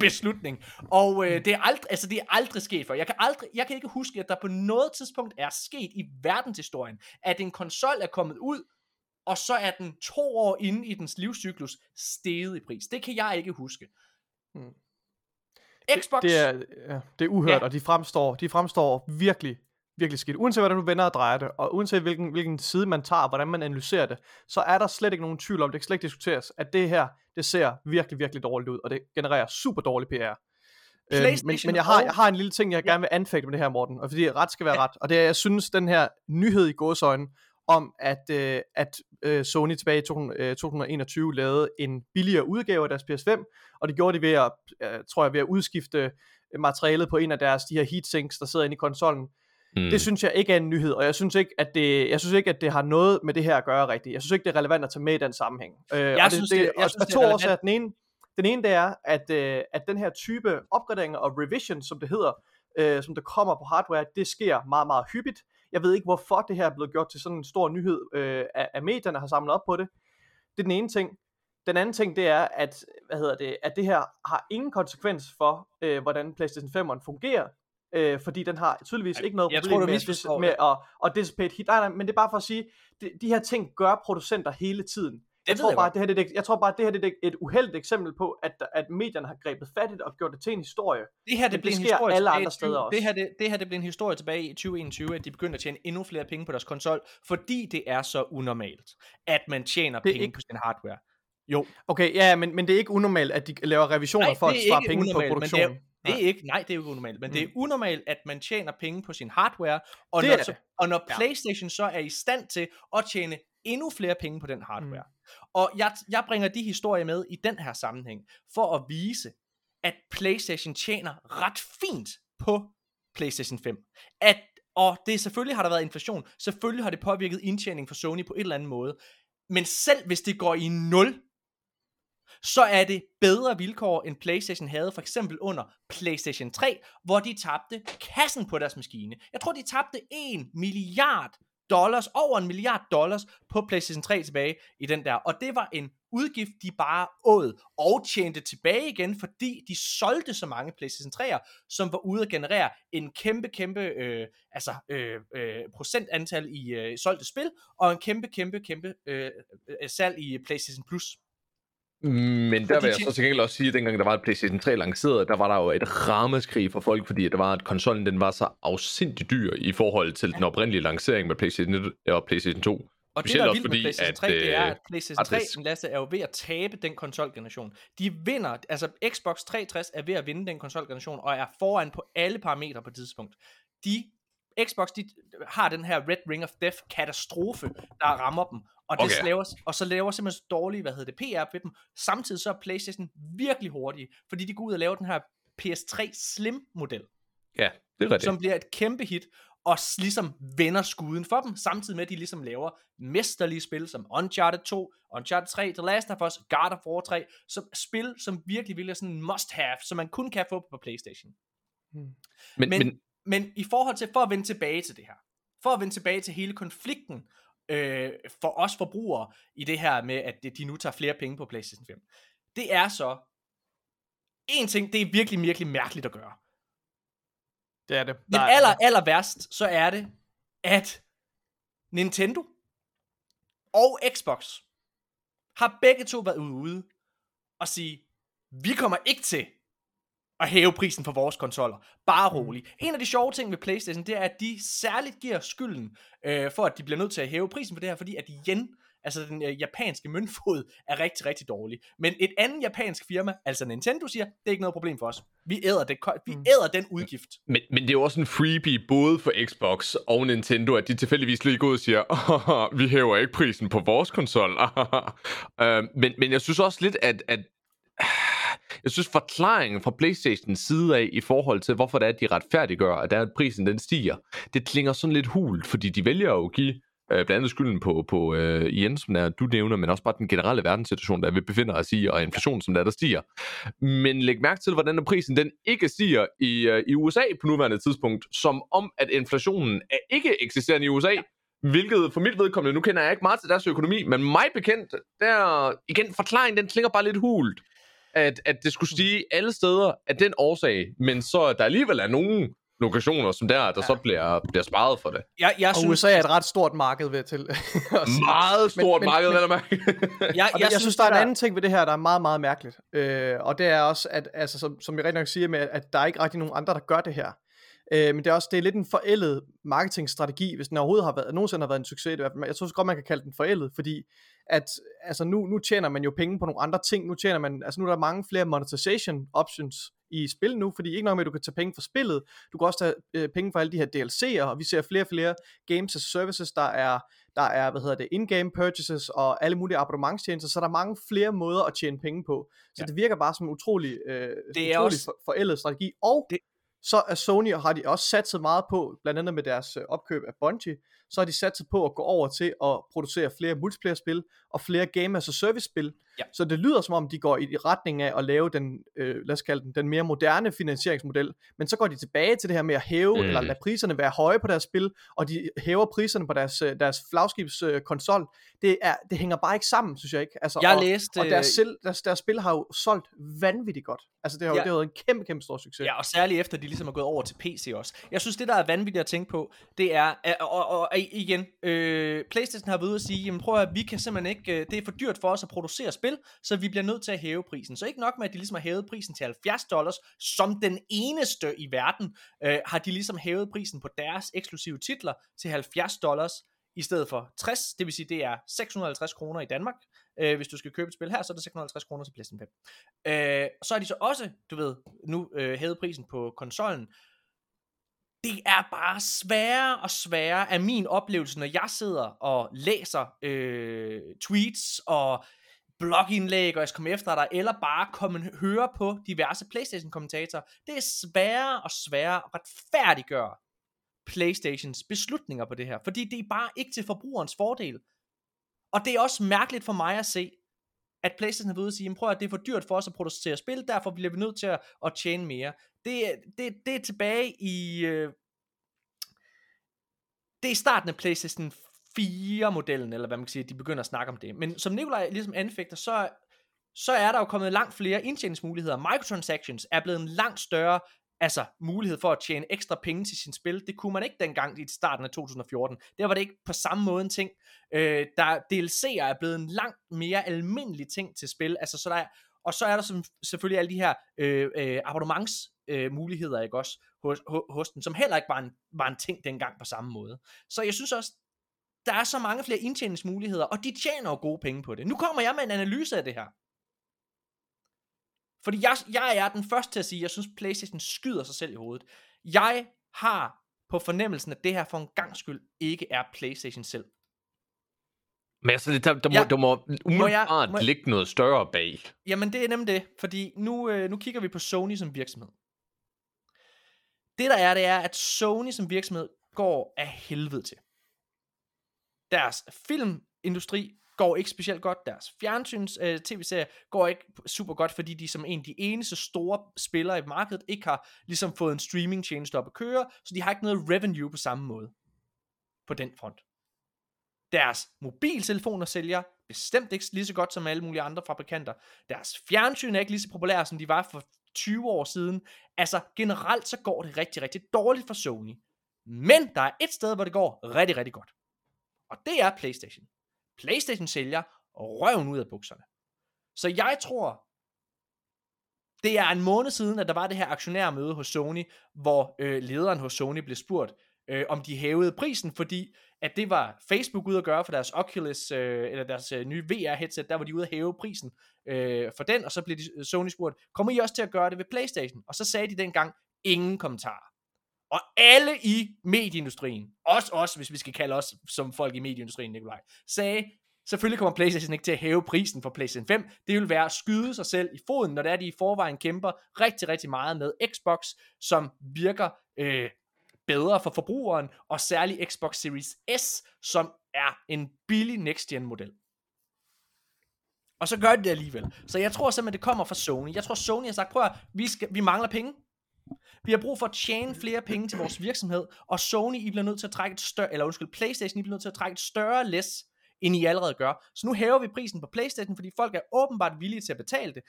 beslutning. Og øh, det, er aldrig, altså, det er aldrig sket før. Jeg kan, aldrig, jeg kan ikke huske, at der på noget tidspunkt er sket i verdenshistorien, at en konsol er kommet ud, og så er den to år inde i dens livscyklus steget i pris. Det kan jeg ikke huske. Hmm. Xbox... Det, det, er, ja, det er uhørt, ja. og de fremstår, de fremstår virkelig virkelig skidt. Uanset hvordan du vender og drejer det, og uanset hvilken, hvilken side man tager, hvordan man analyserer det, så er der slet ikke nogen tvivl om, det kan slet ikke diskuteres, at det her, det ser virkelig, virkelig dårligt ud, og det genererer super dårlig PR. Øhm, men, men jeg har, jeg har en lille ting, jeg gerne vil anfægte med det her, Morten, og fordi ret skal være ret, og det er, jeg synes, den her nyhed i gåsøjne, om at, øh, at øh, Sony tilbage i 2021 lavede en billigere udgave af deres PS5, og det gjorde de ved at, øh, tror jeg, ved at udskifte materialet på en af deres de her heatsinks, der sidder inde i konsollen, Mm. Det synes jeg ikke er en nyhed, og jeg synes ikke, at det, jeg synes ikke, at det har noget med det her at gøre rigtigt. Jeg synes ikke, det er relevant at tage med i den sammenhæng. Øh, jeg og synes, det, det, jeg synes, det er to årsager. Den ene, den ene det er, at, øh, at den her type opgraderinger og revision, som det hedder, øh, som der kommer på hardware, det sker meget, meget hyppigt. Jeg ved ikke, hvorfor det her er blevet gjort til sådan en stor nyhed, øh, af, af medierne har samlet op på det. Det er den ene ting. Den anden ting, det er, at, hvad hedder det, at det her har ingen konsekvens for, øh, hvordan PlayStation 5'eren fungerer, øh, fordi den har tydeligvis ikke noget jeg problem tror, med, dis- med at, at dissipate heat. Nej, nej, men det er bare for at sige, de, de her ting gør producenter hele tiden. Jeg tror, jeg bare, det her, det, er- jeg tror bare, det her det er et uheldigt eksempel på, at, at medierne har grebet fat i det og gjort det til en historie. Det her det Men blev det en historie alle andre 20 steder også. Det her, det, det her det blev en historie tilbage i 2021, at de begyndte at tjene endnu flere penge på deres konsol, fordi det er så unormalt, at man tjener Det er penge ikke- på sin hardware. Jo, Okay, ja, men, men det er ikke unormalt, at de laver revisioner Nej, for at det spare penge unormalt, på men det er- produktionen. Det er ikke, nej, det er jo unormalt, men mm. det er unormalt, at man tjener penge på sin hardware, og Det når, så, og når Ja. PlayStation så er i stand til at tjene endnu flere penge på den hardware. Mm. Og jeg, jeg bringer de historier med i den her sammenhæng, for at vise, at PlayStation tjener ret fint på PlayStation 5. At, og det selvfølgelig har der været inflation, selvfølgelig har det påvirket indtjening for Sony på et eller andet måde, men selv hvis det går i 0, så er det bedre vilkår, end PlayStation havde for eksempel under PlayStation 3, hvor de tabte kassen på deres maskine. Jeg tror, de tabte 1 milliard dollars, over en milliard dollars på PlayStation 3 tilbage i den der. Og det var en udgift, de bare åd og tjente tilbage igen, fordi de solgte så mange PlayStation 3'er, som var ude at generere en kæmpe, kæmpe øh, altså, øh, øh, procentantal i øh, solgte spil, og en kæmpe, kæmpe, kæmpe øh, øh salg i PlayStation Plus. Men der Fordi vil jeg så til gengæld også sige, at dengang der var et PlayStation 3 lanceret, der var der jo et ramaskrig for folk, fordi der var, at konsollen den var så afsindig dyr i forhold til den oprindelige lancering med PlayStation 1 og PlayStation 2. Og det, Specielt der er vildt med fordi, PlayStation at, 3, det er, øh, at PlayStation 3, harddisk- Lasse, er jo ved at tabe den konsolgeneration. De vinder, altså Xbox 360 er ved at vinde den konsolgeneration, og er foran på alle parametre på tidspunkt. De, Xbox, de har den her Red Ring of Death katastrofe, der rammer dem, og, det Okay. laver, og så laver simpelthen så dårlige, hvad hedder det, PR ved dem. Samtidig så er PlayStation virkelig hurtige, fordi de går ud og laver den her PS3 Slim-model Ja, det er rigtigt. som bliver et kæmpe hit, og ligesom vender skuden for dem, samtidig med, at de ligesom laver mesterlige spil, som Uncharted 2, Uncharted 3, The Last of Us, God of War 3, som spil, som virkelig, virkelig er sådan en must-have, som man kun kan få på PlayStation. men, Men, men, men, men i forhold til, for at vende tilbage til det her, for at vende tilbage til hele konflikten øh, for os forbrugere i det her med, at de nu tager flere penge på PlayStation 5, det er så, en ting, det er virkelig, virkelig mærkeligt at gøre. Det er det. Men er- aller, aller værst, så er det, at Nintendo og Xbox har begge to været ude og sige, vi kommer ikke til at hæve prisen for vores konsoller. Bare Mm. rolig. En af de sjove ting ved PlayStation, det er, at de særligt giver skylden øh, for, at de bliver nødt til at hæve prisen for det her, fordi at yen, altså den øh, japanske møntfod, er rigtig, rigtig dårlig. Men et andet japansk firma, altså Nintendo, siger, det er ikke noget problem for os. Vi æder, det, vi Mm. æder den udgift. men, men det er jo også en freebie både for Xbox og Nintendo, at de tilfældigvis lige går ud og siger, "Åh, vi hæver ikke prisen på vores konsol. uh, [LAUGHS] men, men jeg synes også lidt, at, at jeg synes forklaringen fra Playstations side af i forhold til, hvorfor det er, at de retfærdiggør, at der er, at prisen den stiger, det klinger sådan lidt hult, fordi de vælger jo at give øh, blandt andet skylden på, på øh, igen, som der, du nævner, men også bare den generelle verdenssituation, der vi befinder os i, og inflation, som der, der stiger. Men læg mærke til, hvordan er prisen den ikke stiger i, øh, i USA på nuværende tidspunkt, som om, at inflationen er ikke eksisterende i USA, Hvilket for mit vedkommende, nu kender jeg ikke meget til deres økonomi, men mig bekendt, der igen, forklaringen den klinger bare lidt hult. At, at det skulle stige alle steder af den årsag, men så der alligevel er nogle lokationer, som der, der ja. så bliver, bliver sparet for det. Jeg, jeg Og synes, USA er et ret stort marked ved til. [LAUGHS] Meget stort men- marked, men- vel at mærke. [LAUGHS] jeg, Og jeg, jeg, synes, der er en anden ting ved det her, der er meget, meget mærkeligt. Øh, og det er også, at, altså, som, som jeg rigtig nok siger med, at der er ikke rigtig nogen andre, der gør det her. Øh, men det er også det er lidt en forældet marketingstrategi, hvis den overhovedet har været, nogensinde har været en succes. i hvert fald. Jeg tror godt, man kan kalde den forældet, fordi at, altså nu, nu tjener man jo penge på nogle andre ting. Nu tjener man, altså nu er der mange flere monetization options i spil nu, fordi ikke nok med, at du kan tage penge for spillet, du kan også tage øh, penge for alle de her DLC'er, og vi ser flere og flere games as services, der er, der er, hvad hedder det, in-game purchases og alle mulige abonnementstjenester, så der er mange flere måder at tjene penge på. Så Ja. det virker bare som en utrolig, øh, Det er utrolig også- for, forældet strategi, og det, så er Sony, har de også satset meget på, blandt andet med deres øh, opkøb af Bungie, så har de sat sig på at gå over til at producere flere multiplayer-spil og flere game as a service-spil. Ja. Så det lyder som om, de går i retning af at lave den, øh, lad os kalde den, den mere moderne finansieringsmodel, men så går de tilbage til det her med at hæve, Mm. eller lade priserne være høje på deres spil, og de hæver priserne på deres, øh, deres flagskibskonsol. Øh, det, er, det hænger bare ikke sammen, synes jeg ikke. Altså, Jeg og, læste... og deres, selv, deres, deres spil har jo solgt vanvittigt godt. Altså det har jo Ja. det har været en kæmpe, kæmpe stor succes. Ja, og særligt efter, de ligesom er gået over til PC også. Jeg synes, det der er vanvittigt at tænke på, det er, og, og, og igen, øh, Playstation har været ude at sige, jamen prøv at vi kan simpelthen ikke, øh, det er for dyrt for os at producere spil, så vi bliver nødt til at hæve prisen. Så ikke nok med, at de ligesom har hævet prisen til 70 dollars, som den eneste i verden, øh, har de ligesom hævet prisen på deres eksklusive titler til 70 dollars, i stedet for 60, det vil sige, det er 650 kroner i Danmark. Øh, hvis du skal købe et spil her, så er det 650 kroner til PlayStation 5. Øh, så er de så også, du ved, nu øh, hævet prisen på konsollen. Det er bare sværere og sværere af min oplevelse, når jeg sidder og læser øh, tweets og blogindlæg, og jeg skal komme efter dig, eller bare komme høre på diverse Playstation-kommentatorer. Det er sværere og sværere at retfærdiggøre Playstations beslutninger på det her, fordi det er bare ikke til forbrugerens fordel. Og det er også mærkeligt for mig at se, at PlayStation har været ude og sige, prøv at det er for dyrt for os at producere spil, derfor bliver vi nødt til at, at tjene mere. Det, det, det er tilbage i... Øh, det er i starten af PlayStation 4-modellen, eller hvad man kan sige, de begynder at snakke om det. Men som Nikolaj ligesom anfægter, så, så er der jo kommet langt flere indtjeningsmuligheder. Microtransactions er blevet en langt større altså mulighed for at tjene ekstra penge til sin spil. Det kunne man ikke dengang i starten af 2014. Der var det ikke på samme måde en ting. Øh, der DLC'er er blevet en langt mere almindelig ting til spil. Altså, så der er, og så er der som, selvfølgelig alle de her øh, øh, abonnementsmuligheder, øh, muligheder, ikke også, hos, hos, hos den, som heller ikke var en, var en ting dengang på samme måde. Så jeg synes også, der er så mange flere indtjeningsmuligheder, og de tjener jo gode penge på det. Nu kommer jeg med en analyse af det her. Fordi jeg, jeg er den første til at sige, at jeg synes, PlayStation skyder sig selv i hovedet. Jeg har på fornemmelsen, at det her for en gang skyld ikke er PlayStation selv. Men altså, der, der, må, Ja. der må umiddelbart må jeg- ligge noget større bag. Jamen det er nemlig det, fordi nu, øh, nu kigger vi på Sony som virksomhed. Det der er, det er, at Sony som virksomhed går af helvede til. Deres filmindustri går ikke specielt godt. Deres fjernsyns øh, tv-serie går ikke super godt, fordi de som en af de eneste store spillere i markedet ikke har ligesom fået en streaming change op at køre, så de har ikke noget revenue på samme måde på den front. Deres mobiltelefoner sælger bestemt ikke lige så godt som alle mulige andre fabrikanter. Deres fjernsyn er ikke lige så populære, som de var for 20 år siden. Altså generelt så går det rigtig, rigtig dårligt for Sony. Men der er et sted, hvor det går rigtig, rigtig godt. Og det er PlayStation. PlayStation sælger røven ud af bukserne. Så jeg tror, det er en måned siden, at der var det her aktionærmøde hos Sony, hvor øh, lederen hos Sony blev spurgt, øh, om de hævede prisen, fordi at det var Facebook ude at gøre for deres Oculus, øh, eller deres øh, nye VR-headset, der var de ude at hæve prisen øh, for den, og så blev de, øh, Sony spurgt, kommer I også til at gøre det ved Playstation? Og så sagde de dengang, ingen kommentarer. Og alle i medieindustrien, også os, hvis vi skal kalde os som folk i medieindustrien, Nikolaj, sagde, selvfølgelig kommer PlayStation ikke til at hæve prisen for PlayStation 5. Det vil være at skyde sig selv i foden, når det er, de i forvejen kæmper rigtig, rigtig meget med Xbox, som virker øh, bedre for forbrugeren, og særligt Xbox Series S, som er en billig next-gen model. Og så gør de det alligevel. Så jeg tror simpelthen, det kommer fra Sony. Jeg tror, Sony har sagt, prøv at, vi, skal, vi mangler penge. Vi har brug for at tjene flere penge til vores virksomhed, og Sony, I bliver nødt til at trække et større, eller undskyld, Playstation, I bliver nødt til at trække et større læs, end I allerede gør. Så nu hæver vi prisen på Playstation, fordi folk er åbenbart villige til at betale det.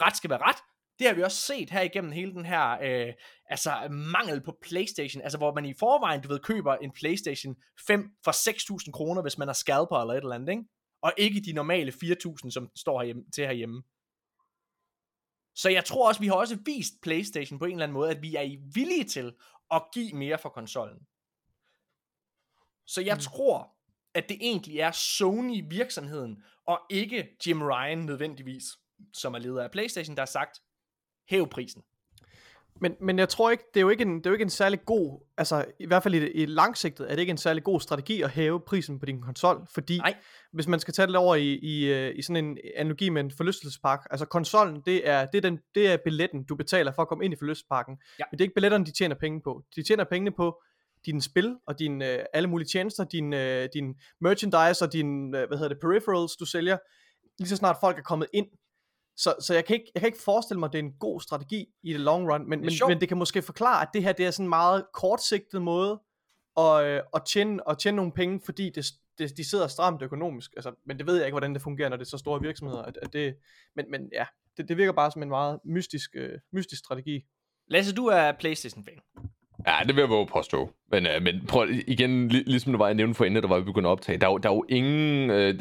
Ret skal være ret. Det har vi også set her igennem hele den her øh, altså mangel på Playstation, altså hvor man i forvejen, du ved, køber en Playstation 5 for 6.000 kroner, hvis man har scalper eller et eller andet, ikke? og ikke de normale 4.000, som står herhjemme, til herhjemme. Så jeg tror også, vi har også vist PlayStation på en eller anden måde, at vi er i villige til at give mere for konsollen. Så jeg mm. tror, at det egentlig er Sony virksomheden, og ikke Jim Ryan nødvendigvis, som er leder af PlayStation, der har sagt, hæv prisen. Men, men jeg tror ikke, det er jo ikke en, det er jo ikke en særlig god, altså i hvert fald i, i langsigtet, er det ikke en særlig god strategi at hæve prisen på din konsol, fordi Nej. hvis man skal tage det over i, i, øh, i sådan en analogi med en forlystelsespark, altså konsollen, det er, det, er den, det er billetten, du betaler for at komme ind i forlystelsesparken, Ja. men det er ikke billetterne, de tjener penge på. De tjener pengene på dine spil og dine øh, alle mulige tjenester, din, øh, din merchandise og din, øh, hvad hedder det, peripherals, du sælger, lige så snart folk er kommet ind. Så, så jeg, kan ikke, jeg kan ikke forestille mig, at det er en god strategi i det long run, men, men, sjovt. men det kan måske forklare, at det her det er sådan en meget kortsigtet måde at, øh, at, tjene, at tjene nogle penge, fordi det, det, de sidder stramt økonomisk. Altså, men det ved jeg ikke, hvordan det fungerer, når det er så store virksomheder. At, at det, men, men ja, det, det virker bare som en meget mystisk, øh, mystisk strategi. Lasse, du er Playstation-fan. Ja, det vil jeg våge påstå. Men, øh, men prøv igen, lig, ligesom det var, jeg nævnte for inden, der var vi begyndt at optage. Der er jo, der er jo ingen øh,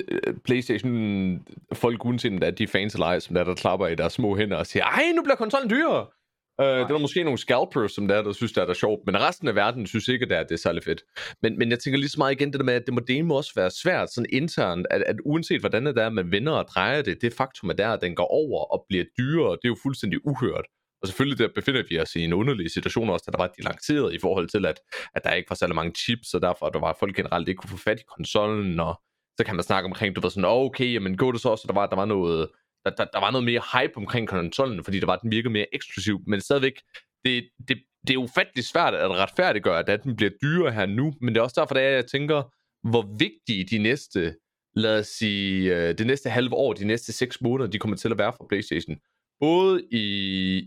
Playstation-folk, uanset at de er fans eller ej, som der, der klapper i deres små hænder og siger, ej, nu bliver konsollen dyrere. Øh, det er måske nogle scalpers, som der, der synes, det er der sjovt, men resten af verden synes ikke, at det er særlig fedt. Men, men jeg tænker lige så meget igen det der med, at det må må også være svært, sådan internt, at, at uanset hvordan det er, man vender og drejer det, det faktum er der, at den går over og bliver dyrere, det er jo fuldstændig uhørt. Og selvfølgelig der befinder vi os i en underlig situation også, da der var de lanceret i forhold til, at, at der ikke var særlig mange chips, og derfor at der var folk generelt ikke kunne få fat i konsollen, og så kan man snakke omkring, du ved sådan, oh, okay, men gå det så også, at der var, der var noget, der, der, der var noget mere hype omkring konsollen, fordi der var, den virkede mere eksklusiv, men stadigvæk, det, det, det er ufattelig svært at retfærdiggøre, at den bliver dyrere her nu, men det er også derfor, at jeg tænker, hvor vigtige de næste, lad os sige, øh, det næste halve år, de næste 6 måneder, de kommer til at være for PlayStation. Både i,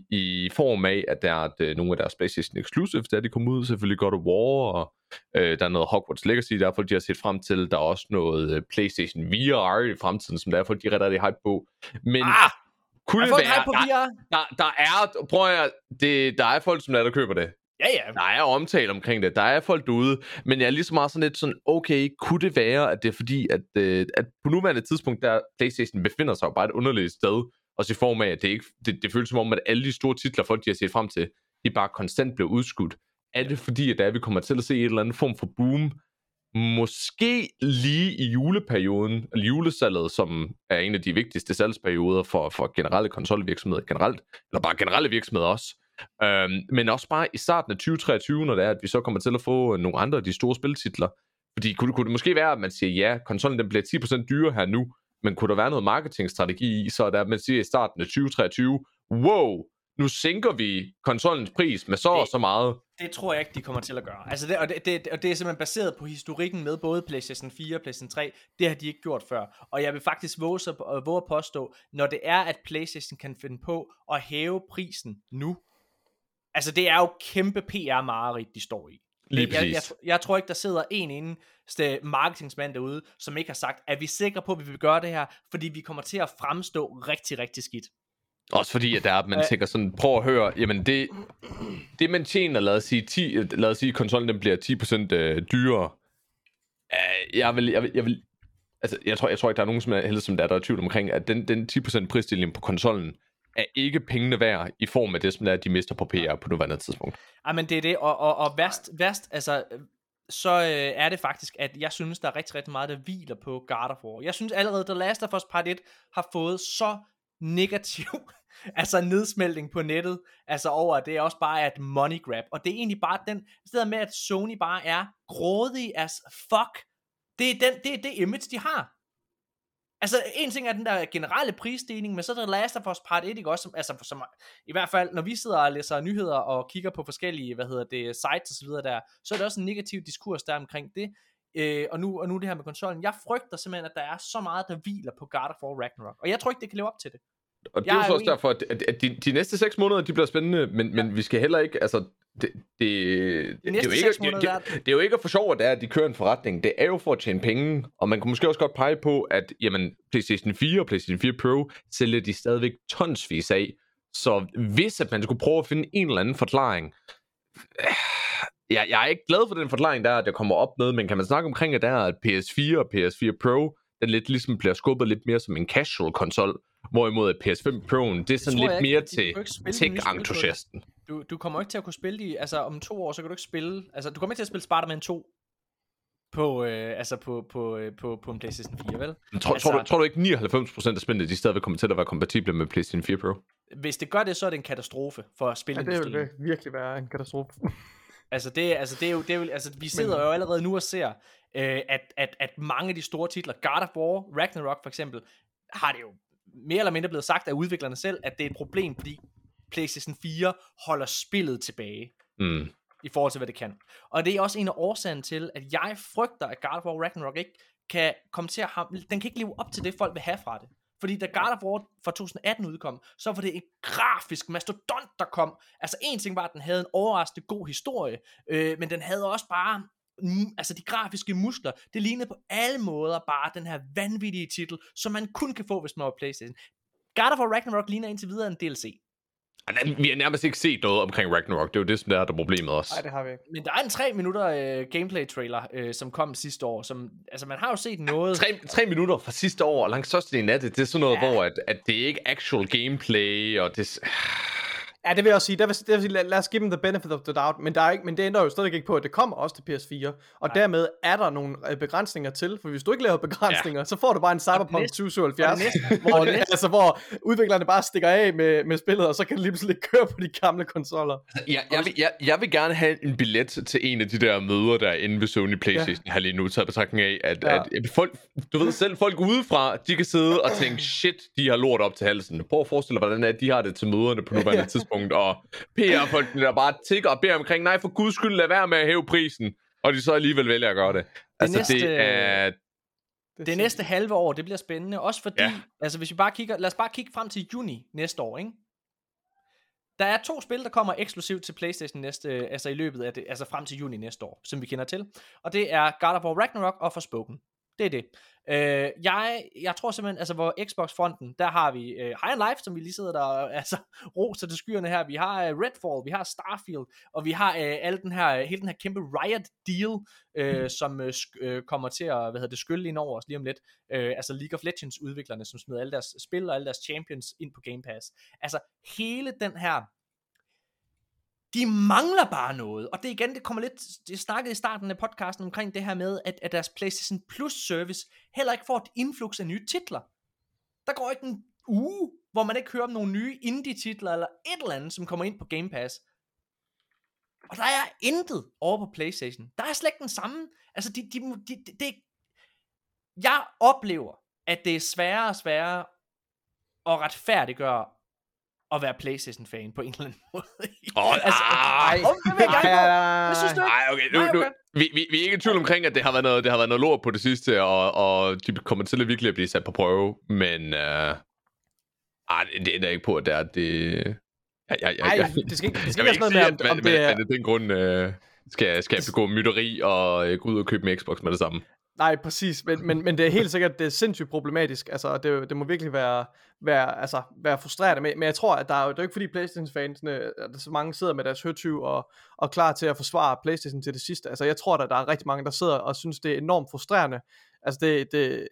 i form af, at der er at, øh, nogle af deres PlayStation Exclusives, der de kommer ud, selvfølgelig God of War, og øh, der er noget Hogwarts Legacy, derfor de har set frem til, der er også noget øh, PlayStation VR i fremtiden, som derfor de er ret rigtig hype på. Men Ah! kunne det være, på der, VR. der, der er, prøv at, det, der er folk, som der, der køber det. Ja, ja. Der er omtale omkring det. Der er folk derude. Men jeg er lige så meget sådan lidt sådan, okay, kunne det være, at det er fordi, at, øh, at på nuværende tidspunkt, der PlayStation befinder sig jo bare et underligt sted. Også i form af, at det, ikke, det, det føles som om, at alle de store titler, folk de har set frem til, de bare konstant bliver udskudt. Er det fordi, at der vi kommer til at se en eller anden form for boom, måske lige i juleperioden, eller julesalget, som er en af de vigtigste salgsperioder for, for generelle konsolvirksomheder generelt, eller bare generelle virksomheder også, øhm, men også bare i starten af 2023, når det er, at vi så kommer til at få nogle andre af de store spiltitler. Fordi kunne, kunne det måske være, at man siger, ja, konsollen den bliver 10% dyrere her nu, men kunne der være noget marketingstrategi i, så er der, man siger i starten af 2023, wow, nu sænker vi konsollens pris med så og så meget. Det tror jeg ikke, de kommer til at gøre. Altså det, og, det, det, og det er simpelthen baseret på historikken med både PlayStation 4 og PlayStation 3. Det har de ikke gjort før. Og jeg vil faktisk våge, så, øh, våge at påstå, når det er, at PlayStation kan finde på at hæve prisen nu. Altså det er jo kæmpe PR-mareridt, de står i. Lige jeg, jeg, jeg, jeg tror ikke, der sidder en eneste marketingsmand derude, som ikke har sagt, er vi sikre på, at vi vil gøre det her, fordi vi kommer til at fremstå rigtig, rigtig skidt. Også fordi, at der er, at man Øh. tænker sådan, prøv at høre, jamen det, det man tjener, lad os sige, 10, lad os sige, konsollen den bliver 10% øh, dyrere. Uh, jeg vil, jeg vil, jeg vil, altså, jeg tror, jeg tror ikke, der er nogen, som er heldig som der, er, der er i tvivl omkring, at den, den 10% prisstilling på konsollen er ikke pengene værd i form af det, som er, er, de mister på PR på nuværende tidspunkt. Ja, men det er det, og, og, og værst, værst, altså, så øh, er det faktisk, at jeg synes, der er rigtig, rigtig meget, der hviler på God of War. Jeg synes allerede, The Last of Us Part 1 har fået så negativ, [LAUGHS] altså nedsmeltning på nettet, altså over, at det er også bare et money grab, og det er egentlig bare den, i stedet med, at Sony bare er grådig as fuck, det er, den, det er det image, de har. Altså, en ting er den der generelle prisstigning, men så er der Last of Us Part 1, ikke også? Som, altså, som, i hvert fald, når vi sidder og læser nyheder og kigger på forskellige, hvad hedder det, sites og så videre der, så er der også en negativ diskurs der omkring det. Øh, og, nu, og nu det her med konsollen. Jeg frygter simpelthen, at der er så meget, der hviler på God of War Ragnarok. Og jeg tror ikke, det kan leve op til det. Og det Jeg er jo så også en- derfor, at, at, de, de næste 6 måneder, de bliver spændende, men, men vi skal heller ikke, altså, det, det, det, det, er jo ikke, det, er jo ikke for sjov, at det er, at de kører en forretning. Det er jo for at tjene penge, og man kan måske også godt pege på, at jamen, PlayStation 4 og PlayStation 4 Pro sælger de stadigvæk tonsvis af. Så hvis at man skulle prøve at finde en eller anden forklaring, [SIGHS] jeg, jeg er ikke glad for den forklaring, der er, at jeg kommer op med, men kan man snakke omkring, at der er, at PS4 og PS4 Pro, den lidt ligesom bliver skubbet lidt mere som en casual konsol, hvorimod at PS5 Pro'en, det er sådan lidt ikke, mere til tech-entusiasten. Du, du kommer ikke til at kunne spille de, altså om to år, så kan du ikke spille, altså du kommer ikke til at spille Spider-Man 2 på, øh, altså på, på, øh, på, på en PlayStation 4, vel? Men Tror, Altså- tror, du, tror du ikke 99% af spillene, de stadigvæk kommer til at være kompatible med PlayStation 4 Pro? Hvis det gør det, så er det en katastrofe for Ja, det spilindustrien. vil virkelig være en katastrofe. [LAUGHS] Altså det, altså det er jo, det er jo altså vi sidder jo allerede nu og ser, øh, at, at, at mange af de store titler, God of War, Ragnarok for eksempel, har det jo mere eller mindre blevet sagt af udviklerne selv, at det er et problem, fordi PlayStation 4 holder spillet tilbage. Mm. i forhold til, hvad det kan. Og det er også en af årsagerne til, at jeg frygter, at God of War Ragnarok ikke kan komme til at have, den kan ikke leve op til det, folk vil have fra det. Fordi da God of War fra 2018 udkom, så var det en grafisk mastodont, der kom. Altså en ting var, at den havde en overraskende god historie, øh, men den havde også bare altså de grafiske muskler, det lignede på alle måder bare den her vanvittige titel, som man kun kan få, hvis man var Playstation. God of War Ragnarok ligner indtil videre en DLC. Vi har nærmest ikke set noget omkring Ragnarok. Det er jo det, som der er der problemet også. Nej, det har vi ikke. Men der er en 3 minutter øh, gameplay trailer, øh, som kom sidste år. Som, altså, man har jo set noget... Tre, tre minutter fra sidste år, og langt størstedelen af det, det er sådan noget, ja. hvor at, at det er ikke actual gameplay, og det... Ja, det vil jeg også sige. Det vil, det vil sige lad, lad os give dem the benefit of the doubt, men, der er ikke, men det ændrer jo stadig ikke på, at det kommer også til PS4, og Nej. dermed er der nogle øh, begrænsninger til, for hvis du ikke laver begrænsninger, ja. så får du bare en Cyberpunk 2077, [LAUGHS] hvor, altså, hvor udviklerne bare stikker af med, med spillet, og så kan det lige pludselig køre på de gamle konsoller. Ja, jeg, vil, jeg, jeg vil gerne have en billet til en af de der møder, der er inde ved Sony Playstation, ja. har lige nu taget betragtning af, at, ja. at, at folk, du ved selv, folk udefra, de kan sidde og tænke, shit, de har lort op til halsen. Prøv at forestille dig, hvordan er, de har det til møderne på nuværende [LAUGHS] ja. tidspunkt tidspunkt, og PR-folkene der bare tigger og beder omkring, nej, for guds skyld, lad være med at hæve prisen, og de så alligevel vælger at gøre det. det altså, næste, det er... Det, det næste halve år, det bliver spændende, også fordi, ja. altså hvis vi bare kigger, lad os bare kigge frem til juni næste år, ikke? Der er to spil, der kommer eksklusivt til PlayStation næste, altså i løbet af det, altså frem til juni næste år, som vi kender til. Og det er God of War Ragnarok og Forspoken. Det er det. Øh, jeg, jeg tror simpelthen, altså hvor Xbox-fronten, der har vi øh, High and Life, som vi lige sidder der, altså [LAUGHS] roser til skyerne her. Vi har øh, Redfall, vi har Starfield, og vi har øh, al den her, hele den her kæmpe Riot-deal, øh, mm. som øh, øh, kommer til at, hvad hedder det, skylle ind over os lige om lidt. Øh, altså League of Legends udviklerne, som smider alle deres spil og alle deres champions ind på Game Pass. Altså hele den her de mangler bare noget. Og det igen, det kommer lidt, det snakkede i starten af podcasten omkring det her med, at, at deres PlayStation Plus service heller ikke får et influx af nye titler. Der går ikke en uge, hvor man ikke hører om nogle nye indie-titler, eller et eller andet, som kommer ind på Game Pass. Og der er intet over på Playstation. Der er slet ikke den samme. Altså, de, de, de, de, det, jeg oplever, at det er sværere og sværere at retfærdiggøre at være Playstation-fan på en eller anden [LAUGHS] måde. Oh, altså, ej, ej, synes du Ej, okay, nu, nu, vi, vi, vi er ikke i tvivl omkring, at det har været noget, det har været noget lort på det sidste, og, og de kommer til at virkelig at blive sat på prøve, men uh, ej, det er da ikke på, at det er det... Ja, ja, ja, ja. det skal ikke, det skal ikke være sådan noget med, om, om det er... Men af den grund uh, skal, skal jeg begå mytteri og uh, gå ud og købe en Xbox med det samme. Nej, præcis, men, men, men det er helt sikkert, det er sindssygt problematisk, altså det, det må virkelig være, være, altså, være frustrerende, men, men jeg tror, at der er jo, det er ikke fordi Playstation-fansene, der så mange sidder med deres høtyv og, og klar til at forsvare Playstation til det sidste, altså jeg tror, at der er rigtig mange, der sidder og synes, det er enormt frustrerende, Altså det, det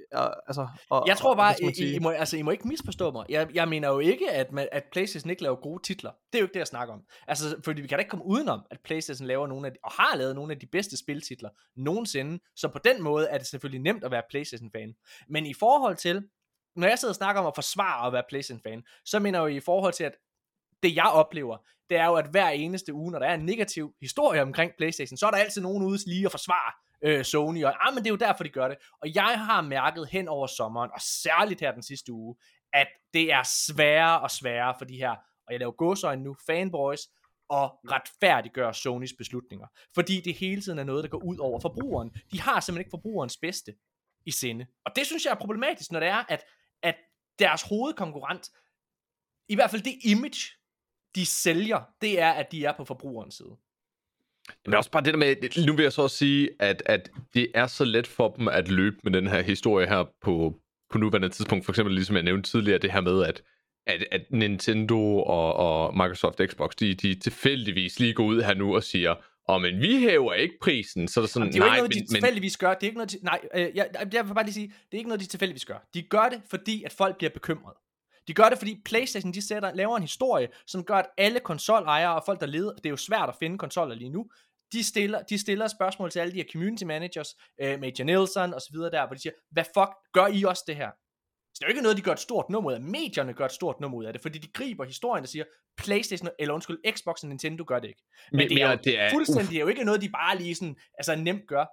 altså, og, jeg tror bare, I, I, I, må, altså, I må ikke misforstå mig. Jeg, jeg mener jo ikke, at, man, at Playstation ikke laver gode titler. Det er jo ikke det, jeg snakker om. Altså, fordi vi kan da ikke komme udenom, at Playstation laver nogle af de, og har lavet nogle af de bedste spiltitler nogensinde. Så på den måde er det selvfølgelig nemt at være Playstation-fan. Men i forhold til, når jeg sidder og snakker om at forsvare at være Playstation-fan, så mener jeg jo i forhold til, at det jeg oplever, det er jo, at hver eneste uge, når der er en negativ historie omkring Playstation, så er der altid nogen ude lige at forsvare øh, Sony, og ah, men det er jo derfor, de gør det. Og jeg har mærket hen over sommeren, og særligt her den sidste uge, at det er sværere og sværere for de her, og jeg laver godsøjne nu, fanboys, og retfærdiggøre Sonys beslutninger. Fordi det hele tiden er noget, der går ud over forbrugeren. De har simpelthen ikke forbrugerens bedste i sinde. Og det synes jeg er problematisk, når det er, at, at deres hovedkonkurrent, i hvert fald det image, de sælger, det er, at de er på forbrugerens side. Men også bare det der med, nu vil jeg så også sige, at, at det er så let for dem at løbe med den her historie her på, på nuværende tidspunkt. For eksempel, ligesom jeg nævnte tidligere, det her med, at, at, at Nintendo og, og Microsoft Xbox, de, de tilfældigvis lige går ud her nu og siger, Åh, oh, men vi hæver ikke prisen, så er det sådan, Jamen, det er jo nej, ikke noget, de men, tilfældigvis gør. Det er ikke noget, nej, øh, jeg, jeg vil bare lige sige, det er ikke noget, de tilfældigvis gør. De gør det, fordi at folk bliver bekymret. De gør det, fordi PlayStation de sætter, laver en historie, som gør, at alle konsolejere og folk, der leder, det er jo svært at finde konsoller lige nu, de stiller, de stiller spørgsmål til alle de her community managers, øh, Major Nielsen og så videre der, hvor de siger, hvad fuck gør I også det her? Så det er jo ikke noget, de gør et stort nummer ud af. Medierne gør et stort nummer ud af det, fordi de griber historien og siger, Playstation, eller undskyld, Xbox og Nintendo gør det ikke. Men, men det er, jo det er, fuldstændig, det er jo ikke noget, de bare lige sådan, altså nemt gør.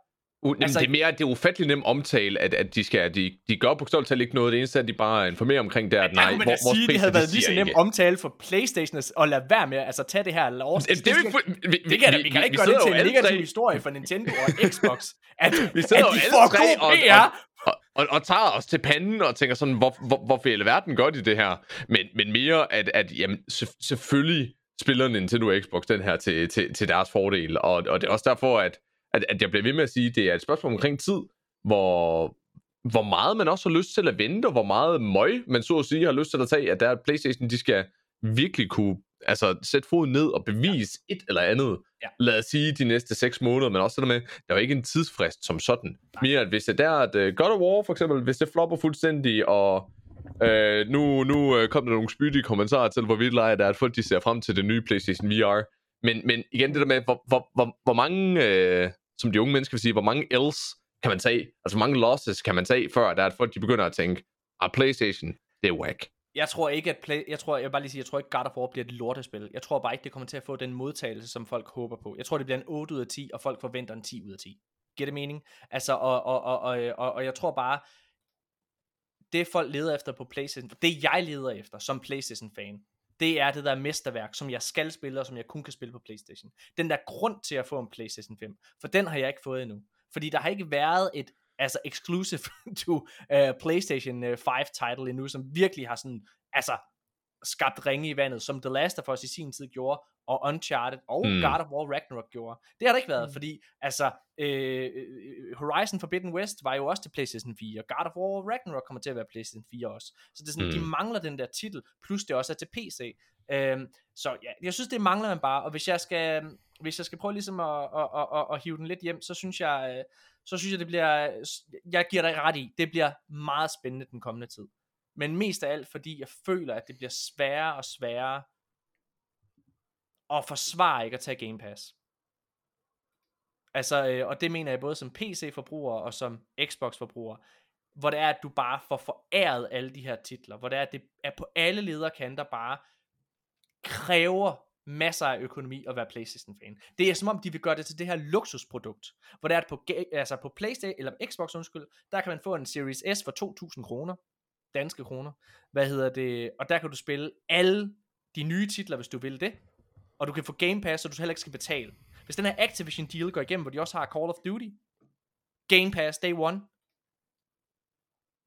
Uh, altså, det er mere, det er ufattelig nem omtale, at, at de skal, de, de gør på talt ikke noget. Det eneste er, at de bare informerer omkring det, at nej, man hvor, sige, det havde de været lige så nem ikke. omtale for Playstation at lade være med, altså tage det her lov. Det, det, ikke fu- vi, det kan da, vi kan da ikke gøre det til en negativ historie for Nintendo og [LAUGHS] Xbox, at, Vi at de får god og, PR. og, og, og, tager os til panden og tænker sådan, hvor, hvor, hvorfor i hele verden gør de det her? Men, men mere, at, at jamen, se- selvfølgelig spiller Nintendo og Xbox den her til, til, til deres fordel. Og, og det er også derfor, at, at, at jeg bliver ved med at sige, at det er et spørgsmål omkring tid, hvor, hvor meget man også har lyst til at vente, og hvor meget møg man så at sige har lyst til at tage, at der er Playstation, de skal virkelig kunne altså, sætte foden ned og bevise et eller andet. Ja. Lad os sige de næste 6 måneder, men også det der med, der er jo ikke en tidsfrist som sådan. Mere at hvis det er, at uh, God of War for eksempel, hvis det flopper fuldstændig, og uh, nu, nu uh, kom der nogle spydige kommentarer til, hvor vildt lejer det er, at folk de ser frem til det nye PlayStation VR. Men, men igen det der med, hvor, hvor, hvor, hvor mange, uh, som de unge mennesker vil sige, hvor mange else kan man tage, altså hvor mange losses kan man tage, før der er, at folk de begynder at tænke, ah, PlayStation, det er whack. Jeg tror ikke, at play, jeg tror, jeg vil bare lige sige, jeg tror ikke, God of War bliver et lortespil. Jeg tror bare ikke, det kommer til at få den modtagelse, som folk håber på. Jeg tror, det bliver en 8 ud af 10, og folk forventer en 10 ud af 10. Giver det mening? Altså, og, og, og, og, og, og jeg tror bare, det folk leder efter på PlayStation, det jeg leder efter som PlayStation-fan, det er det der mesterværk, som jeg skal spille, og som jeg kun kan spille på PlayStation. Den der grund til at få en PlayStation 5, for den har jeg ikke fået endnu. Fordi der har ikke været et altså exclusive [LAUGHS] to uh, PlayStation øh, 5 title endnu, som virkelig har sådan, altså skabt ringe i vandet, som The Last of Us i sin tid gjorde, og Uncharted og Mm. God of War Ragnarok gjorde. Det har der ikke været, Mm. fordi altså øh, øh, Horizon Forbidden West var jo også til PlayStation 4, og God of War Ragnarok kommer til at være PlayStation 4 også. Så det er sådan, Mm. mm. de mangler den der titel, plus det også er til PC. Øhm, så ja, jeg synes, det mangler man bare, og hvis jeg skal, hvis jeg skal prøve ligesom at, at, at, at, at hive den lidt hjem, så synes jeg, øh, så synes jeg, det bliver, jeg giver dig ret i, det bliver meget spændende den kommende tid. Men mest af alt, fordi jeg føler, at det bliver sværere og sværere og forsvare ikke at tage Game Pass. Altså, øh, og det mener jeg både som PC-forbruger og som Xbox-forbruger, hvor det er, at du bare får foræret alle de her titler, hvor det er, at det er på alle lederkanter bare kræver masser af økonomi at være PlayStation-fan. Det er som om, de vil gøre det til det her luksusprodukt, hvor det er, at på, altså på PlayStation, eller Xbox, undskyld, der kan man få en Series S for 2.000 kroner, danske kroner, hvad hedder det, og der kan du spille alle de nye titler, hvis du vil det, og du kan få Game Pass, så du heller ikke skal betale. Hvis den her Activision deal går igennem, hvor de også har Call of Duty, Game Pass Day One,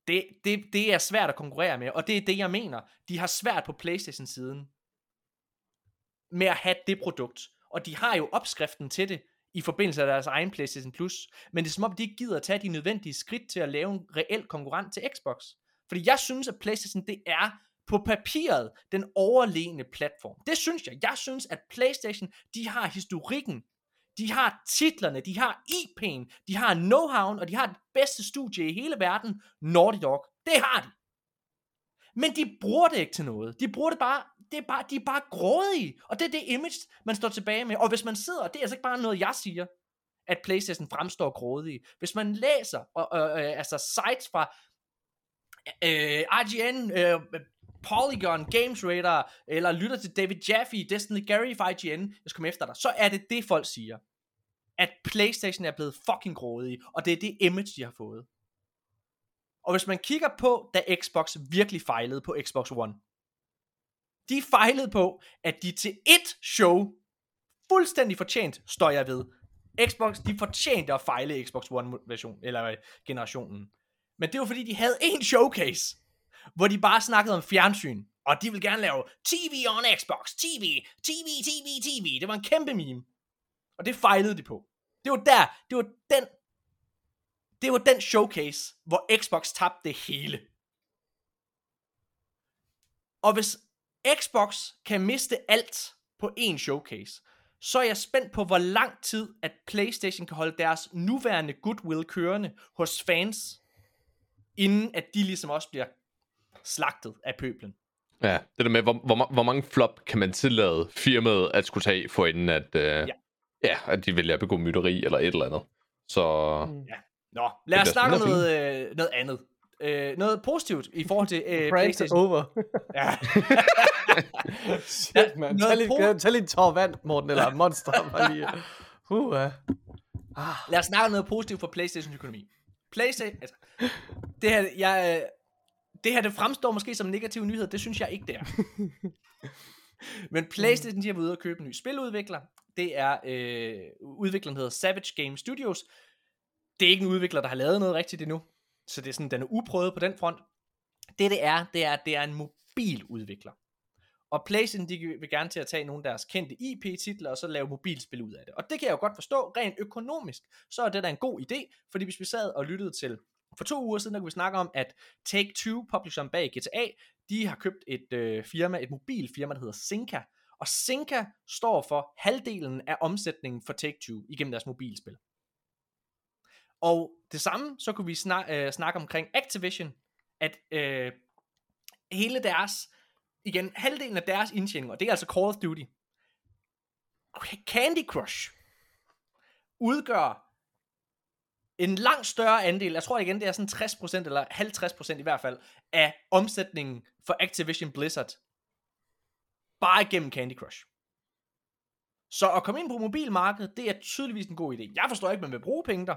det, det, det er svært at konkurrere med, og det er det, jeg mener. De har svært på Playstation-siden med at have det produkt. Og de har jo opskriften til det i forbindelse af deres egen PlayStation Plus. Men det er som om, de ikke gider at tage de nødvendige skridt til at lave en reel konkurrent til Xbox. Fordi jeg synes, at PlayStation det er på papiret den overlegne platform. Det synes jeg. Jeg synes, at PlayStation, de har historikken. De har titlerne, de har IP'en, de har know-how'en, og de har det bedste studie i hele verden, Naughty Dog. Det har de. Men de bruger det ikke til noget. De bruger det bare, det er bare, de er bare grådige. Og det er det image, man står tilbage med. Og hvis man sidder, og det er altså ikke bare noget, jeg siger, at Playstation fremstår grådige. Hvis man læser, og, øh, øh, altså sites fra øh, IGN, øh, Polygon, Games Radar, eller lytter til David Jaffe, Destiny Gary fra IGN, jeg skal komme efter dig, så er det det, folk siger. At Playstation er blevet fucking grådige, og det er det image, de har fået. Og hvis man kigger på, da Xbox virkelig fejlede på Xbox One, de fejlede på, at de til ét show, fuldstændig fortjent, står jeg ved, Xbox, de fortjente at fejle Xbox One version, eller generationen. Men det var fordi, de havde en showcase, hvor de bare snakkede om fjernsyn, og de ville gerne lave TV on Xbox, TV, TV, TV, TV. Det var en kæmpe meme. Og det fejlede de på. Det var der, det var den, det var den showcase, hvor Xbox tabte det hele. Og hvis Xbox kan miste alt på en showcase, så er jeg spændt på, hvor lang tid, at PlayStation kan holde deres nuværende goodwill kørende hos fans, inden at de ligesom også bliver slagtet af pøblen. Ja, det der med, hvor, hvor, hvor mange flop kan man tillade firmaet at skulle tage, for inden at, øh, ja. ja, at de vælger at begå mytteri eller et eller andet. Så Nå, lad os snakke om noget, øh, noget andet. Øh, noget positivt i forhold til øh, PlayStation. over. Ja. [LAUGHS] Shit, man. noget Tag lige, po- tag lige en tår vand, Morten, eller monster. [LAUGHS] Bare lige. Uh, Ah, Lad os snakke om noget positivt for Playstations økonomi. Playstation, altså, det her, jeg, øh, det her, det fremstår måske som negativ nyhed, det synes jeg ikke, det er. [LAUGHS] Men Playstation, de har været ude og købe en ny spiludvikler. Det er, øh, udvikleren hedder Savage Game Studios. Det er ikke en udvikler, der har lavet noget rigtigt endnu. Så det er sådan, den er uprøvet på den front. Det det er, det er, det er en mobiludvikler. Og PlayStation, de vil gerne til at tage nogle af deres kendte IP-titler, og så lave mobilspil ud af det. Og det kan jeg jo godt forstå, rent økonomisk, så er det da en god idé, fordi hvis vi sad og lyttede til, for to uger siden, der kunne vi snakke om, at Take-Two, publisheren bag GTA, de har købt et øh, firma, et mobilfirma, der hedder Zynga. og Zynga står for halvdelen af omsætningen for Take-Two igennem deres mobilspil. Og det samme, så kunne vi snak, øh, snakke omkring Activision, at øh, hele deres, igen, halvdelen af deres indtjening, og det er altså Call of Duty, Candy Crush, udgør en langt større andel, jeg tror igen, det er sådan 60% eller 50% i hvert fald, af omsætningen for Activision Blizzard. Bare igennem Candy Crush. Så at komme ind på mobilmarkedet, det er tydeligvis en god idé. Jeg forstår ikke, man vil bruge penge der.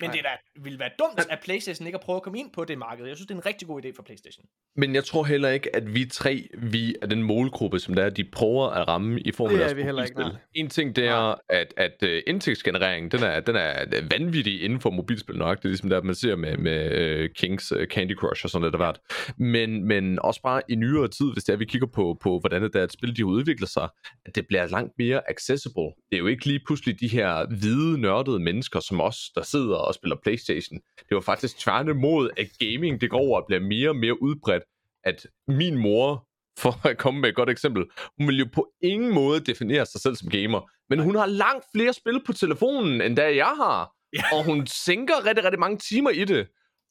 Men Nej. det der ville være dumt, at Playstation ikke har prøvet at komme ind på det marked. Jeg synes, det er en rigtig god idé for Playstation. Men jeg tror heller ikke, at vi tre, vi er den målgruppe, som der er, de prøver at ramme i form af er deres vi heller ikke, nej. En ting, det er, at, at uh, indtægtsgenereringen, den er, den er vanvittig inden for mobilspil nok. Det er ligesom der, man ser med, med uh, Kings uh, Candy Crush og sådan lidt af hvert. Men, men også bare i nyere tid, hvis det er, vi kigger på, på hvordan det er, at spil de udvikler sig, at det bliver langt mere accessible. Det er jo ikke lige pludselig de her hvide, nørdede mennesker, som os, der sidder og spiller Playstation. Det var faktisk tværtimod, at gaming det går over og bliver mere og mere udbredt, at min mor, for at komme med et godt eksempel, hun vil jo på ingen måde definere sig selv som gamer, men hun har langt flere spil på telefonen, end da jeg har, og hun sænker rigtig, rigtig mange timer i det.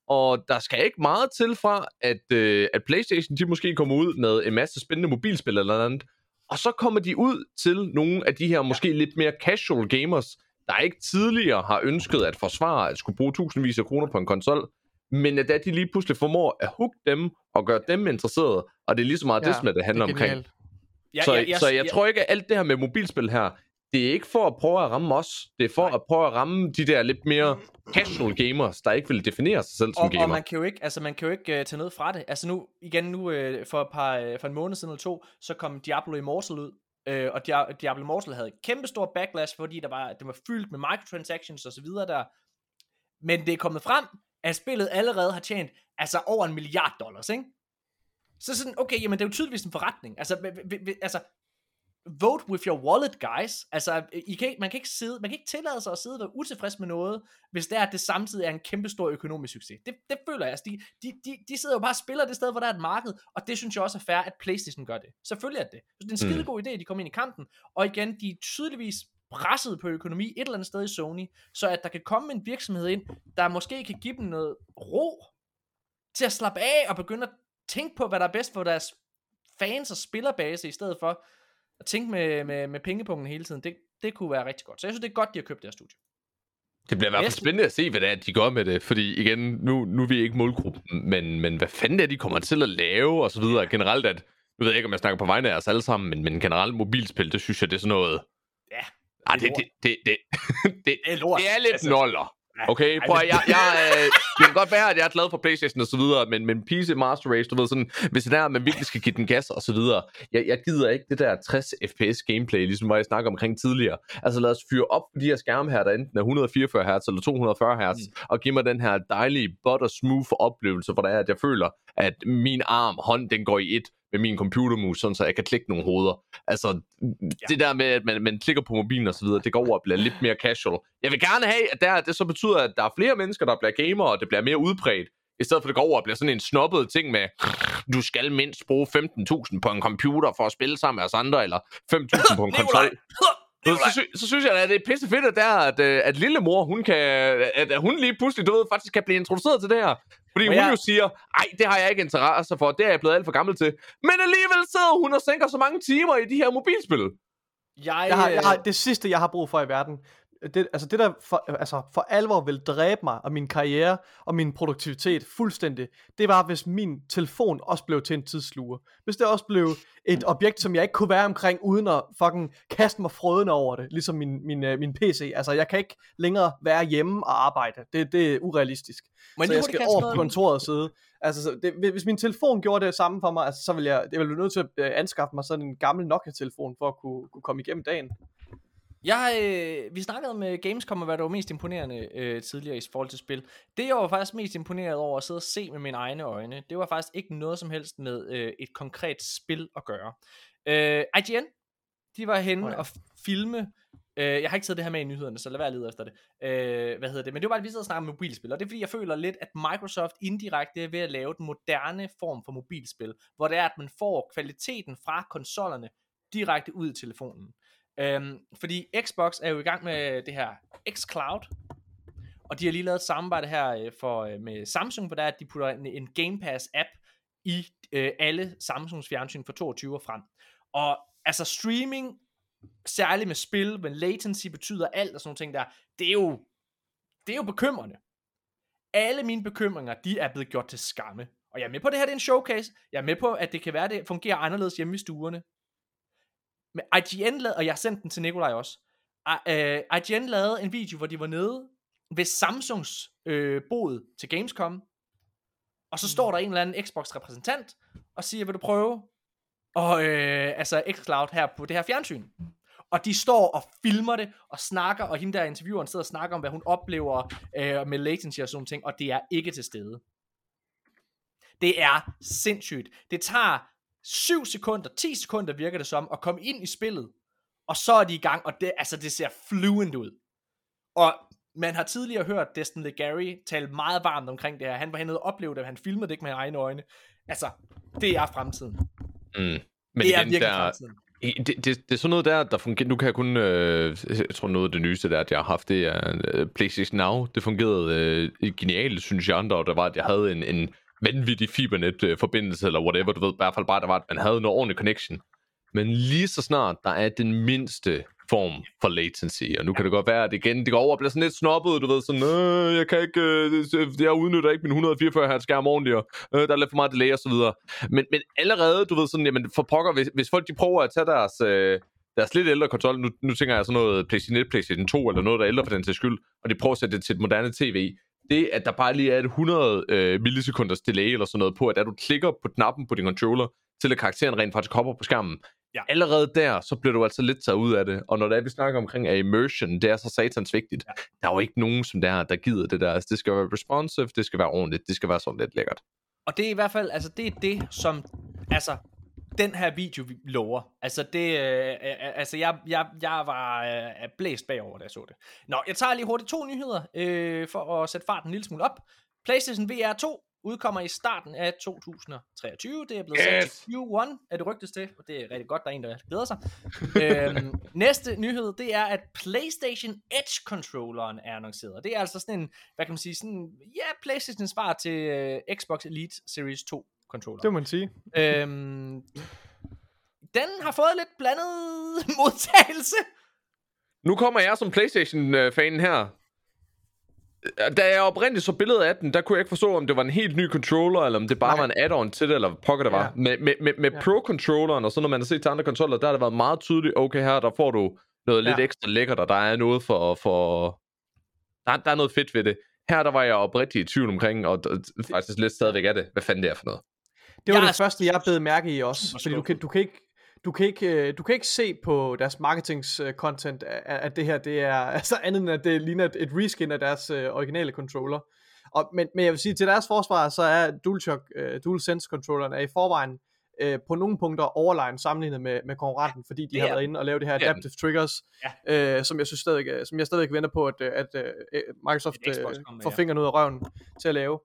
Og der skal ikke meget til fra, at, øh, at Playstation de måske kommer ud med en masse spændende mobilspil eller andet, og så kommer de ud til nogle af de her måske lidt mere casual gamers, der ikke tidligere har ønsket at forsvare at skulle bruge tusindvis af kroner på en konsol, men at da de lige pludselig formår at hook dem og gøre dem interesserede, og det er lige så meget ja, det, som det handler er omkring. Jeg, så, jeg, så jeg, tror ikke, at alt det her med mobilspil her, det er ikke for at prøve at ramme os, det er for Nej. at prøve at ramme de der lidt mere casual gamers, der ikke vil definere sig selv som og, gamer. og man kan jo ikke, altså man kan jo ikke uh, tage noget fra det. Altså nu, igen nu, uh, for, et par, uh, for en måned siden eller to, så kom Diablo Immortal ud. Øh, og Diablo Immortal havde kæmpe stor backlash, fordi der var, det var fyldt med microtransactions og så videre der. Men det er kommet frem, at spillet allerede har tjent altså over en milliard dollars, ikke? Så sådan, okay, jamen det er jo tydeligvis en forretning. Altså, altså vote with your wallet, guys. Altså, I kan man, kan ikke sidde, man kan ikke tillade sig at sidde og være utilfreds med noget, hvis det er, at det samtidig er en kæmpe stor økonomisk succes. Det, det føler jeg. Altså, de, de, de, de sidder jo bare og spiller det sted, hvor der er et marked, og det synes jeg også er fair, at Playstation gør det. Selvfølgelig er det. Så det er en skide god idé, at de kommer ind i kampen. Og igen, de er tydeligvis presset på økonomi et eller andet sted i Sony, så at der kan komme en virksomhed ind, der måske kan give dem noget ro til at slappe af og begynde at tænke på, hvad der er bedst for deres fans og spillerbase, i stedet for at tænke med, med, med pengepunkten hele tiden. Det, det kunne være rigtig godt. Så jeg synes, det er godt, de har købt deres studie. Det bliver i hvert fald spændende at se, hvad det er, de gør med det. Fordi igen, nu, nu er vi ikke målgruppen, men, men hvad fanden er de kommer til at lave, og så videre. Generelt, at, nu ved jeg ikke, om jeg snakker på vegne af os alle sammen, men, men generelt mobilspil, det synes jeg, det er sådan noget... Ja, Ej, det er det, det, det, det, [LAUGHS] det, Det er lort. det er lidt Altså, noller. Okay, prøv at, jeg, jeg, øh, det kan godt være, at jeg er glad for Playstation og så videre, men, men PC Master Race, du ved sådan, hvis det er, at man virkelig skal give den gas og så videre, jeg, jeg gider ikke det der 60 fps gameplay, ligesom hvad jeg snakker omkring tidligere. Altså lad os fyre op på de her skærme her, der enten er 144 Hz eller 240 Hz, mm. og give mig den her dejlige butter smooth oplevelse, hvor det er, at jeg føler, at min arm, hånd, den går i et med min computermus, sådan så jeg kan klikke nogle hoveder. Altså, ja. det der med, at man, man klikker på mobilen og så videre, det går over og bliver lidt mere casual. Jeg vil gerne have, at der, det så betyder, at der er flere mennesker, der bliver gamer, og det bliver mere udbredt, i stedet for at det går over og bliver sådan en snobbet ting med, du skal mindst bruge 15.000 på en computer for at spille sammen med os andre, eller 5.000 på en [LAUGHS] konsol. [LAUGHS] Så, så, sy- så synes jeg, at det er pisse fedt, at, der, at, øh, at lillemor, hun kan, at, at hun lige pludselig, du ved, faktisk kan blive introduceret til det her. Fordi Må hun jeg- jo siger, ej, det har jeg ikke interesse for, det er jeg blevet alt for gammel til. Men alligevel sidder hun og sænker så mange timer i de her mobilspil. Jeg, Jeg har, jeg har, øh, det sidste, jeg har brug for i verden, det, altså det der for, altså for alvor vil dræbe mig og min karriere og min produktivitet fuldstændig, det var hvis min telefon også blev til en tidsluger. Hvis det også blev et objekt, som jeg ikke kunne være omkring, uden at fucking kaste mig frødende over det, ligesom min, min, øh, min PC. Altså jeg kan ikke længere være hjemme og arbejde. Det, det er urealistisk. Men så jeg skal over på kontoret og sidde. Altså, så det, hvis min telefon gjorde det samme for mig, altså, så ville jeg, jeg ville blive nødt til at øh, anskaffe mig sådan en gammel Nokia-telefon, for at kunne, kunne komme igennem dagen. Jeg, øh, vi snakkede med Gamescom, og hvad der var mest imponerende øh, tidligere i forhold til spil. Det, jeg var faktisk mest imponeret over at sidde og se med mine egne øjne, det var faktisk ikke noget som helst med øh, et konkret spil at gøre. Øh, IGN, de var henne Oh ja. og filme, øh, jeg har ikke taget det her med i nyhederne, så lad være at lede efter det. Øh, hvad hedder det? Men det var bare, at vi sidder og snakker om mobilspil, og det er fordi, jeg føler lidt, at Microsoft indirekte er ved at lave den moderne form for mobilspil, hvor det er, at man får kvaliteten fra konsollerne direkte ud i telefonen. Øhm, fordi Xbox er jo i gang med det her xCloud, og de har lige lavet et samarbejde her øh, for, øh, med Samsung, hvor der er, at de putter en, en Game Pass app i øh, alle Samsungs fjernsyn for 22 og frem. Og altså streaming, særligt med spil, men latency betyder alt og sådan nogle ting der, det er jo, det er jo bekymrende. Alle mine bekymringer, de er blevet gjort til skamme. Og jeg er med på, at det her det er en showcase. Jeg er med på, at det kan være, at det fungerer anderledes hjemme i stuerne. Men IGN lavede, og jeg har sendt den til Nikolaj også, I- øh, IGN lavede en video, hvor de var nede ved Samsungs øh, bod til Gamescom, og så står der en eller anden Xbox repræsentant, og siger, vil du prøve? Og øh, altså xCloud her på det her fjernsyn. Og de står og filmer det, og snakker, og hende der intervieweren sidder og snakker om, hvad hun oplever øh, med latency og sådan ting, og det er ikke til stede. Det er sindssygt. Det tager 7 sekunder, 10 sekunder virker det som, at komme ind i spillet, og så er de i gang, og det, altså, det ser fluent ud. Og man har tidligere hørt Destin Legary tale meget varmt omkring det her. Han var hernede og oplevede det, han filmede det ikke med egne øjne. Altså, det er fremtiden. Mm. Men det er igen, virkelig der, fremtiden. Det, det, det er sådan noget der, der fungerer. Nu kan jeg kun... Øh, jeg tror noget af det nyeste der, at jeg har haft, det er øh, PlayStation Now. Det fungerede øh, genialt, synes jeg andre, og der var, at jeg havde en, en vanvittig fibernet-forbindelse, eller whatever, du ved, i hvert fald bare, der var, at man havde en ordentlig connection. Men lige så snart der er den mindste form for latency, og nu kan det godt være, at igen, det går over og bliver sådan lidt snobbet, du ved, sådan, øh, jeg kan ikke, øh, jeg udnytter ikke min 144 Hz skærm ordentligt, og øh, der er lidt for meget delay og så videre. Men, men allerede, du ved sådan, jamen for pokker, hvis, hvis folk de prøver at tage deres, øh, deres lidt ældre kontrol, nu, nu tænker jeg sådan noget PlayStation 1, PlayStation 2, eller noget, der er ældre for den til skyld, og de prøver at sætte det til et moderne tv, det at der bare lige er et 100 øh, millisekunders delay eller sådan noget på, at da du klikker på knappen på din controller, til at karakteren rent faktisk hopper på skærmen, Ja. allerede der, så bliver du altså lidt taget ud af det. Og når det er, vi snakker omkring, at immersion, det er så satans vigtigt. Ja. Der er jo ikke nogen som der, der gider det der. Altså, det skal være responsive, det skal være ordentligt, det skal være sådan lidt lækkert. Og det er i hvert fald, altså det er det, som, altså, den her video vi lover. Altså det, øh, øh, altså jeg, jeg, jeg var øh, blæst bagover, da jeg så det. Nå, jeg tager lige hurtigt to nyheder, øh, for at sætte farten en lille smule op. PlayStation VR 2 udkommer i starten af 2023. Det er blevet yes. Sendt til Q1, er det rygtes til, og det er rigtig godt, der er en, der glæder sig. øhm, [LAUGHS] næste nyhed, det er, at PlayStation Edge-controlleren er annonceret. Det er altså sådan en, hvad kan man sige, sådan, ja, PlayStation svar til øh, Xbox Elite Series 2 controller. Det må man sige. Øhm, den har fået lidt blandet [LAUGHS] modtagelse. Nu kommer jeg som Playstation-fan her. Da jeg oprindeligt så billedet af den, der kunne jeg ikke forstå, om det var en helt ny controller, eller om det bare Nej. var en add-on til det, eller hvad pokker det var. Ja. Med, med, med, med Ja. Pro-controlleren, og så når man har set til andre controller, der har det været meget tydeligt, okay her, der får du noget lidt Ja. ekstra lækkert, og der er noget for... for der, der er noget fedt ved det. Her der var jeg oprigtigt i tvivl omkring, og d- faktisk lidt stadigvæk af det. Hvad fanden det er for noget? Det var Jeg det er første, jeg blev mærke i også. Fordi du kan, du kan ikke du kan ikke, øh, du kan ikke se på deres marketings content, at, det her det er [LAUGHS] altså andet end at det ligner et, reskin af deres øh, originale controller. Og, men, men jeg vil sige, til deres forsvar, så er DualShock, øh, DualSense controlleren er i forvejen på nogle punkter overlegen sammenlignet med, med konkurrenten, fordi de det har været inde og lavet det her er adaptive triggers, øh, som jeg synes stadig, som jeg stadig venter på, at, at øh, Microsoft får ja. fingeren ud af røven til at lave.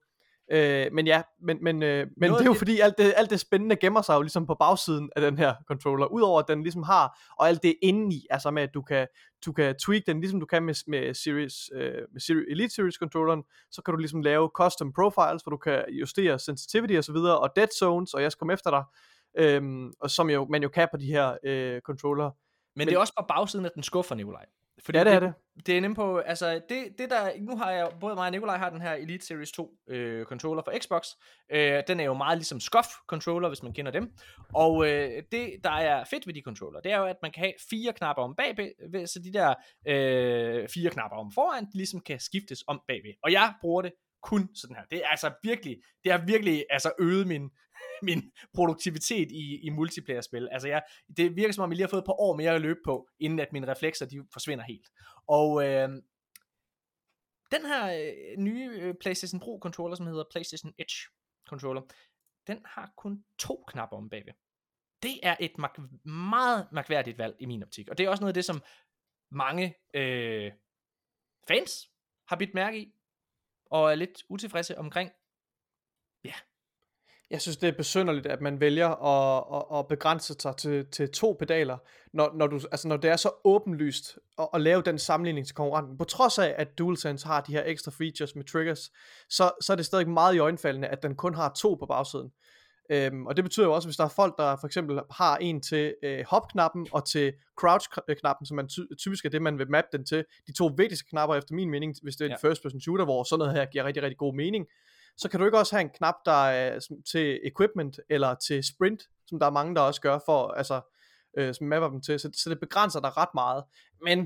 Øh, men ja, men, men, øh, men Noget det er jo det- fordi alt det, alt det spændende gemmer sig jo ligesom på bagsiden af den her controller, udover at den ligesom har, og alt det indeni, altså med at du kan, du kan tweak den, ligesom du kan med, med, Series, øh, med Series, Elite Series controlleren, så kan du ligesom lave custom profiles, hvor du kan justere sensitivity og så videre, og dead zones, og jeg skal komme efter dig, øhm, og som jo, man jo kan på de her øh, controller. Men, men det er også på bagsiden af den skuffer, Nikolaj. Fordi Ja, det er det. Det er nemt på, altså det, det der, nu har jeg, både mig og Nikolaj har den her Elite Series 2 øh, controller for Xbox. Øh, den er jo meget ligesom SCUF controller, hvis man kender dem. Og øh, det, der er fedt ved de controller, det er jo, at man kan have fire knapper om bagved, ved- så de der øh, fire knapper om foran, de ligesom kan skiftes om bagved. Og jeg bruger det kun sådan her. Det er altså virkelig, det har virkelig altså øget min, [LAUGHS] min produktivitet i, i multiplayer-spil. Altså jeg, det virker som om, jeg lige har fået et par år mere at løbe på, inden at mine reflekser de forsvinder helt. Og øh, den her øh, nye øh, PlayStation Pro controller, som hedder PlayStation Edge controller, den har kun to knapper om bagved. Det er et mark- meget mærkværdigt valg i min optik. Og det er også noget af det, som mange øh, fans har bidt mærke i, og er lidt utilfredse omkring. Jeg synes, det er besynderligt, at man vælger at, at, at begrænse sig til, til to pedaler, når, når, du, altså når det er så åbenlyst at, at lave den sammenligning til konkurrenten. På trods af, at DualSense har de her ekstra features med triggers, så, så er det stadig meget i øjenfaldende, at den kun har to på bagsiden. Øhm, og det betyder jo også, hvis der er folk, der for eksempel har en til øh, hop-knappen og til crouch-knappen, som man ty- typisk er det, man vil mappe den til, de to vigtigste knapper efter min mening, hvis det er en Ja. first-person shooter, hvor sådan noget her giver rigtig, rigtig god mening, så kan du ikke også have en knap, der er som- til equipment eller til sprint, som der er mange, der også gør for, altså, øh, som mapper dem til, så, så det begrænser dig ret meget. Men,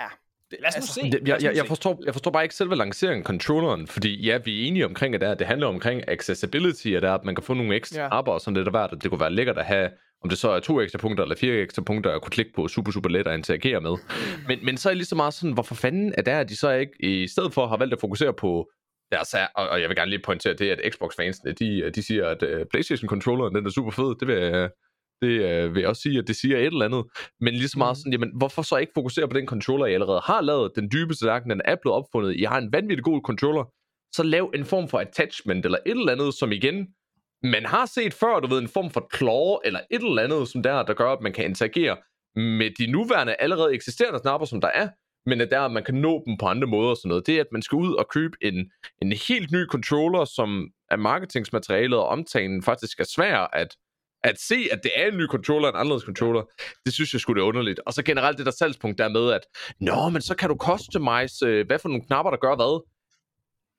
ja. Det, Lad os nu altså, se. Jeg, jeg, jeg, forstår, jeg forstår bare ikke selve lanceringen af controlleren, fordi ja, vi er enige omkring, at det, er, det handler omkring accessibility, at, det er, at man kan få nogle ekstra Ja. ja. apper og sådan lidt af hvert, og det kunne være lækkert at have, om det så er to ekstra punkter eller fire ekstra punkter, at kunne klikke på super, super let at interagere med. Men, men så er det lige så meget sådan, hvorfor fanden er det, at de så ikke i stedet for har valgt at fokusere på deres, og, og jeg vil gerne lige pointere det, at Xbox-fansene, de, de siger, at uh, PlayStation-controlleren, den er super fed, det vil jeg, det uh, vil jeg også sige, at det siger et eller andet. Men lige så meget Mhm. sådan, jamen, hvorfor så ikke fokusere på den controller, I allerede har lavet? Den dybeste sagt, den er blevet opfundet. I har en vanvittig god controller. Så lav en form for attachment, eller et eller andet, som igen, man har set før, du ved, en form for claw, eller et eller andet, som der, der gør, at man kan interagere med de nuværende, allerede eksisterende snapper, som der er, men at der, at man kan nå dem på andre måder og sådan noget. Det er, at man skal ud og købe en, en helt ny controller, som er marketingsmaterialet og omtalen faktisk er svær at, at se, at det er en ny controller, en anderledes controller, det synes jeg skulle det er underligt. Og så generelt det der salgspunkt der med, at nå, men så kan du customize, øh, hvad for nogle knapper, der gør hvad.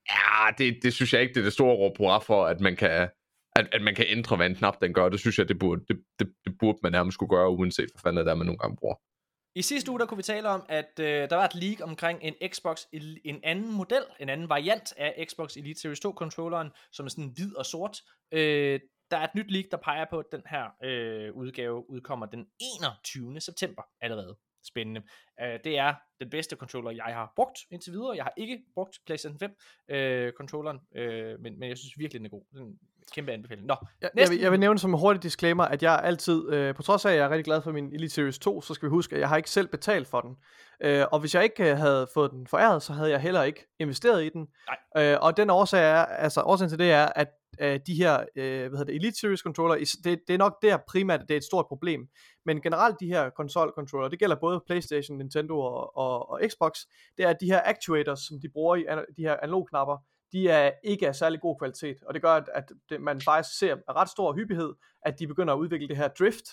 Ja, det, det synes jeg ikke, det er det store råb hurra for, at man kan, at, at man kan ændre, hvad en knap den gør. Det synes jeg, det burde, det, det, det burde man nærmest skulle gøre, uanset hvad fanden det er, man nogle gange bruger. I sidste uge, der kunne vi tale om, at øh, der var et leak omkring en Xbox, en anden model, en anden variant af Xbox Elite Series 2-controlleren, som er sådan hvid og sort. Øh, der er et nyt leak, der peger på, at den her øh, udgave udkommer den 21. september allerede. Spændende. Øh, det er den bedste controller, jeg har brugt indtil videre. Jeg har ikke brugt PlayStation 5-controlleren, øh, øh, men, men jeg synes virkelig, den er god. Den kæmpe anbefaling. Nå, Jeg, jeg, vil, jeg vil nævne som en hurtig disclaimer, at jeg altid, øh, på trods af, at jeg er rigtig glad for min Elite Series 2, så skal vi huske, at jeg har ikke selv betalt for den. Øh, og hvis jeg ikke øh, havde fået den foræret, så havde jeg heller ikke investeret i den. Øh, og den årsag er, altså årsagen til det er, at øh, de her øh, hvad hedder det, Elite Series controller, det, det er nok der primært, det er et stort problem. Men generelt de her konsol controller, det gælder både PlayStation, Nintendo og, og, og Xbox, det er at de her actuators, som de bruger i ana- de her analogknapper, de er ikke af særlig god kvalitet, og det gør, at, at det, man faktisk ser med ret stor hyppighed, at de begynder at udvikle det her drift,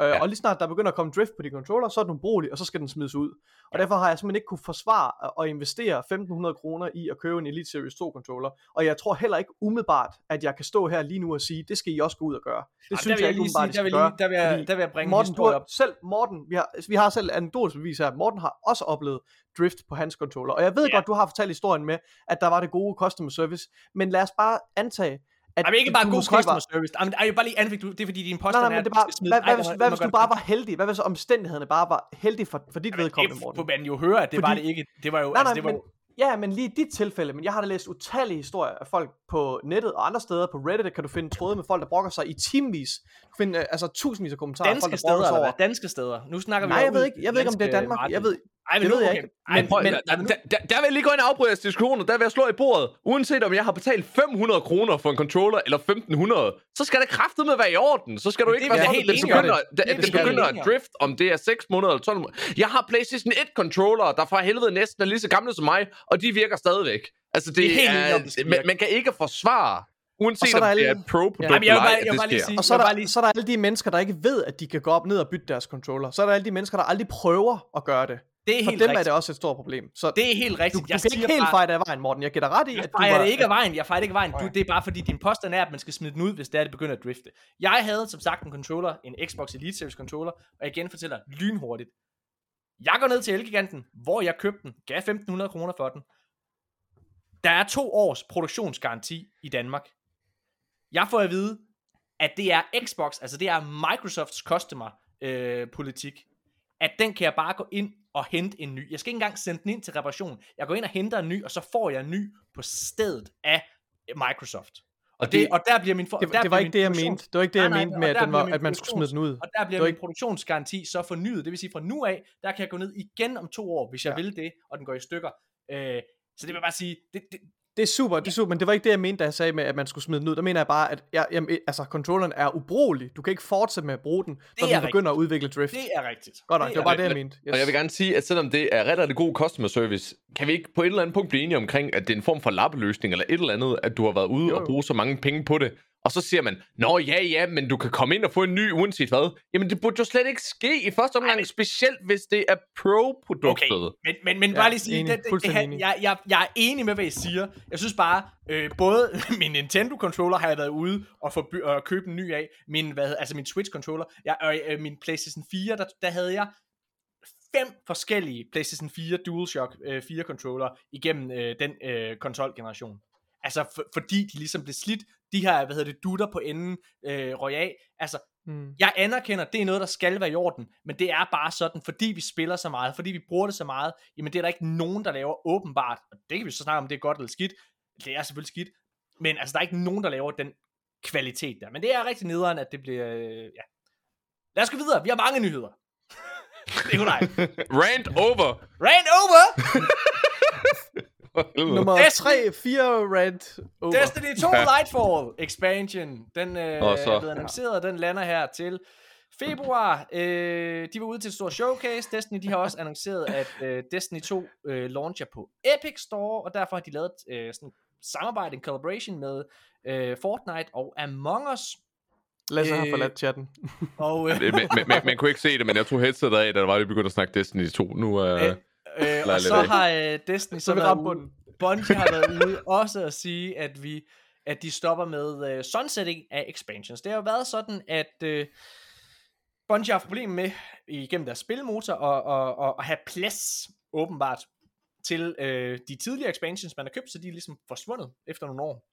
øh, Ja. og lige snart der begynder at komme drift på de controller, så er den ubrugelig, og så skal den smides ud. Og derfor har jeg simpelthen ikke kunne forsvare at- at investere 1500 kroner i at købe en Elite Series 2 controller, og jeg tror heller ikke umiddelbart, at jeg kan stå her lige nu og sige, det skal I også gå ud og gøre. Det Jamen, synes jeg vil ikke umiddelbart, sige, der vil, gøre. der, vil jeg, der vil jeg bringe Morten, historie op. selv Morten, vi har, vi har selv anekdotisk bevis her, Morten har også oplevet drift på hans controller, og jeg ved Ja. godt, du har fortalt historien med, at der var det gode customer service, men lad os bare antage, at Jamen ikke bare god customer var, service. Jamen, jeg bare lige anfægte, det er fordi din Nej, påstand nej, er, men at det er du bare, skal smide- hvad, hvad, hvad lad hvis du bare var heldig? Hvad hvis omstændighederne bare var heldige for, for dit vedkommende, Det Morten? kunne man jo høre, at det var Fordi- det ikke. Det var jo, Nej, altså, nej, det var men, ja, men lige i dit tilfælde, men jeg har da læst utallige historier af folk på nettet og andre steder. På Reddit kan du finde tråde med folk, der brokker sig i timevis. Finde øh, altså tusindvis af kommentarer. folk, danske brokker steder, eller hvad? Danske steder. Nu snakker vi Nej, jeg ved ikke, jeg ved ikke om det er Danmark. marked. Jeg ved, Ej, men det ved jeg okay. ikke. Ej, Men- prøv- men- der, der, der, der vil jeg lige gå ind og afbryde jeres diskussioner. Der vil jeg slå i bordet. Uanset om jeg har betalt 500 kroner for en controller eller 1500, så skal det kraftedeme være i orden. Så skal du ikke det være sådan, helt at det begynder, Det det, er det begynder at drift, om det er 6 måneder eller 12 måneder. Jeg har PlayStation 1 controller, der fra helvede næsten er lige så gamle som mig, og de virker stadigvæk. Altså det Vi er helt er, det man, man kan ikke forsvare, uanset Og så er om der det er alle- et pro-produkt jeg vil eller ej, jeg det sker. sige- Og så er, Jeg der, bare lige- så er der alle de mennesker, der ikke ved, at de kan gå op ned og bytte deres controller. Så er der alle de mennesker, der aldrig prøver at gøre det. Det er For helt dem er rigtigt. det også et stort problem. Så Det er helt du, rigtigt. du kan ikke helt fejre det af vejen, Morten. Jeg giver dig ret i, Jeg at du var, det ikke af vejen. Jeg fejrer det ikke af vejen. Du, det er bare fordi, din påstand er, at man skal smide den ud, hvis det er, det begynder at drifte. Jeg havde som sagt en controller, en Xbox Elite Series controller, og jeg genfortæller lynhurtigt. Jeg går ned til Elgiganten, hvor jeg købte den, gav 1500 kroner for den. Der er to års produktionsgaranti i Danmark. Jeg får at vide, at det er Xbox, altså det er Microsofts customer øh, politik, at den kan jeg bare gå ind og hente en ny. Jeg skal ikke engang sende den ind til reparation. Jeg går ind og henter en ny, og så får jeg en ny på stedet af Microsoft. Og, det, og der bliver min for, det, der det var ikke det, jeg mente. Det var ikke det, jeg nej, mente med, at, den var, at man skulle smide den ud. Og der bliver min ikke- produktionsgaranti så fornyet. Det vil sige, fra nu af, der kan jeg gå ned igen om to år, hvis jeg Ja. vil det, og den går i stykker. Øh, så det vil jeg bare sige, det, det, Det er super, det er super, men det var ikke det, jeg mente, da jeg sagde med, at man skulle smide den ud. Der mener jeg bare, at jeg, jeg, altså, controlleren er ubrugelig. Du kan ikke fortsætte med at bruge den, når du begynder at udvikle drift. det er rigtigt. Godt nok, det var er bare det, jeg men- mente. Og jeg vil gerne sige, at selvom det er rigtig, rigtig god customer service, kan vi ikke på et eller andet punkt blive enige omkring, at det er en form for lappeløsning eller et eller andet, at du har været ude Jo, og jo. bruge så mange penge på det. Og så siger man, nå ja, ja, men du kan komme ind og få en ny, uanset hvad. Jamen det burde jo slet ikke ske i første omgang, men- specielt hvis det er pro-produktet. Okay, men, men, men Ja, bare lige sige, enig. det, det, det, det, jeg, jeg, jeg er enig med, hvad I siger. Jeg synes bare, øh, både [LAUGHS] min Nintendo-controller har jeg været ude og, få, by- og købe en ny af. Min, hvad, hedder- altså min Switch-controller. Jeg, og øh, min PlayStation 4, der, der havde jeg fem forskellige PlayStation 4 DualShock øh, 4 controller igennem øh, den øh, konsolgeneration. Altså for, fordi de ligesom blev slidt, de her, hvad hedder det, dutter på enden øh, røg af. Altså, Mm. jeg anerkender, det er noget, der skal være i orden, men det er bare sådan, fordi vi spiller så meget, fordi vi bruger det så meget, jamen det er der ikke nogen, der laver åbenbart, og det kan vi så snakke om, det er godt eller skidt, det er selvfølgelig skidt, men altså der er ikke nogen, der laver den kvalitet der, men det er rigtig nederen, at det bliver, øh, ja. Lad os gå videre, vi har mange nyheder. [LAUGHS] det er. [LAUGHS] Rant over! Ran over! [LAUGHS] Nummer Destiny- 3, 4 rant over. Destiny 2 Lightfall expansion, den øh, Og så- er blevet annonceret, den lander her til februar. Øh, de var ude til et stort showcase. Destiny, de har også annonceret, at øh, Destiny 2 øh, launcher på Epic Store, og derfor har de lavet øh, sådan et samarbejde, en collaboration med øh, Fortnite og Among Us. Lasse har øh, forladt chatten. Og, øh, man, man, man, man kunne ikke se det, men jeg tog headsetet af, da der var, vi begyndte at snakke Destiny 2. Nu øh, Øh, og så har øh, Destiny så Så været ude, bunden. Bungie har været ude [LAUGHS] også at sige, at vi at de stopper med øh, sunsetting af expansions. Det har jo været sådan, at øh, Bungie har haft problemer med igennem deres spilmotor og, og, og, at have plads åbenbart til øh, de tidligere expansions, man har købt, så de er ligesom forsvundet efter nogle år.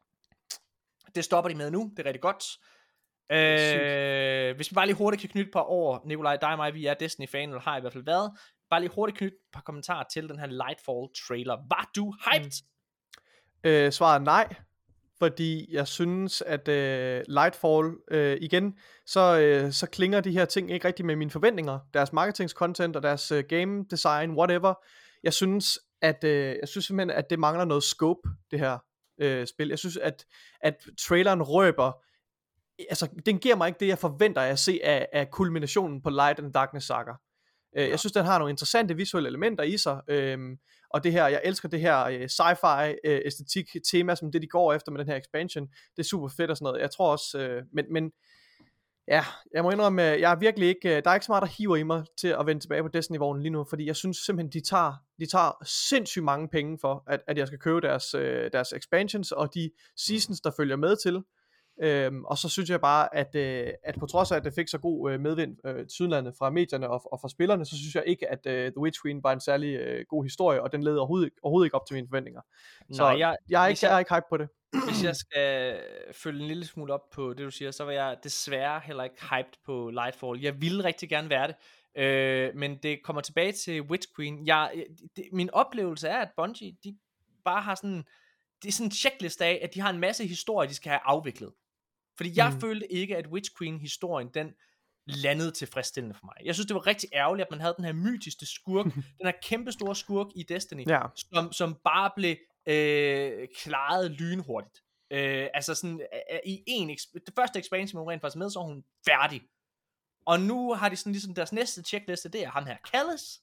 Det stopper de med nu, det er rigtig godt. Øh, hvis vi bare lige hurtigt kan knytte et par år, Nikolaj, dig og mig, vi er Destiny-fan, eller har i hvert fald været, bare lige hurtigt knytte et par kommentarer til den her Lightfall-trailer. Var du hyped? Mm. Øh, svaret er nej, fordi jeg synes, at øh, Lightfall, øh, igen, så, øh, så klinger de her ting ikke rigtig med mine forventninger. Deres marketingskontent og deres øh, game design, whatever. Jeg synes, at øh, jeg synes simpelthen, at det mangler noget scope, det her øh, spil. Jeg synes, at, at traileren røber, altså den giver mig ikke det, jeg forventer at se af, af kulminationen på Light and Darkness Saga. Øh, Jeg synes, den har nogle interessante visuelle elementer i sig, øhm, og det her, jeg elsker det her øh, sci-fi øh, æstetik tema, som det de går efter med den her expansion. Det er super fedt og sådan noget. Jeg tror også, øh, men, men ja, jeg må indrømme, øh, jeg er virkelig ikke, øh, der er ikke så meget, der hiver i mig til at vende tilbage på Destiny-vognen lige nu, fordi jeg synes simpelthen, de tager, de tager sindssygt mange penge for, at, at jeg skal købe deres, øh, deres expansions og de seasons, der følger med til. Øhm, og så synes jeg bare, at, øh, at på trods af, at det fik så god øh, medvind øh, Sydlandet fra medierne og, og fra spillerne, så synes jeg ikke, at øh, The Witch Queen var en særlig øh, god historie, og den led overhovedet, overhovedet ikke op til mine forventninger. Så Nej, jeg, Jeg er ikke, jeg er ikke hype på det. hvis jeg skal følge en lille smule op på det, du siger, så var jeg desværre heller ikke hyped på Lightfall. Jeg ville rigtig gerne være det, øh, men det kommer tilbage til Witch Queen. Jeg, det, min oplevelse er, at Bungie, de bare har sådan, det er sådan en checklist af, at de har en masse historier, de skal have afviklet. Fordi jeg Mm. følte ikke, at Witch Queen-historien, den landede tilfredsstillende for mig. Jeg synes, det var rigtig ærgerligt, at man havde den her mytiske skurk, [LAUGHS] den her kæmpe store skurk i Destiny, Ja. som, som bare blev øh, klaret lynhurtigt. Øh, altså sådan, øh, i en, exp- det første expansion, hun rent faktisk med, så var hun færdig. Og nu har de sådan ligesom deres næste checkliste, det er ham her, Callis,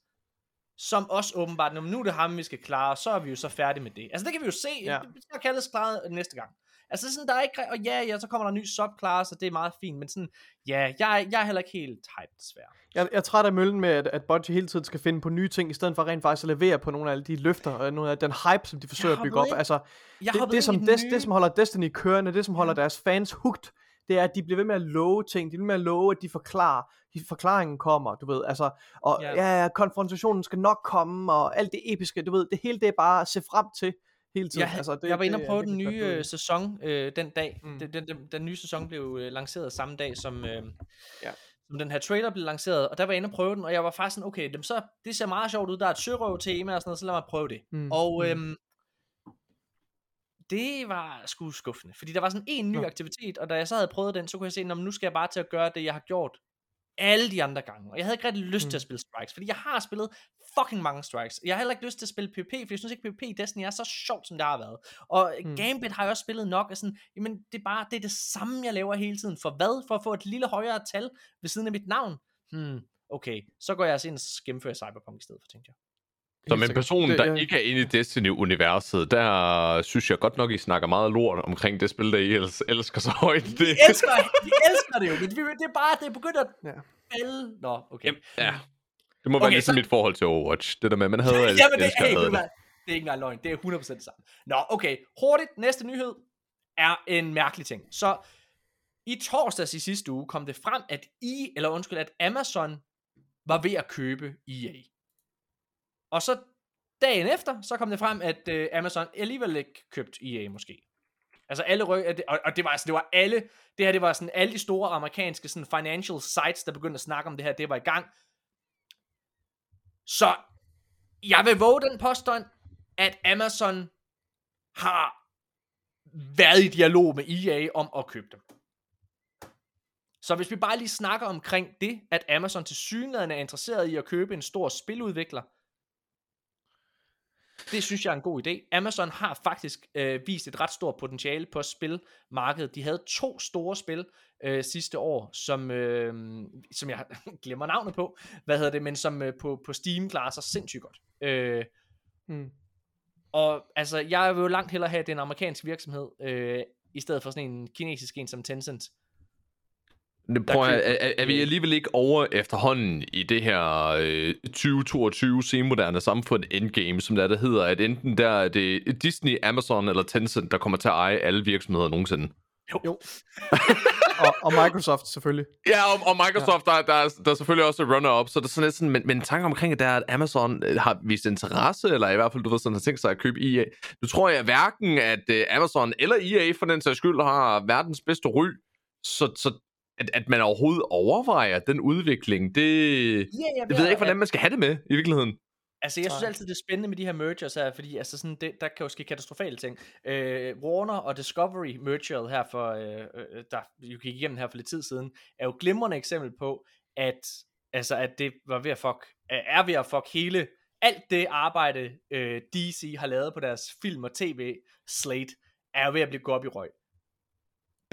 som også åbenbart, nu er det ham, vi skal klare, så er vi jo så færdige med det. Altså det kan vi jo se, Ja. ja. det skal Callis klare næste gang. Altså sådan, der er ikke, og ja, ja, så kommer der en ny subclass, og det er meget fint, men sådan, ja, jeg, jeg er heller ikke helt hyped, desværre. Jeg, jeg er træt af møllen med, at, at Bungie hele tiden skal finde på nye ting, i stedet for rent faktisk at levere på nogle af alle de løfter, og nogle af den hype, som de forsøger at bygge op. ind- Altså, Jeg det, det, som Des, nye- det, som holder Destiny kørende, det, som holder deres fans hooked, det er, at de bliver ved med at love ting. De bliver ved med at love, at de forklarer. De, forklaringen kommer, du ved. Altså, og ja. ja, konfrontationen skal nok komme, og alt det episke, du ved. Det hele, det er bare at se frem til hele tiden. Jeg, altså, det, jeg var inde og prøve den nye øh, sæson øh, den dag. Mm. Den, den, den, den nye sæson blev øh, lanceret samme dag, som, øh, Ja. som den her trailer blev lanceret. Og der var jeg inde og prøve den, og jeg var faktisk sådan, okay, dem så, det ser meget sjovt ud. Der er et sørøv tema og sådan noget, så lad mig prøve det. Mm. Og øhm, det var sgu skuffende, fordi der var sådan en ny Nå. aktivitet, og da jeg så havde prøvet den, så kunne jeg se, at nu skal jeg bare til at gøre det, jeg har gjort alle de andre gange. Og jeg havde ikke rigtig lyst mm. til Mm. at spille Strikes, fordi jeg har spillet fucking mange Strikes. Jeg har heller ikke lyst til at spille PvP, for jeg synes ikke, PvP i Destiny er så sjovt, som det har været. Og mm. Mm. Gambit har jeg også spillet nok, og sådan, jamen det er bare, det er det samme, jeg laver hele tiden. For hvad? For at få et lille højere tal ved siden af mit navn? Hmm, okay, så går jeg altså ind og gennemfører Cyberpunk i stedet for, tænkte jeg. Som en person, der Det- jeg- ikke er inde i Destiny-universet, der synes jeg godt nok, I snakker meget lort omkring det spil, der I ellers elsker så højt. Det, Vi elsker, vi elsker det jo, men vi- det er bare, det er begyndt at Ja. falde. Nå, okay. Jamen, ja. Det må være Okay, ligesom så- mit forhold til Overwatch. Det der med, at man havde [LAUGHS] elsker, Jamen, det, elsker, hey, du det. det er ikke engang løgn. Det er 100% det samme. Nå, okay. Hurtigt. Næste nyhed er en mærkelig ting. Så i torsdags i sidste uge kom det frem, at I, eller undskyld, at Amazon var ved at købe EA. Og så dagen efter, så kom det frem, at øh, Amazon alligevel ikke købt EA måske. Altså alle ryg, og, og det var altså, det var alle, det her, det var sådan alle de store amerikanske sådan financial sites, der begyndte at snakke om det her, det var i gang. Så jeg vil våge den påstand, at Amazon har været i dialog med EA om at købe dem. Så hvis vi bare lige snakker omkring det, at Amazon til synligheden er interesseret i at købe en stor spiludvikler, det synes jeg er en god idé. Amazon har faktisk øh, vist et ret stort potentiale på spilmarkedet. De havde to store spil øh, sidste år, som, øh, som jeg [LAUGHS] glemmer navnet på, hvad hedder det, men som øh, på, på Steam klarer sig sindssygt godt. Øh, Mm. og altså, jeg vil jo langt hellere have, at det er en amerikansk virksomhed, øh, i stedet for sådan en kinesisk en som Tencent. Det, prøv, Der at, køber- er, er, er vi alligevel ikke over efterhånden i det her øh, 2022 senmoderne samfund endgame, som der, der hedder, at enten der er det Disney, Amazon eller Tencent, der kommer til at eje alle virksomheder nogensinde? Jo. [LAUGHS] og, og Microsoft selvfølgelig. Ja, og, og Microsoft, ja. Der, der, er, der er selvfølgelig også runner-up, så der er sådan lidt sådan, men, men tanken omkring det er, at Amazon øh, har vist interesse, eller i hvert fald, du ved, sådan har tænkt sig at købe EA. Nu tror jeg hverken, at uh, Amazon eller EA for den sags skyld har verdens bedste ry, så, så at, at man overhovedet overvejer den udvikling, det, Ja, jeg, det ved jeg ikke, hvordan man skal have det med, i virkeligheden. Altså, jeg synes altid, det er spændende med de her mergers her, fordi altså sådan, det, der kan jo ske katastrofale ting. Øh, Warner og Discovery mergeret her for, øh, øh, der vi gik igennem her for lidt tid siden, er jo glimrende eksempel på, at, altså, at det var ved at fuck, er ved at fuck hele, alt det arbejde, øh, DC har lavet på deres film og tv slate, er jo ved at blive gået op i røg.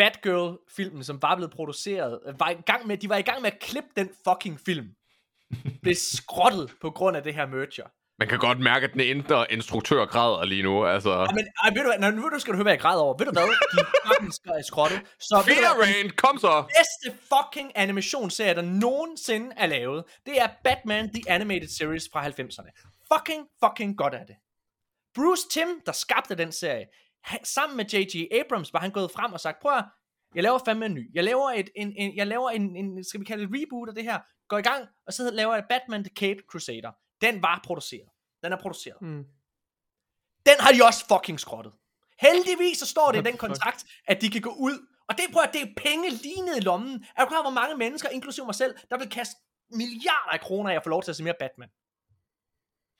Batgirl-filmen, som var blevet produceret, øh, var i gang med, de var i gang med at klippe den fucking film. [LAUGHS] Blev skrottet på grund af det her merger. Man kan godt mærke, at den indre instruktør græder lige nu, altså... Ja, men ej, ved du hvad, nu ved du, skal du høre, hvad jeg græder over. Ved du hvad? De fucking skal i skrottet. Så Fear hvad, Rain, kom så! bedste fucking animationsserie, der nogensinde er lavet, det er Batman The Animated Series fra 90'erne. Fucking, fucking godt er det. Bruce Tim, der skabte den serie, han, sammen med J.G. Abrams, var han gået frem og sagt, prøv at, jeg laver fandme en ny. Jeg laver, et, en, en, jeg laver en, en, skal vi kalde det et reboot af det her. Går i gang, og så laver jeg Batman The Caped Crusader. Den var produceret. Den er produceret. Mm. Den har de også fucking skrottet. Heldigvis så står det i What den the fuck? kontrakt, at de kan gå ud. Og det, prøv at det er penge lige ned i lommen. Er du klar, hvor mange mennesker, inklusive mig selv, der vil kaste milliarder af kroner af at få lov til at se mere Batman?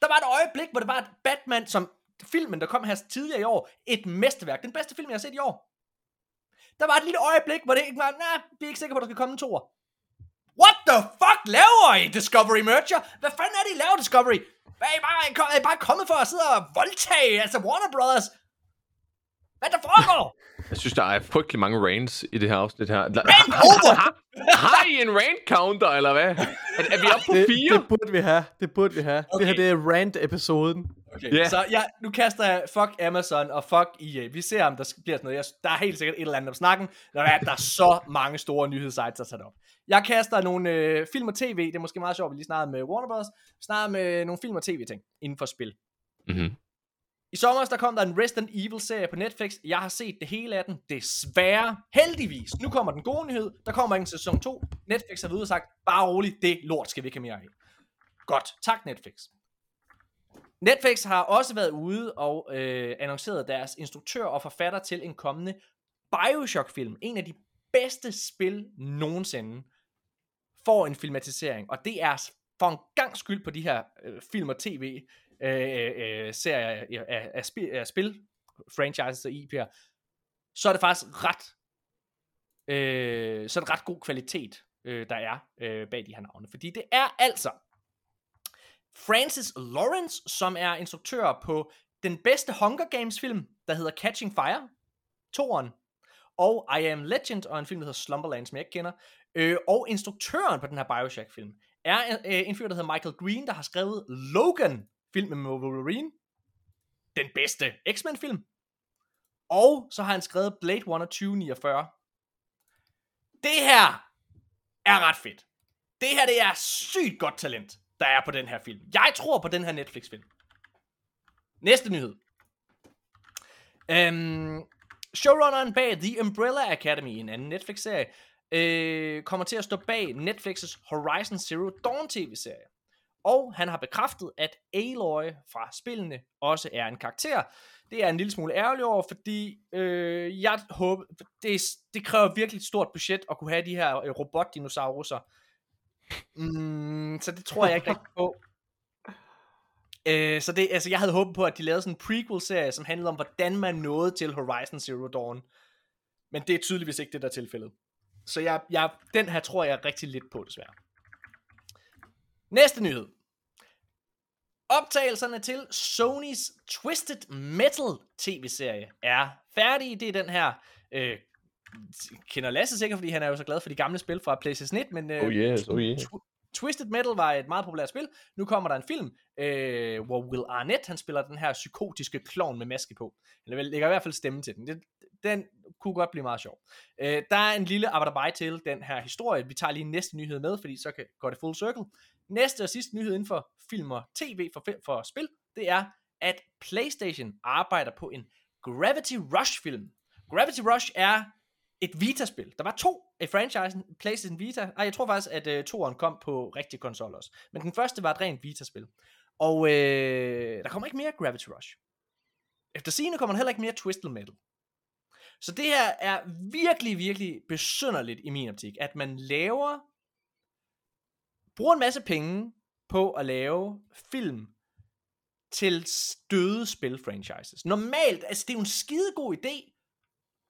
Der var et øjeblik, hvor det var et Batman, som filmen, der kom her tidligere i år, et mesterværk. Den bedste film, jeg har set i år. Der var et lille øjeblik, hvor det ikke var, nej, vi er ikke sikre på, at der skal komme en toer. What the fuck laver I, Discovery Merger? Hvad fanden er det, I laver, Discovery? Hvad er I bare, er I bare kommet for at sidde og voldtage, altså Warner Brothers? Hvad der foregår? Jeg synes, der er frygtelig mange rains i det her afsnit her. Der, [LAUGHS] over! har, har I en rain counter, eller hvad? Er, er vi oppe på Det, fire? det burde vi have. Det burde vi have. Okay. Det her det er rant-episoden. Okay, Ja. så ja, nu kaster jeg fuck Amazon og fuck EA. Vi ser, om der bliver sådan noget. Jeg, der er helt sikkert et eller andet om snakken, når der er, der er så mange store nyhedssites, der tager op. Jeg kaster nogle øh, film og tv. Det er måske meget sjovt, vi lige snakkede med Warner Bros. Snakkede med nogle film og tv-ting inden for spil. Mm-hmm. I sommer der kom der en Resident Evil-serie på Netflix. Jeg har set det hele af den. Desværre. Heldigvis. Nu kommer den gode nyhed. Der kommer en sæson 2. Netflix har været ude og sagt, bare roligt, det lort skal vi ikke have mere af. Godt. Tak Netflix. Netflix har også været ude og øh, annonceret deres instruktør og forfatter til en kommende Bioshock-film. En af de bedste spil nogensinde får en filmatisering. Og det er for en gang skyld på de her øh, film og tv Øh, øh, øh, serier af, af, spil, af spil, franchises og IP'er, så er det faktisk ret, øh, så er det ret god kvalitet, øh, der er øh, bag de her navne. Fordi det er altså Francis Lawrence, som er instruktør på den bedste Hunger Games film, der hedder Catching Fire, toren, og I Am Legend, og en film, der hedder Slumberland, som jeg ikke kender, øh, og instruktøren på den her Bioshock-film, er øh, en fyr, der hedder Michael Green, der har skrevet Logan, filmen med Wolverine, den bedste X-Men-film, og så har han skrevet Blade Runner 2049. Det her er ret fedt. Det her, det er sygt godt talent, der er på den her film. Jeg tror på den her Netflix-film. Næste nyhed. Øhm, showrunneren bag The Umbrella Academy, en anden Netflix-serie, øh, kommer til at stå bag Netflix's Horizon Zero Dawn tv-serie. Og han har bekræftet, at Aloy fra spillene også er en karakter. Det er en lille smule ærgerlig over, fordi øh, jeg håber, det, det kræver virkelig et stort budget at kunne have de her øh, robotdinosauruser. Mm, så det tror jeg ikke rigtig på. [LAUGHS] Øh, så det, altså, jeg havde håbet på, at de lavede sådan en prequel-serie, som handlede om, hvordan man nåede til Horizon Zero Dawn. Men det er tydeligvis ikke det, der er tilfældet. Så jeg, jeg, den her tror jeg rigtig lidt på, desværre. Næste nyhed. Optagelserne til Sonys Twisted Metal tv-serie er færdige. Det er den her, øh, kender Lasse sikkert, fordi han er jo så glad for de gamle spil fra PlayStation 1, men øh, Oh yes, oh yeah. Twisted Metal var et meget populært spil. Nu kommer der en film, øh, hvor Will Arnett, han spiller den her psykotiske klovn med maske på. Eller vel, lægger i hvert fald stemme til den. Det, den kunne godt blive meget sjov. Øh, der er en lille arbejde til den her historie. Vi tager lige næste nyhed med, fordi så kan, går det full circle. Næste og sidste nyhed inden for film og tv for, for spil, det er, at PlayStation arbejder på en Gravity Rush film. Gravity Rush er et Vita-spil. Der var to i franchisen, PlayStation Vita. Ej, jeg tror faktisk, at øh, toeren kom på rigtige konsoller også. Men den første var et rent Vita-spil. Og øh, der kommer ikke mere Gravity Rush. Efter sigende kommer der heller ikke mere Twisted Metal. Så det her er virkelig, virkelig besynderligt i min optik, at man laver, bruger en masse penge på at lave film til døde spil-franchises. Normalt, altså det er jo en skide god idé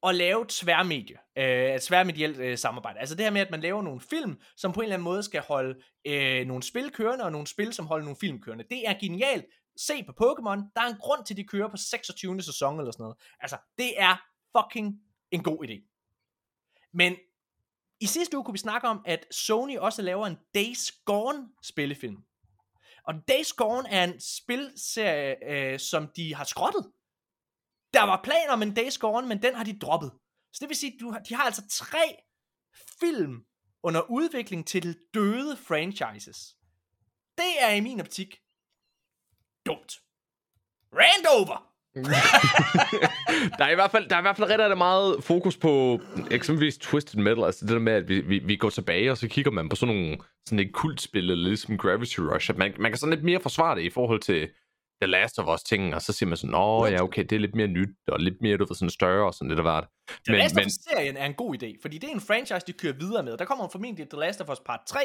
at lave tværmedie, øh, et tværmedielt øh, samarbejde. Altså det her med, at man laver nogle film, som på en eller anden måde skal holde øh, nogle spil kørende, og nogle spil, som holder nogle film kørende. Det er genialt. Se på Pokémon, der er en grund til, at de kører på 26. sæson eller sådan noget. Altså, det er fucking en god idé. Men i sidste uge kunne vi snakke om, at Sony også laver en Days Gone spillefilm. Og Days Gone er en spilserie, øh, som de har skrottet. Der var planer om en Days Gone, men den har de droppet. Så det vil sige, du de har altså tre film under udvikling til døde franchises. Det er i min optik dumt. Randover! [LAUGHS] der, er i hvert fald, der er i hvert fald rigtig, meget fokus på eksempelvis Twisted Metal, altså det der med, at vi, vi, vi går tilbage, og så kigger man på sådan nogle sådan et kultspil, eller ligesom Gravity Rush, at man, man kan sådan lidt mere forsvare det i forhold til The Last of Us ting, og så siger man sådan, åh ja, okay, det er lidt mere nyt, og lidt mere, du ved, sådan større, og sådan det der var det. The Last of Us-serien er en god idé, fordi det er en franchise, de kører videre med. Der kommer formentlig The Last of Us part 3,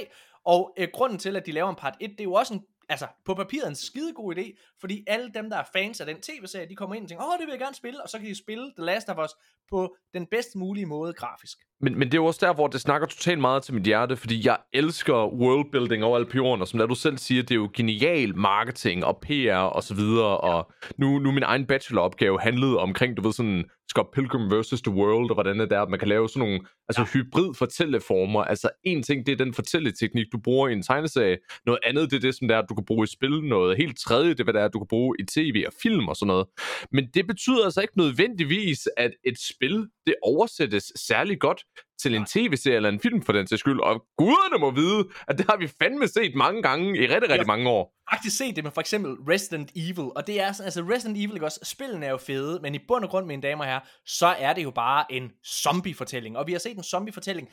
og øh, grunden til, at de laver en part 1, det er jo også en, altså på papiret en skide god idé, fordi alle dem, der er fans af den tv-serie, de kommer ind og tænker, åh, det vil jeg gerne spille, og så kan de spille The Last of Us på den bedst mulige måde grafisk. Men, men det er jo også der, hvor det snakker totalt meget til mit hjerte, fordi jeg elsker worldbuilding over alle på jorden, og som du selv siger, det er jo genial marketing og PR og så videre, og nu, nu min egen bacheloropgave handlede omkring, du ved sådan, Scott Pilgrim vs. The World, og hvordan det er, at man kan lave sådan nogle altså ja. hybrid fortælleformer. Altså en ting, det er den fortælleteknik, du bruger i en tegneserie. Noget andet, det er det, som der, du kan bruge i spil. Noget helt tredje, det er, hvad det er, du kan bruge i tv og film og sådan noget. Men det betyder altså ikke nødvendigvis, at et spil, det oversættes særlig godt til en tv-serie eller en film for den til skyld. Og guderne må vide, at det har vi fandme set mange gange i rigtig, rigtig mange år. faktisk set det med for eksempel Resident Evil, og det er sådan, altså Resident Evil, også, spillene er jo fede, men i bund og grund, mine damer og herrer, så er det jo bare en zombie-fortælling, og vi har set en zombie-fortælling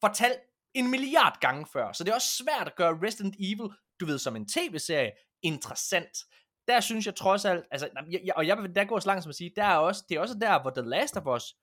fortalt en milliard gange før, så det er også svært at gøre Resident Evil, du ved, som en tv-serie, interessant. Der synes jeg trods alt, altså, jeg, jeg, og jeg vil der gå så langt som at sige, der er også, det er også der, hvor The Last of Us,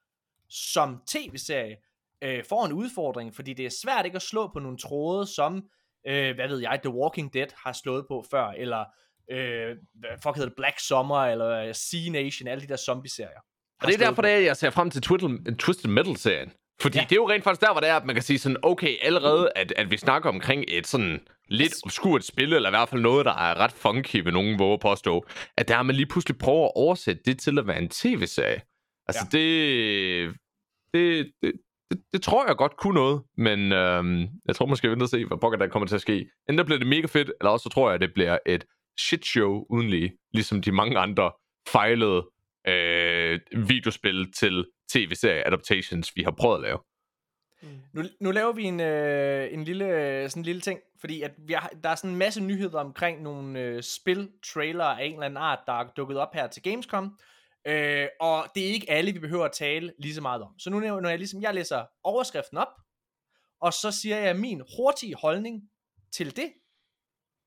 som tv-serie, øh, får en udfordring, fordi det er svært ikke at slå på nogle tråde, som, øh, hvad ved jeg, The Walking Dead har slået på før, eller øh, hvad fuck hedder det, Black Summer, eller Sea Nation, alle de der zombie-serier. Og det er derfor, det er, jeg ser frem til Twisted, Twisted Metal-serien. Fordi ja. det er jo rent faktisk der, hvor det er, at man kan sige sådan, okay, allerede, at, at vi snakker omkring et sådan lidt obskurt spil, eller i hvert fald noget, der er ret funky, ved nogen våge påstå, at der man lige pludselig prøver at oversætte det til at være en tv-serie. Altså ja. det, det, det, det, det tror jeg godt kunne noget, men øhm, jeg tror måske, vi venter og se, hvad pokker der kommer til at ske. Enten bliver det mega fedt, eller også så tror jeg, at det bliver et shit show uden lige, ligesom de mange andre fejlede øh, videospil til tv-serie adaptations, vi har prøvet at lave. Mm. Nu, nu laver vi en, øh, en lille, øh, sådan en lille ting, fordi at vi har, der er sådan en masse nyheder omkring nogle øh, spil-trailer af en eller anden art, der er dukket op her til Gamescom. Øh, og det er ikke alle, vi behøver at tale lige så meget om. Så nu når jeg ligesom, jeg læser overskriften op, og så siger jeg min hurtige holdning til det,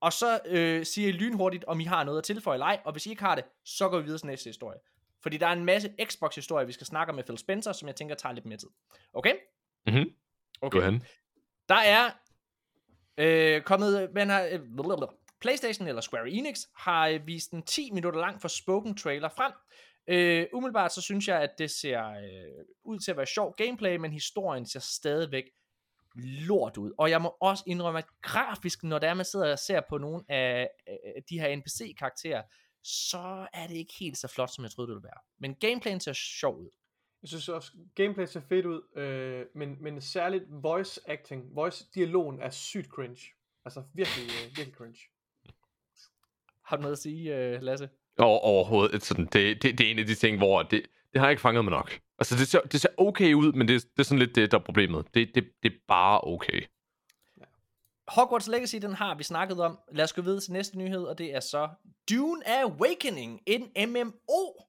og så øh, siger jeg lynhurtigt, om I har noget at tilføje eller ej, og hvis I ikke har det, så går vi videre til næste historie. Fordi der er en masse Xbox-historie, vi skal snakke om med Phil Spencer, som jeg tænker tager lidt mere tid. Okay? Mhm. Okay. Hen. Der er øh, kommet, man har, øh, blablabla. PlayStation eller Square Enix har øh, vist en 10 minutter lang for spoken trailer frem. Øh, umiddelbart så synes jeg, at det ser øh, ud til at være sjov gameplay, men historien ser stadigvæk lort ud. Og jeg må også indrømme, at grafisk, når der man sidder og ser på nogle af, af de her NPC-karakterer, så er det ikke helt så flot, som jeg troede, det ville være. Men gameplayen ser sjov ud. Jeg synes også, gameplay ser fedt ud, øh, men, men særligt voice acting, voice dialogen er sygt cringe. Altså virkelig, øh, virkelig cringe. Har du noget at sige, øh, Lasse? Og overhovedet. Sådan, det, det, det er en af de ting, hvor det, det har jeg ikke fanget mig nok. Altså, det ser, det ser okay ud, men det, det er sådan lidt det, der er problemet. Det, det, det er bare okay. Hogwarts Legacy, den har vi snakket om. Lad os gå videre til næste nyhed, og det er så Dune Awakening, en MMO.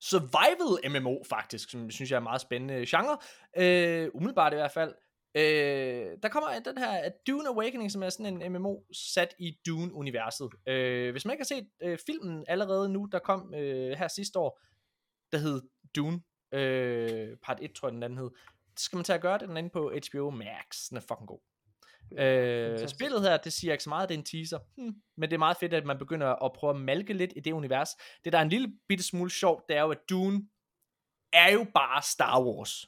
Survival MMO faktisk, som jeg synes jeg er en meget spændende genre. Øh, umiddelbart i hvert fald. Øh, der kommer den her Dune Awakening, som er sådan en MMO sat i Dune-universet. Øh, hvis man ikke har set øh, filmen allerede nu, der kom øh, her sidste år, der hed Dune, øh, part 1 tror jeg den anden hed, så skal man tage at gøre det, den anden på HBO Max, den er fucking god. Øh, spillet her, det siger ikke så meget, det er en teaser. Hmm. Men det er meget fedt, at man begynder at prøve at malke lidt i det univers. Det der er en lille bitte smule sjovt, det er jo, at Dune er jo bare Star Wars.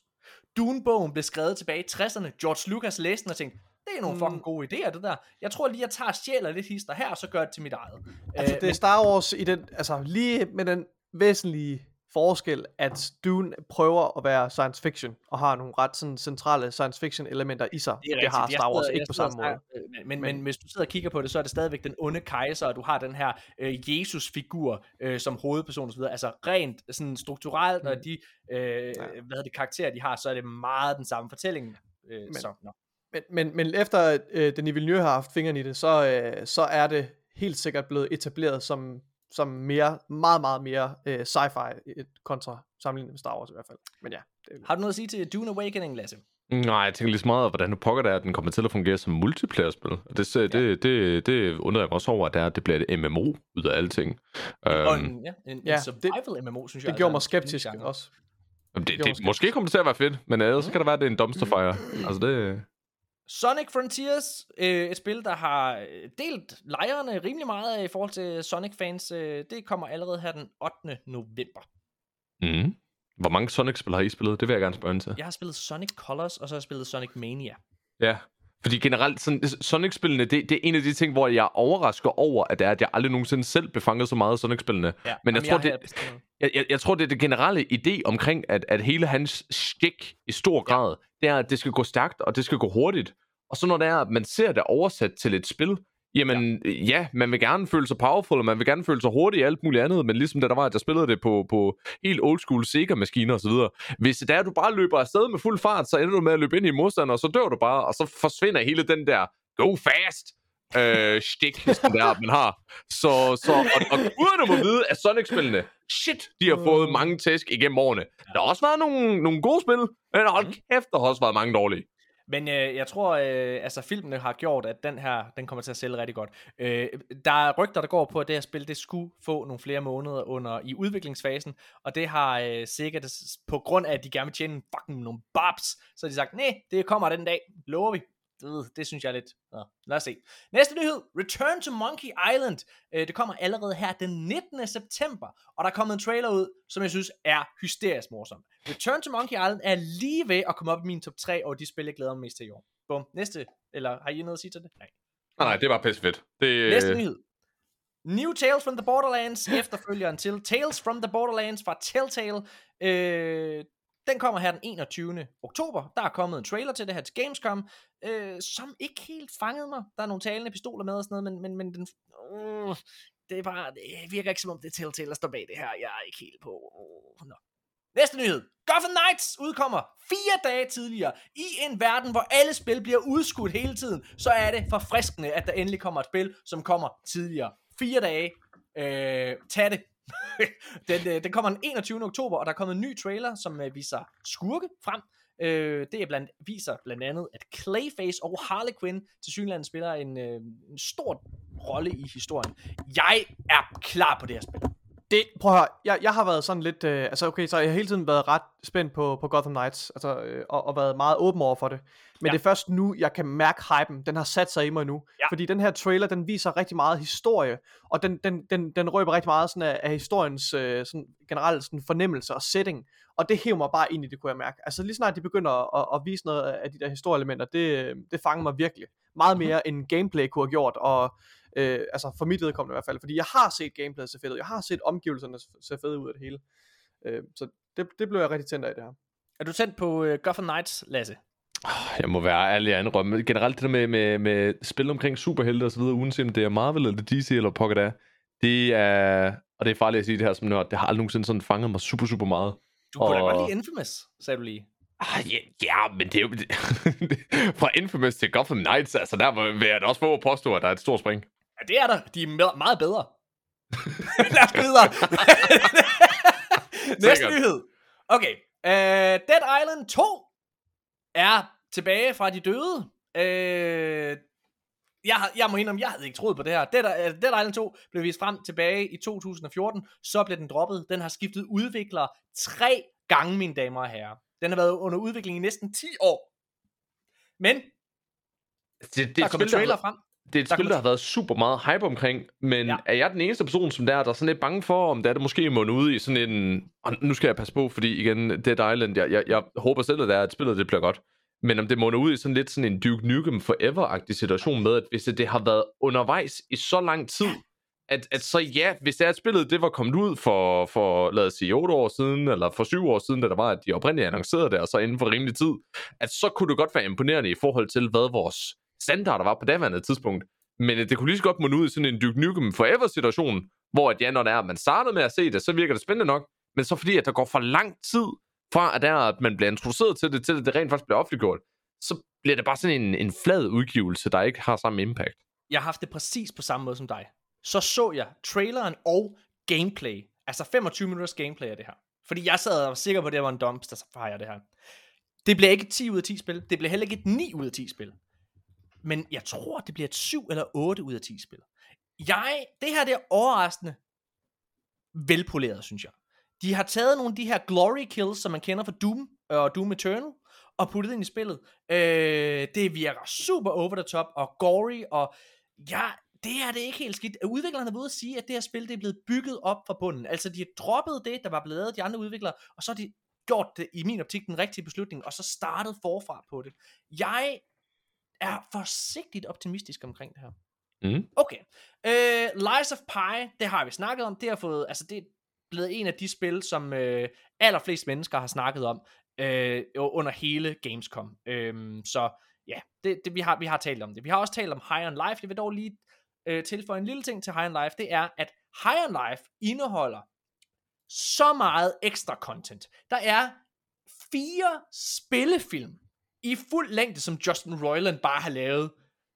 Dune-bogen blev skrevet tilbage i 60'erne. George Lucas læste den og tænkte, det er nogle fucking gode idéer, det der. Jeg tror lige, jeg tager stjæler lidt hister her, og så gør det til mit eget. Altså, Øh, det er Star Wars i den, altså lige med den væsentlige forskel, at Dune prøver at være science fiction, og har nogle ret sådan, centrale science fiction elementer i sig. Det, det har Star Wars ikke på samme måde. Men, men, men hvis du sidder og kigger på det, så er det stadigvæk den onde kejser, og du har den her øh, Jesus-figur øh, som hovedperson osv. Altså rent sådan strukturelt, mm. og de øh, hvad hedder det, karakterer, de har, så er det meget den samme fortælling. Øh, Men- så, nå. Men, men, men efter øh, Denis Villeneuve har haft fingrene i det, så, øh, så er det helt sikkert blevet etableret som, som mere, meget, meget mere øh, sci-fi øh, kontra sammenlignet med Star Wars i hvert fald. Men ja, det, Har du noget at sige til Dune Awakening, Lasse? Nej, jeg tænker lige så meget, hvordan nu pokker det er, at den kommer til at fungere som multiplayer-spil. Og det, ja. det, det, det undrer jeg mig også over, at det, er, at det bliver et MMO ud af alting. Og Um, en, ja, en, ja, en survival MMO, synes jeg. det gjorde mig altså en skeptisk også. det, gjorde det, måske- kommer det til at være fedt, men ellers mm. kan det være, at det er en dumpster fire. Altså det... Sonic Frontiers, øh, et spil, der har øh, delt lejrene rimelig meget i forhold til Sonic-fans. Øh, det kommer allerede her den 8. november. Mm. Hvor mange Sonic-spil har I spillet? Det vil jeg gerne spørge til. Jeg har spillet Sonic Colors, og så har jeg spillet Sonic Mania. Ja. Fordi generelt, sådan, Sonic-spillene, det, det er en af de ting, hvor jeg er overrasket over, at det er, at jeg aldrig nogensinde selv befanget så meget af Sonic-spillene. Ja, Men jeg jamen, tror, har det-. Jeg, jeg, jeg tror, det er det generelle idé omkring, at, at hele hans stik i stor grad, det er, at det skal gå stærkt, og det skal gå hurtigt. Og så når det er, at man ser det oversat til et spil, jamen ja, ja man vil gerne føle sig powerful, og man vil gerne føle sig hurtig og alt muligt andet, men ligesom da der var, at jeg spillede det på, på helt old school Sega-maskiner osv. Hvis det er, at du bare løber afsted med fuld fart, så ender du med at løbe ind i modstanderen, og så dør du bare, og så forsvinder hele den der go fast øh, stik, som der, man har. Så, så og, og guderne må vide, at Sonic-spillene, shit, de har fået mange tæsk igennem årene. Der har også været nogle, nogle gode spil, men hold kæft, der har også været mange dårlige. Men øh, jeg tror, øh, altså filmene har gjort, at den her, den kommer til at sælge rigtig godt. Øh, der er rygter, der går på, at det her spil, det skulle få nogle flere måneder under i udviklingsfasen, og det har øh, sikkert, på grund af, at de gerne vil tjene fucking nogle babs, så har de sagt, nej, det kommer den dag, lover vi. Det, det synes jeg er lidt. Nå, lad os se. Næste nyhed. Return to Monkey Island. Øh, det kommer allerede her den 19. september. Og der er kommet en trailer ud, som jeg synes er hysterisk morsom. Return to Monkey Island er lige ved at komme op i min top 3 over de spil, jeg glæder mig mest til i år. Bum. Næste. Eller har I noget at sige til det? Nej. Nej, nej, det var pisse fedt. Det, Næste nyhed. New Tales from the Borderlands, efterfølgeren til Tales from the Borderlands fra Telltale. Øh, den kommer her den 21. oktober. Der er kommet en trailer til det her til Gamescom, øh, som ikke helt fangede mig. Der er nogle talende pistoler med og sådan noget, men, men, men den, øh, det er bare, det virker ikke som om det er Telltale, der står bag det her. Jeg er ikke helt på. Øh, nå. Næste nyhed. Gotham Knights udkommer fire dage tidligere. I en verden, hvor alle spil bliver udskudt hele tiden, så er det forfriskende, at der endelig kommer et spil, som kommer tidligere. Fire dage. Øh, tag det. [LAUGHS] den, øh, den kommer den 21. oktober, og der er kommet en ny trailer, som øh, viser skurke frem. Øh, det er blandt, viser blandt andet, at Clayface og Harley Quinn til synligheden spiller en, øh, en stor rolle i historien. Jeg er klar på det her spil. Det, prøv at høre, jeg, jeg har været sådan lidt, øh, altså okay, så jeg har hele tiden været ret spændt på, på Gotham Knights, altså, øh, og, og været meget åben over for det. Men Ja. det er først nu, jeg kan mærke hypen, den har sat sig i mig nu. Ja. Fordi den her trailer, den viser rigtig meget historie, og den, den, den, den røber rigtig meget sådan af, af historiens øh, sådan, generelt sådan fornemmelse og setting. Og det hæver mig bare ind i det, kunne jeg mærke. Altså lige snart de begynder at, at, vise noget af de der historieelementer, det, det fanger mig virkelig. Meget mere mm-hmm. end gameplay kunne have gjort, og øh, altså for mit vedkommende i hvert fald. Fordi jeg har set gameplayet se fedt ud, jeg har set omgivelserne se fede ud af det hele. Øh, så det, det blev jeg rigtig tændt af det her. Er du tændt på øh, Gotham Knights, Lasse? Jeg må være ærlig og indrømme. Generelt det der med, med, med spil omkring superhelte og så videre, uanset om det er Marvel eller DC eller pokker det er, det er, og det er farligt at sige det her som nørd, det har aldrig nogensinde sådan fanget mig super, super meget. Du kunne da Og- godt lide Infamous, sagde du lige. Ah, ja, ja, men det er jo... [LAUGHS] Fra Infamous til Gotham Knights, altså der vil jeg da også få at påstå, at der er et stort spring. Det er der. De er me- meget bedre. [LAUGHS] Lad os videre. [LAUGHS] Næste nyhed. Okay. Uh, Dead Island 2 er tilbage fra de døde. Uh, jeg, har- jeg må indrømme, jeg havde ikke troet på det her. Dead, uh, Dead Island 2 blev vist frem tilbage i 2014. Så blev den droppet. Den har skiftet udvikler tre gange, mine damer og herrer. Den har været under udvikling i næsten 10 år. Men Det, det, der er er der, trailer frem. Det er et Der spil, der har været super meget hype omkring, men Ja. er jeg den eneste person, som der, er, der er sådan lidt bange for, om det er det måske munde ud i sådan en... Og nu skal jeg passe på, fordi igen, Dead Island, jeg, jeg, jeg håber selv, at det er, at spillet det bliver godt. Men om det munder ud i sådan lidt sådan en Duke Nukem Forever-agtig situation med, at hvis det, det har været undervejs i så lang tid, at, at så ja, hvis det er, at spillet det var kommet ud for, for, lad os sige, 8 år siden, eller for 7 år siden, da der var, at de oprindeligt annoncerede det, og så inden for rimelig tid, at så kunne det godt være imponerende i forhold til, hvad vores standarder var på daværende tidspunkt. Men øh, det kunne lige så godt munde ud i sådan en Duke Nukem Forever-situation, hvor at ja, når det er, at man startede med at se det, så virker det spændende nok, men så fordi, at der går for lang tid fra, at, der, at man bliver introduceret til det, til at det rent faktisk bliver offentliggjort, så bliver det bare sådan en, en flad udgivelse, der ikke har samme impact. Jeg har haft det præcis på samme måde som dig. Så så jeg traileren og gameplay. Altså 25 minutters gameplay af det her. Fordi jeg sad og var sikker på, at det var en dumpster fire, det her. Det bliver ikke et 10 ud af 10 spil. Det bliver heller ikke et 9 ud af 10 spil. Men jeg tror, det bliver et 7 eller 8 ud af 10 spil. Jeg, det her det er overraskende velpoleret, synes jeg. De har taget nogle af de her glory kills, som man kender fra Doom og Doom Eternal, og puttet ind i spillet. Øh, det virker super over the top og gory, og ja, det er det ikke helt skidt. Udviklerne er ude at sige, at det her spil det er blevet bygget op fra bunden. Altså, de har droppet det, der var blevet lavet af de andre udviklere, og så har de gjort det, i min optik, den rigtige beslutning, og så startet forfra på det. Jeg er forsigtigt optimistisk omkring det her. Mm. Okay. Uh, Lies of Pi, det har vi snakket om. Det har fået, altså det er blevet en af de spil, som uh, allerflest mennesker har snakket om uh, under hele Gamescom. Uh, så ja, det, det, vi, har, vi har talt om det. Vi har også talt om High on Life. Jeg vil dog lige uh, tilføje en lille ting til High on Life. Det er, at High on Life indeholder så meget ekstra content. Der er fire spillefilm i fuld længde, som Justin Roiland bare har lavet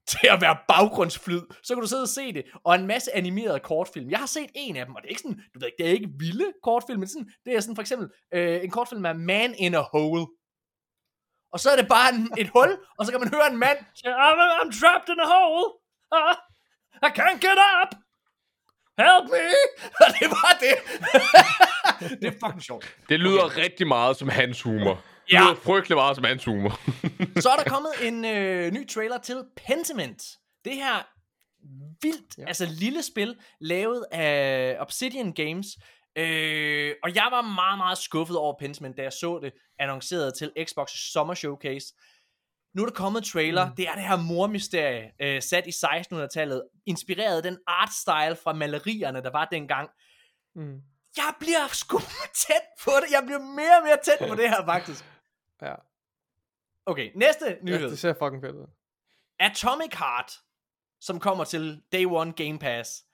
til at være baggrundsflyd, så kan du sidde og se det, og en masse animerede kortfilm. Jeg har set en af dem, og det er ikke sådan, du ved ikke, det er ikke vilde kortfilm, men sådan, det er sådan for eksempel øh, en kortfilm af Man in a Hole. Og så er det bare en, et hul, og så kan man høre en mand sige, I'm, I'm trapped in a hole. Uh, I can't get up. Help me. [LAUGHS] Og det var det. [LAUGHS] det er fucking sjovt. Det lyder okay. rigtig meget som hans humor. Det Ja. lyder frygtelig meget som hans humor. [LAUGHS] Så er der kommet en øh, ny trailer til Pentiment. Det her vildt, ja. altså lille spil, lavet af Obsidian Games. Øh, og jeg var meget, meget skuffet over Pentiment, da jeg så det annonceret til Xbox Summer Showcase. Nu er der kommet en trailer. Mm. Det er det her mormysterie, øh, sat i 1600-tallet, inspireret af den artstyle fra malerierne, der var dengang. Mm. Jeg bliver sgu tæt på det. Jeg bliver mere og mere tæt på det her, faktisk. Ja. Okay, næste ja, nyhed. det ser fucking fedt ud. Atomic Heart, som kommer til Day One Game Pass.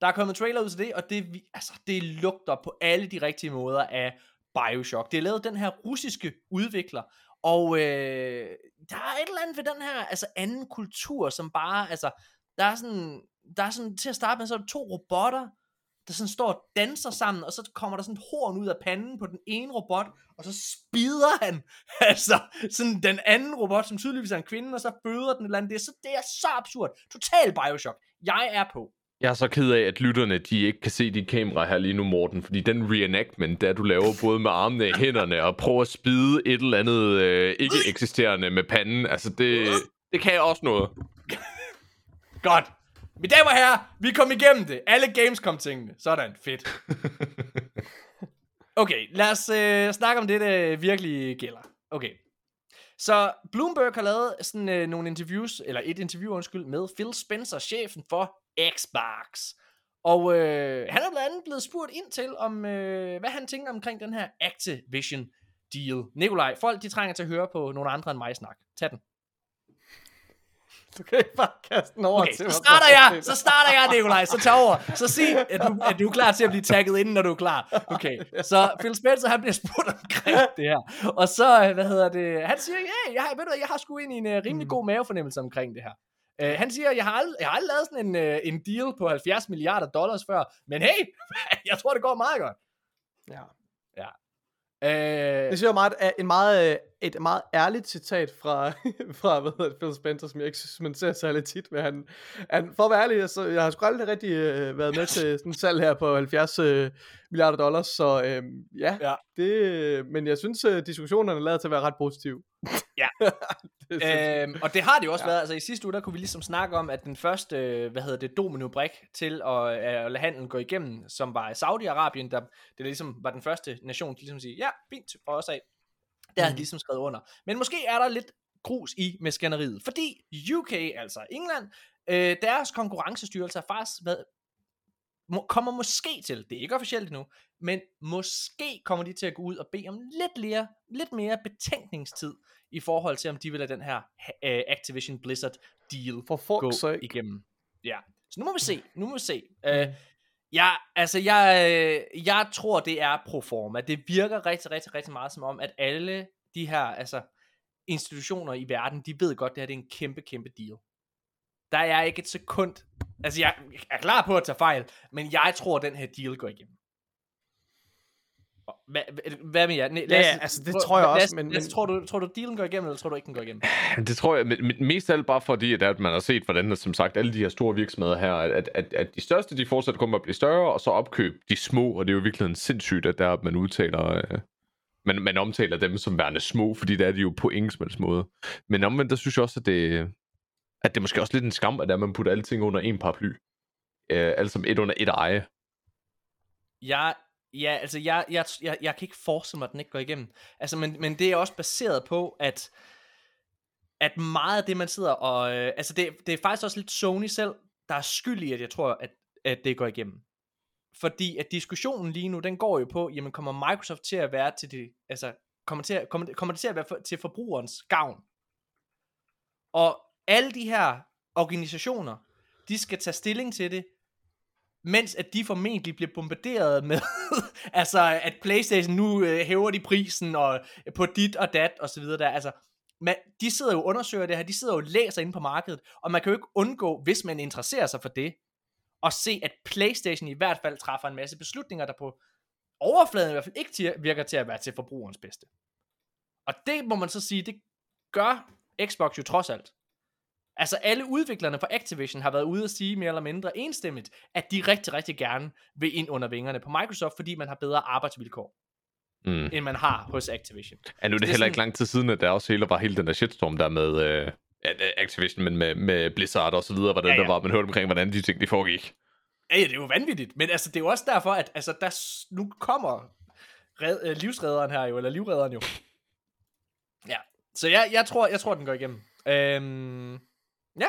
Der er kommet trailer ud til det, og det, altså, det lugter på alle de rigtige måder af Bioshock. Det er lavet den her russiske udvikler, og øh, der er et eller andet ved den her altså anden kultur, som bare, altså, der er sådan, der er sådan, til at starte med, så er der to robotter, der sådan står og danser sammen, og så kommer der sådan et horn ud af panden på den ene robot, og så spider han, [LAUGHS] altså, sådan den anden robot, som tydeligvis er en kvinde, og så føder den et eller andet. Det er så, det er så absurd. Total Bioshock. Jeg er på. Jeg er så ked af, at lytterne de ikke kan se dit kamera her lige nu, Morten. Fordi den reenactment, der du laver både med armene og [LAUGHS] hænderne, og prøver at spide et eller andet øh, ikke eksisterende med panden, altså det, det kan jeg også noget. [LAUGHS] Godt. Mine damer og herrer, vi kom igennem det. Alle Gamescom-tingene. Sådan, fedt. [LAUGHS] Okay, lad os øh, snakke om det, der virkelig gælder. Okay. Så Bloomberg har lavet sådan øh, nogle interviews, eller et interview, undskyld, med Phil Spencer, chefen for Xbox. Og øh, han er blandt andet blevet spurgt ind til, om øh, hvad han tænker omkring den her Activision deal. Nikolaj, folk de trænger til at høre på nogle andre end mig snak. Tag den. Du kan ikke bare kaste den over Okay, til så mig. starter jeg, så starter jeg, Nikolaj, så tag over. Så sig, at du, at du er klar til at blive tagget inden, når du er klar. Okay, [LAUGHS] så Phil Spencer, han bliver spurgt omkring det her. Og så, øh, hvad hedder det, han siger, hey, jeg har, ved du, jeg har sgu egentlig en uh, rimelig god mavefornemmelse omkring det her. Uh, han siger, jeg har, aldrig, jeg har aldrig lavet sådan en, uh, en deal på 70 milliarder dollars før, men hey, [LAUGHS] jeg tror, det går meget godt. Ja. Uh, Det synes jeg er meget, en meget, øh, et meget ærligt citat fra, [LAUGHS] fra hvad hedder det, Phil Spencer, som jeg ikke synes, man ser særlig tit. Men han, han, for at være ærlig, så jeg har sgu aldrig rigtig øh, været med til sådan et salg her på 70 øh, milliarder dollars, så øh, ja, Ja. Det, men jeg synes, øh, diskussionerne lader til at være ret positive. Ja. [LAUGHS] det. Øhm, og det har det jo også Ja. været. Altså i sidste uge, der kunne vi ligesom snakke om, at den første, hvad hedder det, domino-brik til at, at lade handlen gå igennem, som var Saudi-Arabien, der det ligesom var den første nation, der ligesom sige, ja, fint, for os af. Der har Mhm. de ligesom skrevet under. Men måske er der lidt grus i med skænderiet, fordi UK, altså England, øh, deres konkurrencestyrelse har faktisk været, må, kommer måske til, det er ikke officielt endnu, men måske kommer de til at gå ud og bede om lidt mere, lidt mere betænkningstid i forhold til, om de vil lade den her uh, Activision Blizzard deal For gå sake. igennem. Ja, så nu må vi se, nu må vi se. Uh, ja, altså jeg, øh, jeg tror, det er pro forma. Det virker rigtig, rigtig, rigtig meget som om, at alle de her altså, institutioner i verden, de ved godt, det her det er en kæmpe, kæmpe deal. Der er ikke et sekund, altså jeg er klar på at tage fejl, men jeg tror, den her deal går igennem. Hvad, hvad- med jer? Nej, Ja, ja, altså, det tror jeg også, men- men- tror, du, tror du, dealen går igennem, eller tror du ikke, den går igennem? Det tror jeg, men, men mest af alt bare fordi, at, at man har set, hvordan, som sagt, alle de her store virksomheder her, at, at, at de største, de fortsat kommer at blive større, og så opkøb de små, og det er jo virkelig sindssygt, at der at man udtaler, øh, man, man omtaler dem som værende små, fordi der er de jo på helst måde. Men omvendt, der synes jeg også, at det, at det er måske også lidt en skam, at, der, man putter alting under en paraply. Øh, alt som et under et eje. Jeg, Ja, altså jeg, jeg, jeg, jeg kan ikke forestille mig, at den ikke går igennem. Altså, men, men det er også baseret på, at, at meget af det, man sidder og... Øh, altså, det, det er faktisk også lidt Sony selv, der er skyld i, at jeg tror, at, at det går igennem. Fordi at diskussionen lige nu, den går jo på, jamen kommer Microsoft til at være til det, altså kommer, til at, kommer, kommer det til at være for, til forbrugerens gavn? Og alle de her organisationer, de skal tage stilling til det, mens at de formentlig bliver bombarderet med, [LAUGHS] altså at Playstation nu øh, hæver de prisen, og øh, på dit og dat, og så videre der, altså, man, de sidder jo og undersøger det her, de sidder jo og læser ind på markedet, og man kan jo ikke undgå, hvis man interesserer sig for det, at se, at Playstation i hvert fald træffer en masse beslutninger, der på overfladen i hvert fald ikke virker til at være til forbrugerens bedste. Og det må man så sige, det gør Xbox jo trods alt. Altså alle udviklerne fra Activision har været ude at sige mere eller mindre enstemmigt, at de rigtig, rigtig gerne vil ind under vingerne på Microsoft, fordi man har bedre arbejdsvilkår, mm. end man har hos Activision. Ja, nu er det, det heller sådan... ikke lang tid siden, at der også hele var hele den der shitstorm der med øh, Activision, men med, med Blizzard og så videre, hvordan ja, ja. der var, man hørte omkring, hvordan de ting de foregik. Ja, det er jo vanvittigt, men altså, det er jo også derfor, at altså, der, nu kommer red, øh, livsredderen her jo, eller livredderen jo. Ja, så jeg, jeg, tror, jeg tror, den går igennem. Øhm, ja.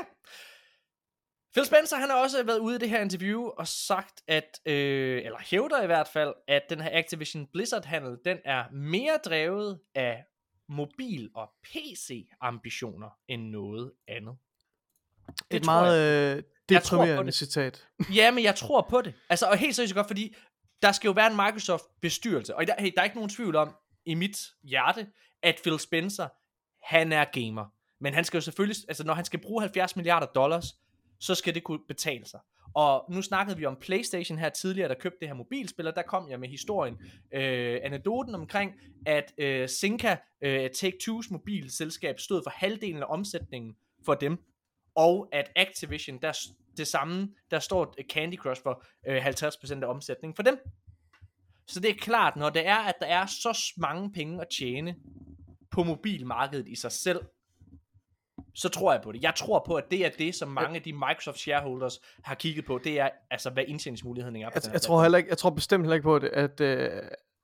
Phil Spencer, han har også været ude i det her interview og sagt, at, øh, eller hævder i hvert fald, at den her Activision Blizzard-handel, den er mere drevet af mobil- og PC-ambitioner end noget andet. Det er et meget, øh, Deprimerende citat. ja, men jeg tror på det. Altså, og helt seriøst godt, fordi der skal jo være en Microsoft-bestyrelse. Og der, hey, der er ikke nogen tvivl om, i mit hjerte, at Phil Spencer, han er gamer. Men han skal jo selvfølgelig, altså når han skal bruge 70 milliarder dollars, så skal det kunne betale sig. Og nu snakkede vi om PlayStation her tidligere, der købte det her mobilspil, og der kom jeg med historien, øh, anekdoten omkring, at øh, Sinka, øh, Take-Two's mobilselskab, stod for halvdelen af omsætningen for dem og at Activision, der det samme, der står øh, Candy Crush for øh, 50% af omsætningen for dem. Så det er klart, når det er, at der er så mange penge at tjene på mobilmarkedet i sig selv, så tror jeg på det. Jeg tror på, at det er det, som mange af de Microsoft shareholders har kigget på. Det er, altså, hvad indtjeningsmuligheden er. Jeg, jeg, tror heller ikke, jeg tror bestemt heller ikke på det, at, øh,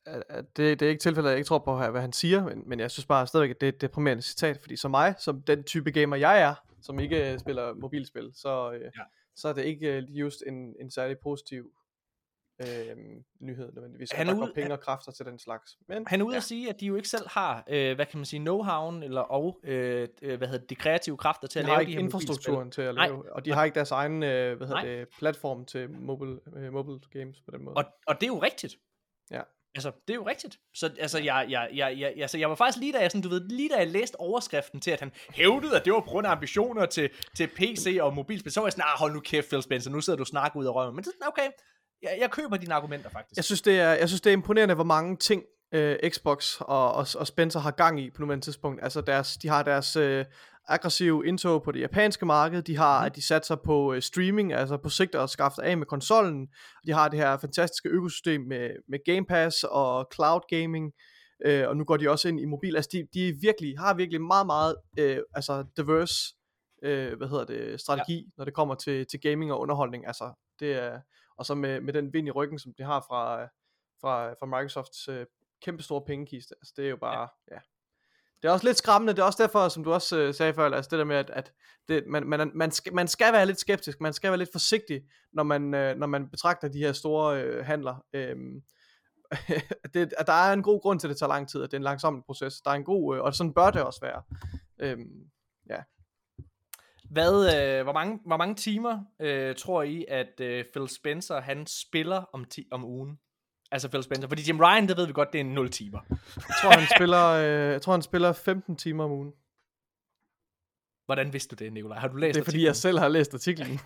at, det, det er ikke tilfældet, at jeg ikke tror på, hvad han siger, men, men jeg synes bare stadigvæk, at det er et deprimerende citat, fordi som mig, som den type gamer jeg er, som ikke spiller mobilspil, så, øh, ja. så er det ikke øh, just en, en særlig positiv øh, nyhed nødvendigvis. Han er ude, penge og kræfter til den slags. Men, han er ude ja. at sige, at de jo ikke selv har, øh, hvad kan man sige, know-how eller og, øh, øh, hvad hedder de kreative kræfter til de at lave de her infrastrukturen til at lave, Nej. og de har ikke deres egen, øh, hvad hedder det, platform til mobile, øh, mobile games på den måde. Og, og det er jo rigtigt. Ja. Altså, det er jo rigtigt. Så altså, jeg, jeg, jeg, jeg, altså, jeg var faktisk lige da jeg, sådan, du ved, lige da jeg læste overskriften til, at han hævdede, at det var på grund af ambitioner til, til PC og mobilspil, så var jeg sådan, ah, hold nu kæft, Phil Spencer, nu sidder du og snakker ud af røven. Men det er okay, jeg, jeg køber dine argumenter faktisk. Jeg synes, det er, jeg synes, det er imponerende, hvor mange ting øh, Xbox og, og, og Spencer har gang i på nuværende tidspunkt. Altså, deres, de har deres øh, aggressive indtog på det japanske marked. De har, at de satser på uh, streaming, altså på sigt at skaffe af med konsollen. De har det her fantastiske økosystem med, med Game Pass og cloud gaming. Uh, og nu går de også ind i mobil. Altså de, de virkelig, har virkelig meget, meget uh, altså diverse uh, hvad hedder det, strategi, ja. når det kommer til, til gaming og underholdning. Altså, det er, og så med, med den vind i ryggen, som de har fra, fra, fra Microsofts uh, kæmpe store pengekiste. Altså det er jo bare, ja. ja det er også lidt skræmmende, det er også derfor, som du også øh, sagde før, altså det der med, at, at det, man, man, man, skal, man skal være lidt skeptisk, man skal være lidt forsigtig, når man, øh, når man betragter de her store øh, handler. Øhm, [LAUGHS] det, at der er en god grund til, at det tager lang tid, at det er en langsom proces. Der er en god, øh, og sådan bør det også være. Øhm, ja. Hvad, øh, hvor, mange, hvor mange timer øh, tror I, at øh, Phil Spencer han spiller om, ti- om ugen? Altså Phil Spencer. Fordi Jim Ryan, det ved vi godt, det er 0 timer. Jeg tror, han spiller, øh, jeg tror, han spiller 15 timer om ugen. Hvordan vidste du det, Nikolaj? Har du læst Det er fordi, jeg selv har læst artiklen. [LAUGHS]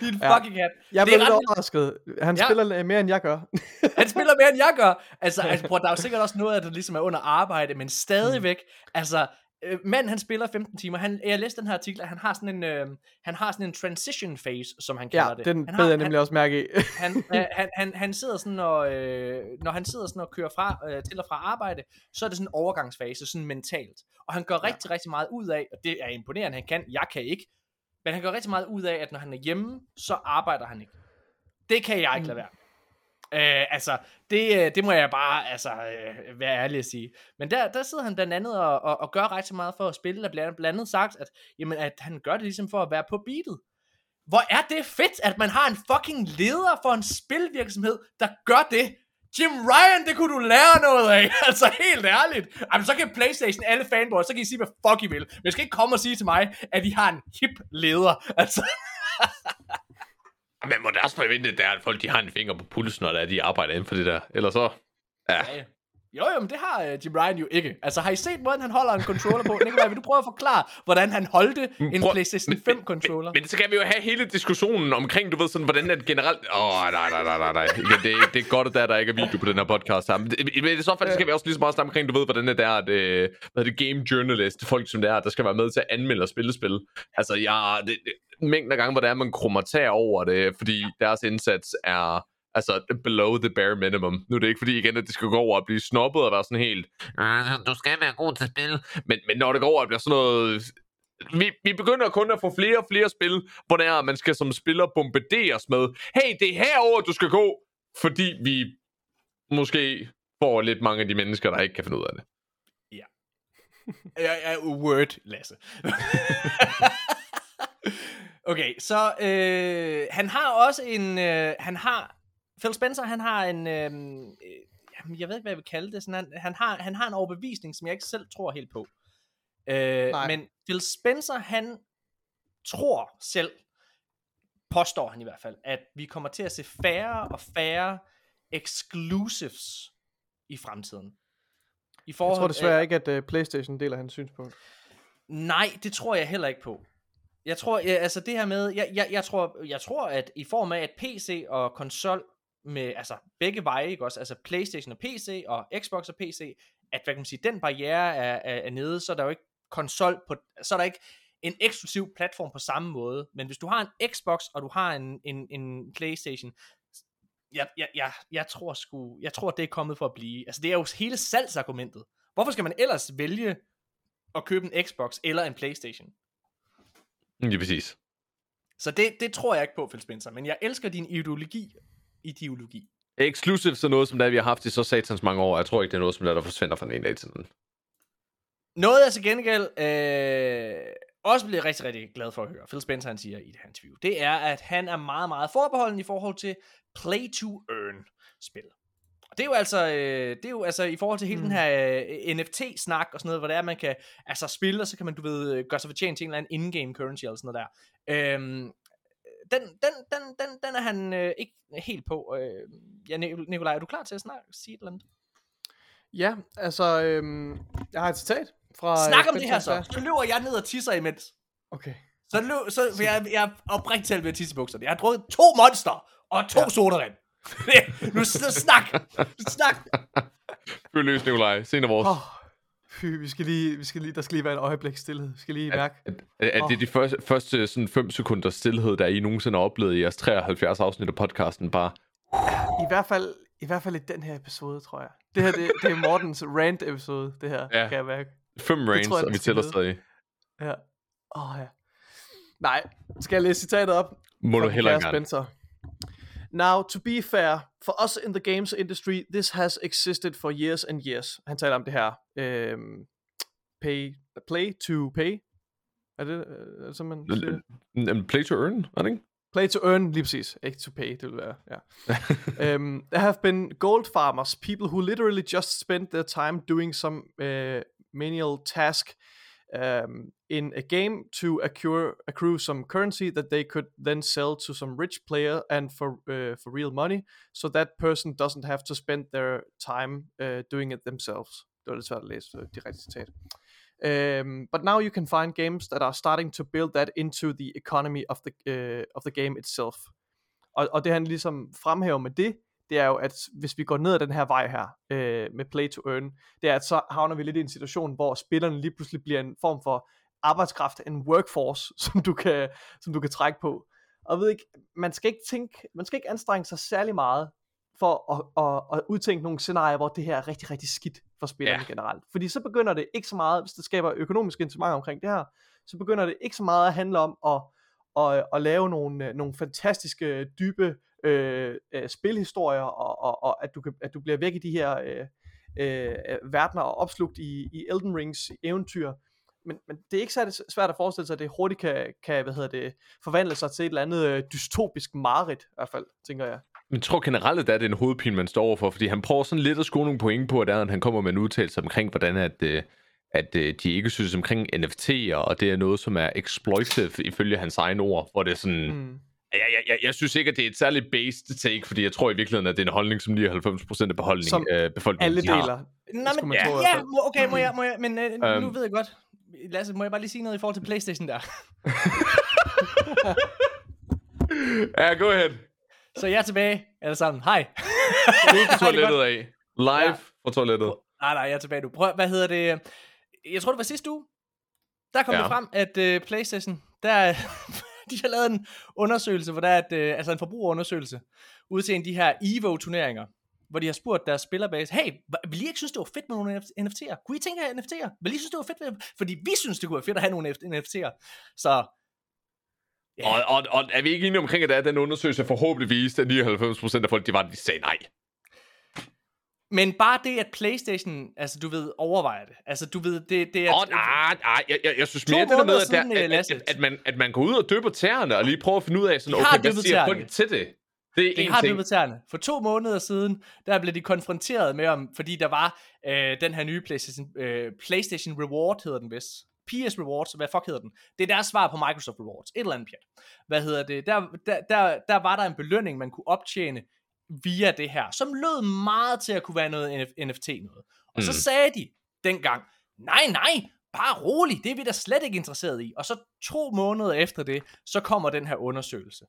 Din fucking hat. Jeg blev lidt overrasket. Han ja. spiller mere, end jeg gør. [LAUGHS] han spiller mere, end jeg gør. Altså, altså prøv, der er jo sikkert også noget af det, ligesom er under arbejde, men stadigvæk, mm. altså, øh, mand han spiller 15 timer. Han, jeg læste den her artikel, at han har sådan en, øh, han har sådan en transition phase, som han kalder ja, det. den han bed jeg nemlig han, også mærke i. [LAUGHS] han, [LAUGHS] øh, han, han, han sidder sådan og, øh, når han sidder sådan og kører fra, øh, til og fra arbejde, så er det sådan en overgangsfase, sådan mentalt. Og han gør ja. rigtig, rigtig meget ud af, og det er imponerende, han kan, jeg kan ikke, men han gør rigtig meget ud af, at når han er hjemme, så arbejder han ikke. Det kan jeg ikke lade mm. være. Øh, altså, det, øh, det må jeg bare altså, øh, være ærlig at sige. Men der, der sidder han blandt andet og, og, og gør ret så meget for at spille, og blandt, blandt andet sagt, at, jamen, at han gør det ligesom for at være på beatet. Hvor er det fedt, at man har en fucking leder for en spilvirksomhed, der gør det. Jim Ryan, det kunne du lære noget af. [LAUGHS] Altså helt ærligt. Jamen, så kan Playstation, alle fanboys, så kan I sige, hvad fuck I vil. Men I skal ikke komme og sige til mig, at I har en hip leder. Altså. [LAUGHS] Men må da også forvente, der, at folk de har en finger på pulsen, når er, de arbejder inden for det der. Eller så... Ja. ja. Jo, jo, men det har uh, Jim Ryan jo ikke. Altså, har I set, hvordan han holder en controller på? Nikolaj, vil du prøve at forklare, hvordan han holdte en Prøv, PlayStation 5 controller? Men, men, så kan vi jo have hele diskussionen omkring, du ved, sådan, hvordan det generelt... Åh, oh, nej, nej, nej, nej, nej. Det, det, det er godt, at der, der ikke er video på den her podcast her. Men, men i så fald skal vi også lige så meget omkring, du ved, hvordan det er, at, øh, hvad er det, game journalist, folk som det er, der skal være med til at anmelde og spille spil. Altså, ja, det, det, mængden af gange, hvor det er, man krummer over det, fordi deres indsats er altså below the bare minimum. Nu er det ikke fordi igen, at det skal gå over og blive snobbet og være sådan helt, ah, du skal være god til spil. Men, men når det går over og bliver sådan noget vi, vi begynder kun at få flere og flere spil, hvor det er, at man skal som spiller bombarderes med, hey, det er herover du skal gå, fordi vi måske får lidt mange af de mennesker, der ikke kan finde ud af det. Ja. [LAUGHS] Jeg er word, Lasse. [LAUGHS] okay, så øh, han har også en, øh, han har Phil Spencer, han har en, øhm, øh, jeg ved ikke, hvad jeg vil kalde det, sådan, han, han, har, han har en overbevisning, som jeg ikke selv tror helt på. Øh, men Phil Spencer, han tror selv, påstår han i hvert fald, at vi kommer til at se færre og færre exclusives i fremtiden. I forhold, jeg tror desværre af, ikke, at uh, PlayStation deler hans synspunkt. Nej, det tror jeg heller ikke på. Jeg tror, ja, altså det her med, jeg, jeg, jeg, tror, jeg tror, at i form af, at PC og konsol med altså begge veje, ikke også? Altså PlayStation og PC og Xbox og PC, at hvad kan man sige, den barriere er, er, er nede, så er der jo ikke konsol på, så er der ikke en eksklusiv platform på samme måde. Men hvis du har en Xbox og du har en, en, en PlayStation, jeg, jeg, jeg, jeg tror sgu, jeg tror, det er kommet for at blive. Altså det er jo hele salgsargumentet. Hvorfor skal man ellers vælge at købe en Xbox eller en PlayStation? Ja, præcis. Så det, det tror jeg ikke på, Phil Spencer. Men jeg elsker din ideologi ideologi. Exclusive så noget som det, vi har haft i så satans mange år. Jeg tror ikke, det er noget som det, der forsvinder fra den ene dag til den. Noget jeg til gengæld øh, også bliver rigtig, rigtig glad for at høre, Phil Spencer han siger i det her interview, det er, at han er meget, meget forbeholden i forhold til play to earn spil. Og det er jo altså, øh, det er jo altså i forhold til hele mm. den her øh, NFT-snak og sådan noget, hvor det er, man kan altså spille, og så kan man, du ved, gøre sig fortjent til en eller anden in-game currency eller sådan noget der. Øhm, den, den, den, den, den er han øh, ikke helt på. Øh, ja, Nikolaj, er du klar til at snakke, sige et eller andet? Ja, altså, øh, jeg har et citat fra... Snak om det her så. Så løber jeg ned og tisser imens. Okay. Så, løb, så for jeg, jeg er oprigtigt talt ved at tisse i bukserne. Jeg har drukket to monster og to ja. sodavand. [LAUGHS] nu snak! Snak! Følg løs, Nikolaj. Se vores. Oh. Fy, vi skal lige, vi skal lige, der skal lige være en øjeblik stillhed. Vi skal lige mærke. Er, er, er oh. det de første, første sådan 5 sekunder stillhed, der I nogensinde har oplevet i jeres 73 afsnit af podcasten? Bare... I hvert fald, i hvert fald i den her episode, tror jeg. Det her, det, det er Mortens [LAUGHS] rant episode, det her, ja. kan jeg mærke. Fem rants, jeg, og vi tæller stadig. Ja. Åh, oh, ja. Nej, skal jeg læse citatet op? Må du heller ikke Spencer. Now, to be fair, for us in the games industry, this has existed for years and years. Han taler om det her. Um, pay, play to pay. Er det, er det man siger? Play to earn, er det ikke? Play to earn, lige præcis. Ikke to pay, det vil være, ja. [LAUGHS] um, there have been gold farmers, people who literally just spend their time doing some uh, menial task um, in a game to accrue, accrue some currency that they could then sell to some rich player and for uh, for real money, so that person doesn't have to spend their time uh, doing it themselves. Det var det svært at læse øh, direkte citat. Um, but now you can find games that are starting to build that into the economy of the uh, of the game itself. Og, og det han ligesom fremhæver med det, det er jo, at hvis vi går ned ad den her vej her, øh, med play to earn, det er, at så havner vi lidt i en situation, hvor spillerne lige pludselig bliver en form for arbejdskraft, en workforce, [LAUGHS] som du kan, som du kan trække på. Og ved ikke, man skal ikke tænke, man skal ikke anstrenge sig særlig meget, for at, at, at udtænke nogle scenarier, hvor det her er rigtig, rigtig skidt for spillerne ja. generelt. Fordi så begynder det ikke så meget, hvis det skaber økonomisk incitament omkring det her, så begynder det ikke så meget at handle om at, at, at lave nogle, nogle fantastiske, dybe øh, øh, spilhistorier, og, og, og at, du kan, at du bliver væk i de her øh, øh, verdener og opslugt i, i Elden Rings eventyr. Men, men det er ikke særlig svært at forestille sig, at det hurtigt kan, kan hvad hedder det, forvandle sig til et eller andet øh, dystopisk mareridt, i hvert fald, tænker jeg. Men jeg tror generelt, at det er en hovedpine, man står overfor, fordi han prøver sådan lidt at score nogle point på, at, han kommer med en udtalelse omkring, hvordan at, øh, at øh, de ikke synes omkring NFT'er, og det er noget, som er exploitive ifølge hans egne ord, hvor det er sådan... Mm. Jeg, jeg, jeg, jeg synes ikke, at det er et særligt based take, fordi jeg tror i virkeligheden, at det er en holdning, som lige 90% af beholdning, som øh, befolkningen alle deler. Har. Nej, men, ja, ja, okay, må jeg, må jeg, men øh, um, nu ved jeg godt, Lasse, må jeg bare lige sige noget i forhold til Playstation der? [LAUGHS] ja, gå ahead. Så jeg er tilbage, alle sammen. Hej. Ude på [LAUGHS] toilettet af. Live ja. fra toilettet. Nej, nej, jeg er tilbage nu. Prøv, hvad hedder det? Jeg tror, det var sidste uge. Der kom ja. det frem, at uh, Playstation, der, [LAUGHS] de har lavet en undersøgelse, hvor der er et, øh, altså en forbrugerundersøgelse, ud til en af de her EVO-turneringer, hvor de har spurgt deres spillerbase, hey, vil I ikke synes, det var fedt med nogle NFT'er? Kunne I tænke jer NFT'er? Vil I synes, det var fedt med Fordi vi synes, det kunne være fedt at have nogle NFT'er. Så Yeah. Og, og, og er vi ikke enige omkring, at der den undersøgelse forhåbentlig viste, at 99% af folk, de var, de sagde nej. Men bare det, at Playstation, altså du ved, overvejer det. Altså du ved, det, det er... Åh, oh, nej, nej, jeg, jeg, jeg synes mere det der med, at, der, at, at, at, at, man, at man går ud og døber tæerne, og lige prøver at finde ud af, sådan, okay, hvad siger folk til det? Det, er det har ting. tæerne. For to måneder siden, der blev de konfronteret med om, fordi der var øh, den her nye PlayStation, øh, PlayStation Reward, hedder den vist. PS Rewards, hvad fuck hedder den? Det er deres svar på Microsoft Rewards. Et eller andet pjat. Hvad hedder det? Der, der, der, der var der en belønning, man kunne optjene via det her, som lød meget til at kunne være noget NFT noget. Og mm. så sagde de dengang, nej, nej, bare rolig, det er vi da slet ikke interesseret i. Og så to måneder efter det, så kommer den her undersøgelse.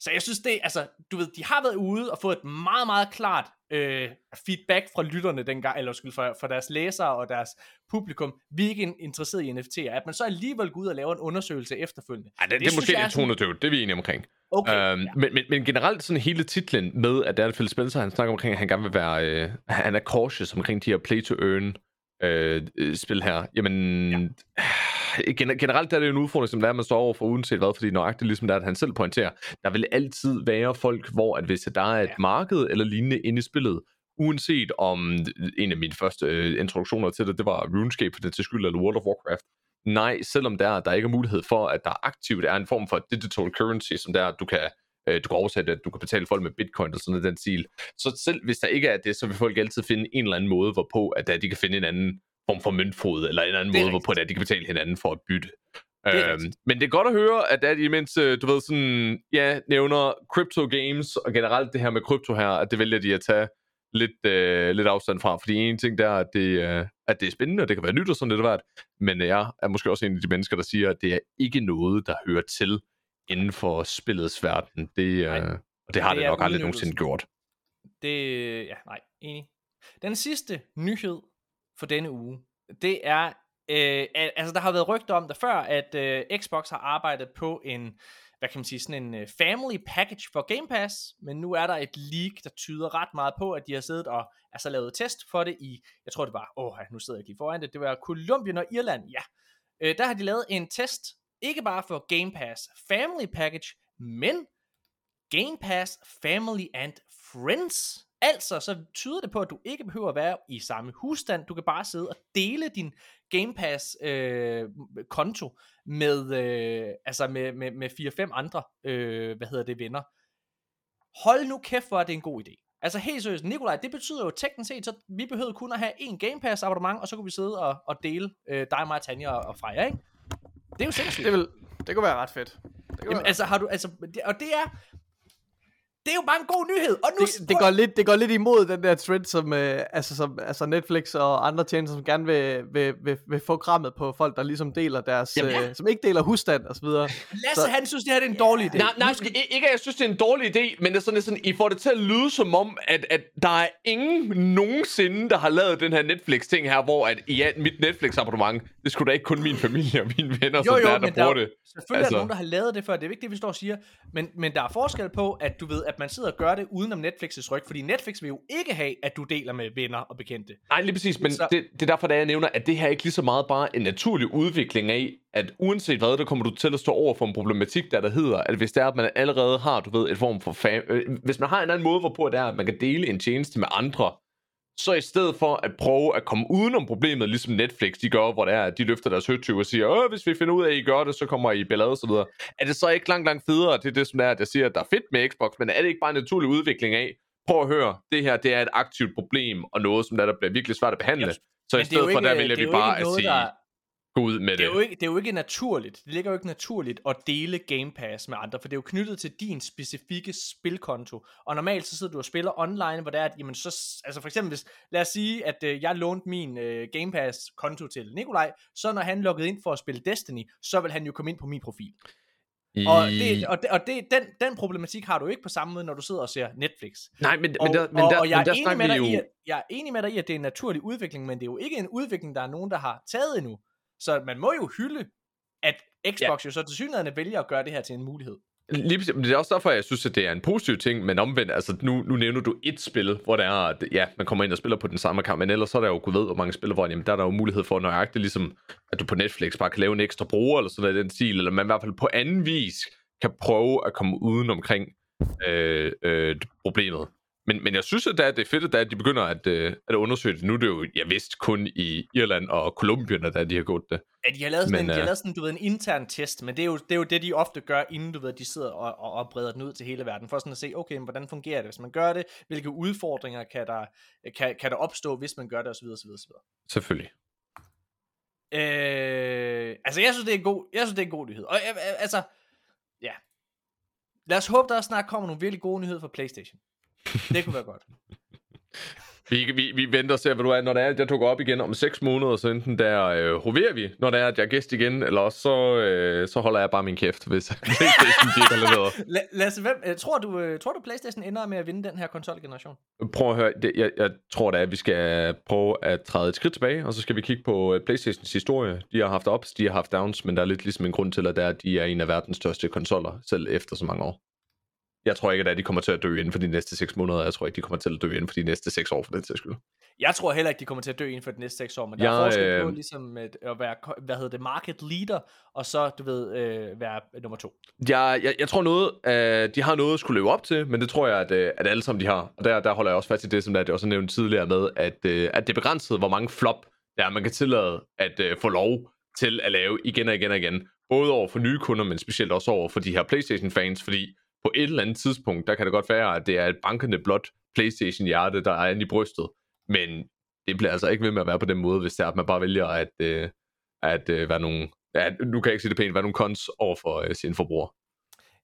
Så jeg synes det, altså, du ved, de har været ude og fået et meget, meget klart øh, feedback fra lytterne dengang, eller skyld, for, for deres læsere og deres publikum. Vi er ikke interesseret i NFT'er. At man så alligevel går ud og laver en undersøgelse efterfølgende. Ja, det, det, det er måske lidt tonedøvt, det er vi enige omkring. Okay, øhm, ja. men, men, men generelt sådan hele titlen med, at der er Phil Spencer, han snakker omkring, at han gerne vil være, øh, han er cautious omkring de her play to earn øh, spil her. Jamen, ja generelt er det jo en udfordring, som der er, man står over for uanset hvad, fordi nøjagtigt ligesom der, at han selv pointerer, der vil altid være folk, hvor at hvis der er et ja. marked eller lignende inde i spillet, uanset om en af mine første øh, introduktioner til det, det var RuneScape for den til skyld, eller World of Warcraft. Nej, selvom der, der ikke er mulighed for, at der aktivt er en form for digital currency, som der, du kan øh, du kan oversætte, at du kan betale folk med bitcoin og sådan noget den stil. Så selv hvis der ikke er det, så vil folk altid finde en eller anden måde, hvorpå at, at de kan finde en anden form for møntfod, eller en anden måde, rigtigt. hvorpå de kan betale hinanden for at bytte. Det øhm, men det er godt at høre, at er imens, øh, du ved, sådan, ja, nævner crypto games, og generelt det her med krypto her, at det vælger de at tage lidt, øh, lidt afstand fra, fordi en ting der er, at det, øh, at det er spændende, og det kan være nyt og sådan lidt hvert, men jeg er måske også en af de mennesker, der siger, at det er ikke noget, der hører til inden for spillets verden. Det, øh, og det har det, det nok aldrig nogensinde gjort. Det, ja, nej, enig. Den sidste nyhed for denne uge, det er, øh, altså der har været rygter om det før, at øh, Xbox har arbejdet på en, hvad kan man sige, sådan en øh, family package for Game Pass, men nu er der et leak, der tyder ret meget på, at de har siddet og altså lavet test for det i, jeg tror det var, åh, nu sidder jeg lige foran det, det var Columbia og Irland, ja. Øh, der har de lavet en test, ikke bare for Game Pass Family Package, men Game Pass Family and Friends Altså, så tyder det på, at du ikke behøver at være i samme husstand. Du kan bare sidde og dele din Game Pass øh, konto med, øh, altså med, med, med 4-5 andre, øh, hvad hedder det, venner. Hold nu kæft, hvor er det en god idé. Altså helt seriøst, Nikolaj, det betyder jo teknisk set, så vi behøvede kun at have en Game Pass abonnement, og så kunne vi sidde og, og dele øh, dig, mig, Tanja og, og Freja, ikke? Det er jo sindssygt. Det, vil, det kunne være ret fedt. Det Jamen, altså, har du, altså, det, og det er, det er jo bare en god nyhed. Og nu det, det, går lidt, det går lidt imod den der trend, som, øh, altså, som altså Netflix og andre tjenester, som gerne vil, vil, vil, vil få krammet på folk, der ligesom deler deres, Jamen, ja. øh, som ikke deler husstand og så videre. Lasse, så, han synes, det her er en dårlig idé. Nej, nej, skal, ikke at jeg synes, det er en dårlig idé, men det er sådan, sådan, I får det til at lyde som om, at, at der er ingen nogensinde, der har lavet den her Netflix-ting her, hvor at, ja, mit Netflix-abonnement, det skulle da ikke kun min familie og mine venner, jo, som jo, der, der bruger det. Selvfølgelig altså. er der nogen, der har lavet det før, det er vigtigt, det, vi står og siger, men, men der er forskel på, at du ved, at at man sidder og gør det uden om Netflix' ryg, fordi Netflix vil jo ikke have, at du deler med venner og bekendte. Nej, lige præcis, men Så- det, det er derfor, at jeg nævner, at det her er ikke lige så meget bare en naturlig udvikling af, at uanset hvad, der kommer du til at stå over for en problematik, der der hedder, at hvis det er, at man allerede har, du ved, et form for fam- øh, hvis man har en anden måde, hvorpå det er, at man kan dele en tjeneste med andre, så i stedet for at prøve at komme udenom problemet, ligesom Netflix de gør, hvor det er, at de løfter deres høtyv og siger, Åh, hvis vi finder ud af, at I gør det, så kommer I i ballade videre. Er det så ikke langt, langt federe, det er det, som er, at jeg siger, at der er fedt med Xbox, men er det ikke bare en naturlig udvikling af, prøv at høre, det her, det er et aktivt problem, og noget, som der, der bliver virkelig svært at behandle. Ja, så i Men stedet for, ikke- der vælger er vi bare ikke at noget, sige, der- gå ud med Det det. er, jo ikke, det er jo ikke naturligt. Det ligger jo ikke naturligt at dele Game Pass med andre, for det er jo knyttet til din specifikke spilkonto. Og normalt så sidder du og spiller online, hvor det er, at jamen, så, altså for eksempel hvis, lad os sige, at øh, jeg lånte min øh, Game Pass konto til Nikolaj, så når han loggede ind for at spille Destiny, så vil han jo komme ind på min profil. Og, det, og, det, og det, den, den problematik har du ikke på samme måde, når du sidder og ser Netflix. Nej, men, Og, men der, men og, der, og jeg, men der er enig med dig jo... i, at, jeg er enig med dig i, at det er en naturlig udvikling, men det er jo ikke en udvikling, der er nogen, der har taget endnu. Så man må jo hylde, at Xbox ja. jo så til synligheden vælger at gøre det her til en mulighed. Lige det er også derfor, jeg synes, at det er en positiv ting, men omvendt, altså nu, nu nævner du et spil, hvor det er, at ja, man kommer ind og spiller på den samme kamp, men ellers så er der jo, gud ved, hvor mange spil, hvor jamen, der er der jo mulighed for nøjagtigt, ligesom at du på Netflix bare kan lave en ekstra bruger, eller sådan noget den stil, eller man i hvert fald på anden vis kan prøve at komme uden omkring øh, øh, problemet. Men, men jeg synes, at det er, det er fedt, at de begynder at, øh, at undersøge det. Nu er det jo, jeg vidste kun i Irland og Colombien, at de har gjort det. Ja, de har lavet sådan, Men, en, de har øh, lavet sådan du ved, en intern test, men det er, jo, det er jo det, de ofte gør, inden du ved, de sidder og, og, og breder den ud til hele verden, for sådan at se, okay, men hvordan fungerer det, hvis man gør det, hvilke udfordringer kan der, kan, kan der opstå, hvis man gør det, osv. osv., osv. Selvfølgelig. Øh, altså, jeg synes, det er en god, jeg synes, det er en god nyhed. Og øh, øh, altså, ja. Lad os håbe, der snart kommer nogle virkelig gode nyheder fra Playstation. Det kunne være godt. [LAUGHS] Vi, vi, vi venter og ser, hvad du er. Når det er, at jeg dukker op igen om 6 måneder, så enten der øh, hoverer vi, når det er, at jeg er gæst igen, eller også så, øh, så holder jeg bare min kæft, hvis [LAUGHS] Playstation ikke har leveret. [LAUGHS] La- Lasse, hvem, øh, tror, du, øh, tror du, Playstation ender med at vinde den her konsolgeneration? Prøv at høre, det, jeg, jeg tror da, at vi skal prøve at træde et skridt tilbage, og så skal vi kigge på øh, Playstations historie. De har haft ups, de har haft downs, men der er lidt ligesom en grund til, at, det er, at de er en af verdens største konsoller, selv efter så mange år. Jeg tror ikke, at de kommer til at dø inden for de næste 6 måneder. Jeg tror ikke, de kommer til at dø inden for de næste 6 år, for den sags skyld. Jeg tror heller ikke, de kommer til at dø inden for de næste 6 år, men der er Jeg, forskel på øh, ligesom at, at være, hvad hedder det, market leader, og så, du ved, øh, være nummer to. Jeg, jeg, jeg tror noget, uh, de har noget at skulle leve op til, men det tror jeg, at, uh, at alle sammen de har. Og der, der holder jeg også fast i det, som det også nævnt tidligere med, at, uh, at det er begrænset, hvor mange flop, der er, man kan tillade at få lov til at lave igen og igen og igen. Både over for nye kunder, men specielt også over for de her Playstation-fans, fordi på et eller andet tidspunkt, der kan det godt være, at det er et bankende blot Playstation-hjerte, der er inde i brystet. Men det bliver altså ikke ved med at være på den måde, hvis det er, at man bare vælger at, øh, at øh, være nogle... Ja, nu kan jeg ikke sige det pænt, være nogle cons over for øh, sine forbrugere.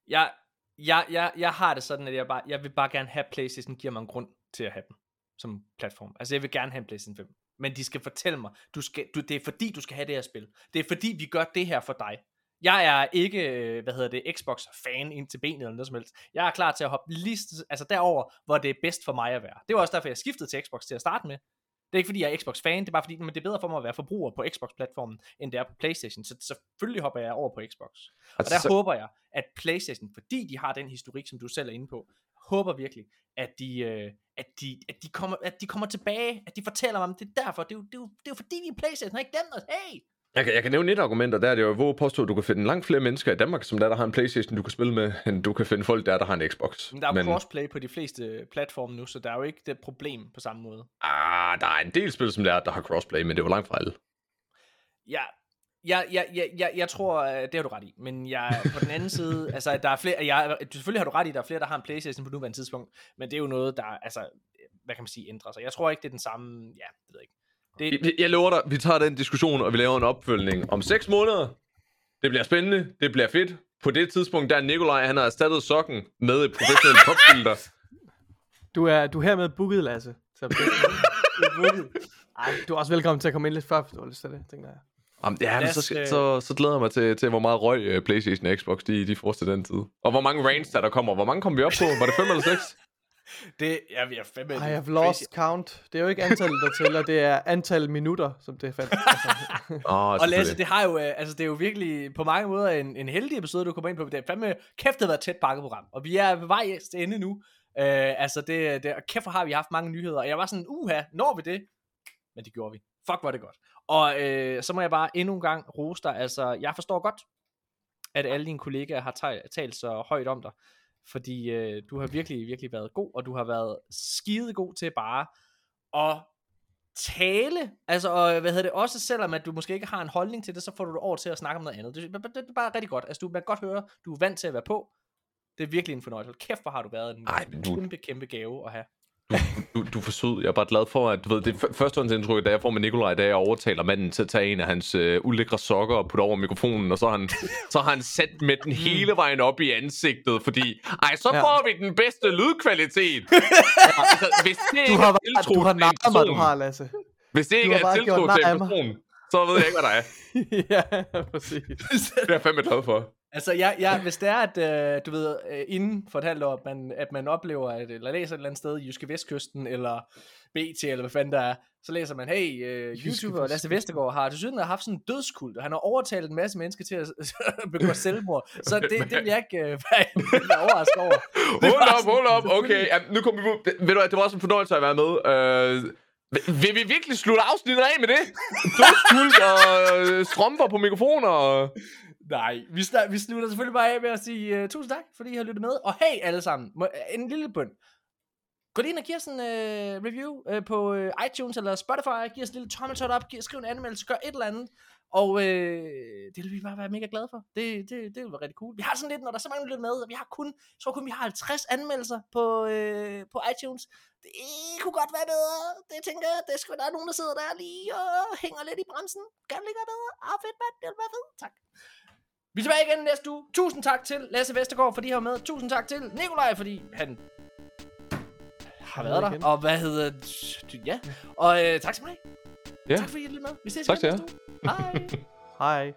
Jeg, jeg, jeg, jeg har det sådan, at jeg, bare, jeg vil bare gerne have PlayStation, giver mig en grund til at have den som platform. Altså jeg vil gerne have en PlayStation 5. Men de skal fortælle mig, du skal, du, det er fordi, du skal have det her spil. Det er fordi, vi gør det her for dig. Jeg er ikke, øh, hvad hedder det, Xbox-fan ind til benet eller noget som helst. Jeg er klar til at hoppe lige, altså derover, hvor det er bedst for mig at være. Det var også derfor, jeg skiftede til Xbox til at starte med. Det er ikke fordi, jeg er Xbox-fan, det er bare fordi, men det er bedre for mig at være forbruger på Xbox-platformen, end det er på Playstation. Så selvfølgelig hopper jeg over på Xbox. Og Altså, der så- håber jeg, at PlayStation, fordi de har den historik, som du selv er inde på, håber virkelig, at de, øh, at de, at de, kommer, at de kommer tilbage, at de fortæller mig, om det er derfor, det er jo, det er jo, det er jo fordi, vi er PlayStation, har ikke glemt os, hey! Jeg kan, jeg kan nævne et argument, og der er det jo, hvor påstå, at du kan finde langt flere mennesker i Danmark, som der, der har en Playstation, du kan spille med, end du kan finde folk der, der har en Xbox. Men der er jo crossplay på de fleste platforme nu, så der er jo ikke det problem på samme måde. ah, der er en del spil, som der er, der har crossplay, men det er jo langt fra alle. Ja, jeg, jeg, jeg, jeg, jeg tror, øh, det har du ret i, men jeg, på den anden side, [LAUGHS] altså der er flere, jeg, selvfølgelig har du ret i, der er flere, der har en Playstation på nuværende tidspunkt, men det er jo noget, der, altså, hvad kan man sige, ændrer sig. Jeg tror ikke, det er den samme, ja, det ved jeg ikke. Det, Jeg, lover dig, vi tager den diskussion, og vi laver en opfølgning om 6 måneder. Det bliver spændende, det bliver fedt. På det tidspunkt, der er Nikolaj, han har erstattet sokken med et professionelt [LAUGHS] popfilter. Du er, du er hermed booket, Lasse. Så [LAUGHS] det, er booket. Ej, du er også velkommen til at komme ind lidt før, hvis du har lyst til det, tænker jeg. Jamen, ja, men så, øh, så, så glæder jeg mig til, til hvor meget røg uh, Playstation og Xbox de, de får til den tid. Og hvor mange rants der, der kommer. Hvor mange kom vi op på? Var det 5 eller 6? Det jeg, jeg fandme... I have crazy. lost count. Det er jo ikke antallet, der tæller, det er antal minutter, som det fandt. [LAUGHS] Altså, Åh, Og Lasse, det har jo, øh, altså det er jo virkelig på mange måder en, en heldig episode, du kommer ind på. Det er fandme, kæft, det har været et tæt bakkeprogram. Og vi er på vej til ende nu. Øh, altså det, det, og kæft, hvor har vi haft mange nyheder. Og jeg var sådan, uha, når vi det? Men det gjorde vi. Fuck, var det godt. Og øh, så må jeg bare endnu en gang rose dig. Altså, jeg forstår godt, at alle dine kollegaer har talt så højt om dig. Fordi øh, du har virkelig, virkelig været god, og du har været skide god til bare at tale, altså, og hvad hedder det, også selvom at du måske ikke har en holdning til det, så får du det over til at snakke om noget andet. Det, det, det er bare rigtig godt. Altså, du man kan godt høre, du er vant til at være på. Det er virkelig en fornøjelse. Kæft, hvor har du været en Ej, du- kæmpe, kæmpe gave at have. Du, du er for sød. Jeg er bare glad for, at du ved, det er førstehåndsindtryk, da jeg får med Nikolaj, da jeg overtaler manden til at tage en af hans øh, ulækre sokker og putte over mikrofonen, og så har han, [LAUGHS] så har han sat med den hele vejen op i ansigtet, fordi, ej, så Ja. får vi den bedste lydkvalitet. [LAUGHS] altså, hvis det du ikke har, er tiltro du har til en mig, du har, Lasse. hvis det du ikke er tiltro til en person, så ved jeg ikke, hvad der er. [LAUGHS] ja, præcis. Det er jeg fandme glad for. Altså, jeg, jeg, hvis det er, at øh, du ved, øh, inden for et halvt år, at man, at man oplever, at, eller læser et eller andet sted i Jyske Vestkysten, eller BT, eller hvad fanden der er, så læser man, hey, øh, Jyske YouTuber Lasse. Vestergaard har til syden haft sådan en dødskult, og han har overtalt en masse mennesker til at [LAUGHS] begå selvmord. Så det, det vil jeg ikke øh, være, [LAUGHS] overrasket over. Det [LAUGHS] Hold var op, sådan, hold op. Okay, ja, nu kommer vi på. Ved du hvad, det var også en fornøjelse at være med. Øh, vil- vi virkelig slutte afsnittet af med det? Dødskult og øh, strømper på mikrofoner og... Nej, vi, snak, vi slutter selvfølgelig bare af med at sige uh, tusind tak, fordi I har lyttet med. Og hey alle sammen, må, en lille bøn. Gå lige ind og giv os en uh, review uh, på uh, iTunes eller Spotify. Giv os en lille tommeltot op, giv, skriv en anmeldelse, gør et eller andet. Og uh, det vil vi bare være mega glade for. Det, det, det vil være rigtig cool. Vi har sådan lidt, når der er så mange, der lytter med, og vi har kun, jeg tror kun, vi har 50 anmeldelser på, uh, på iTunes. Det kunne godt være bedre. Det tænker jeg, det skulle der er nogen, der sidder der lige og hænger lidt i bremsen. Kan det lige gøre bedre? Ah, fedt, mand. Det vil være fedt. Tak. Vi er tilbage igen næste uge. Tusind tak til Lasse Vestergaard, fordi han var med. Tusind tak til Nikolaj, fordi han har været der. igen. Og hvad hedder... Ja. Og øh, tak til mig. Ja. Tak fordi I lyttede med. Vi ses Tak igen til næste uge. Hej. [LAUGHS] Hej.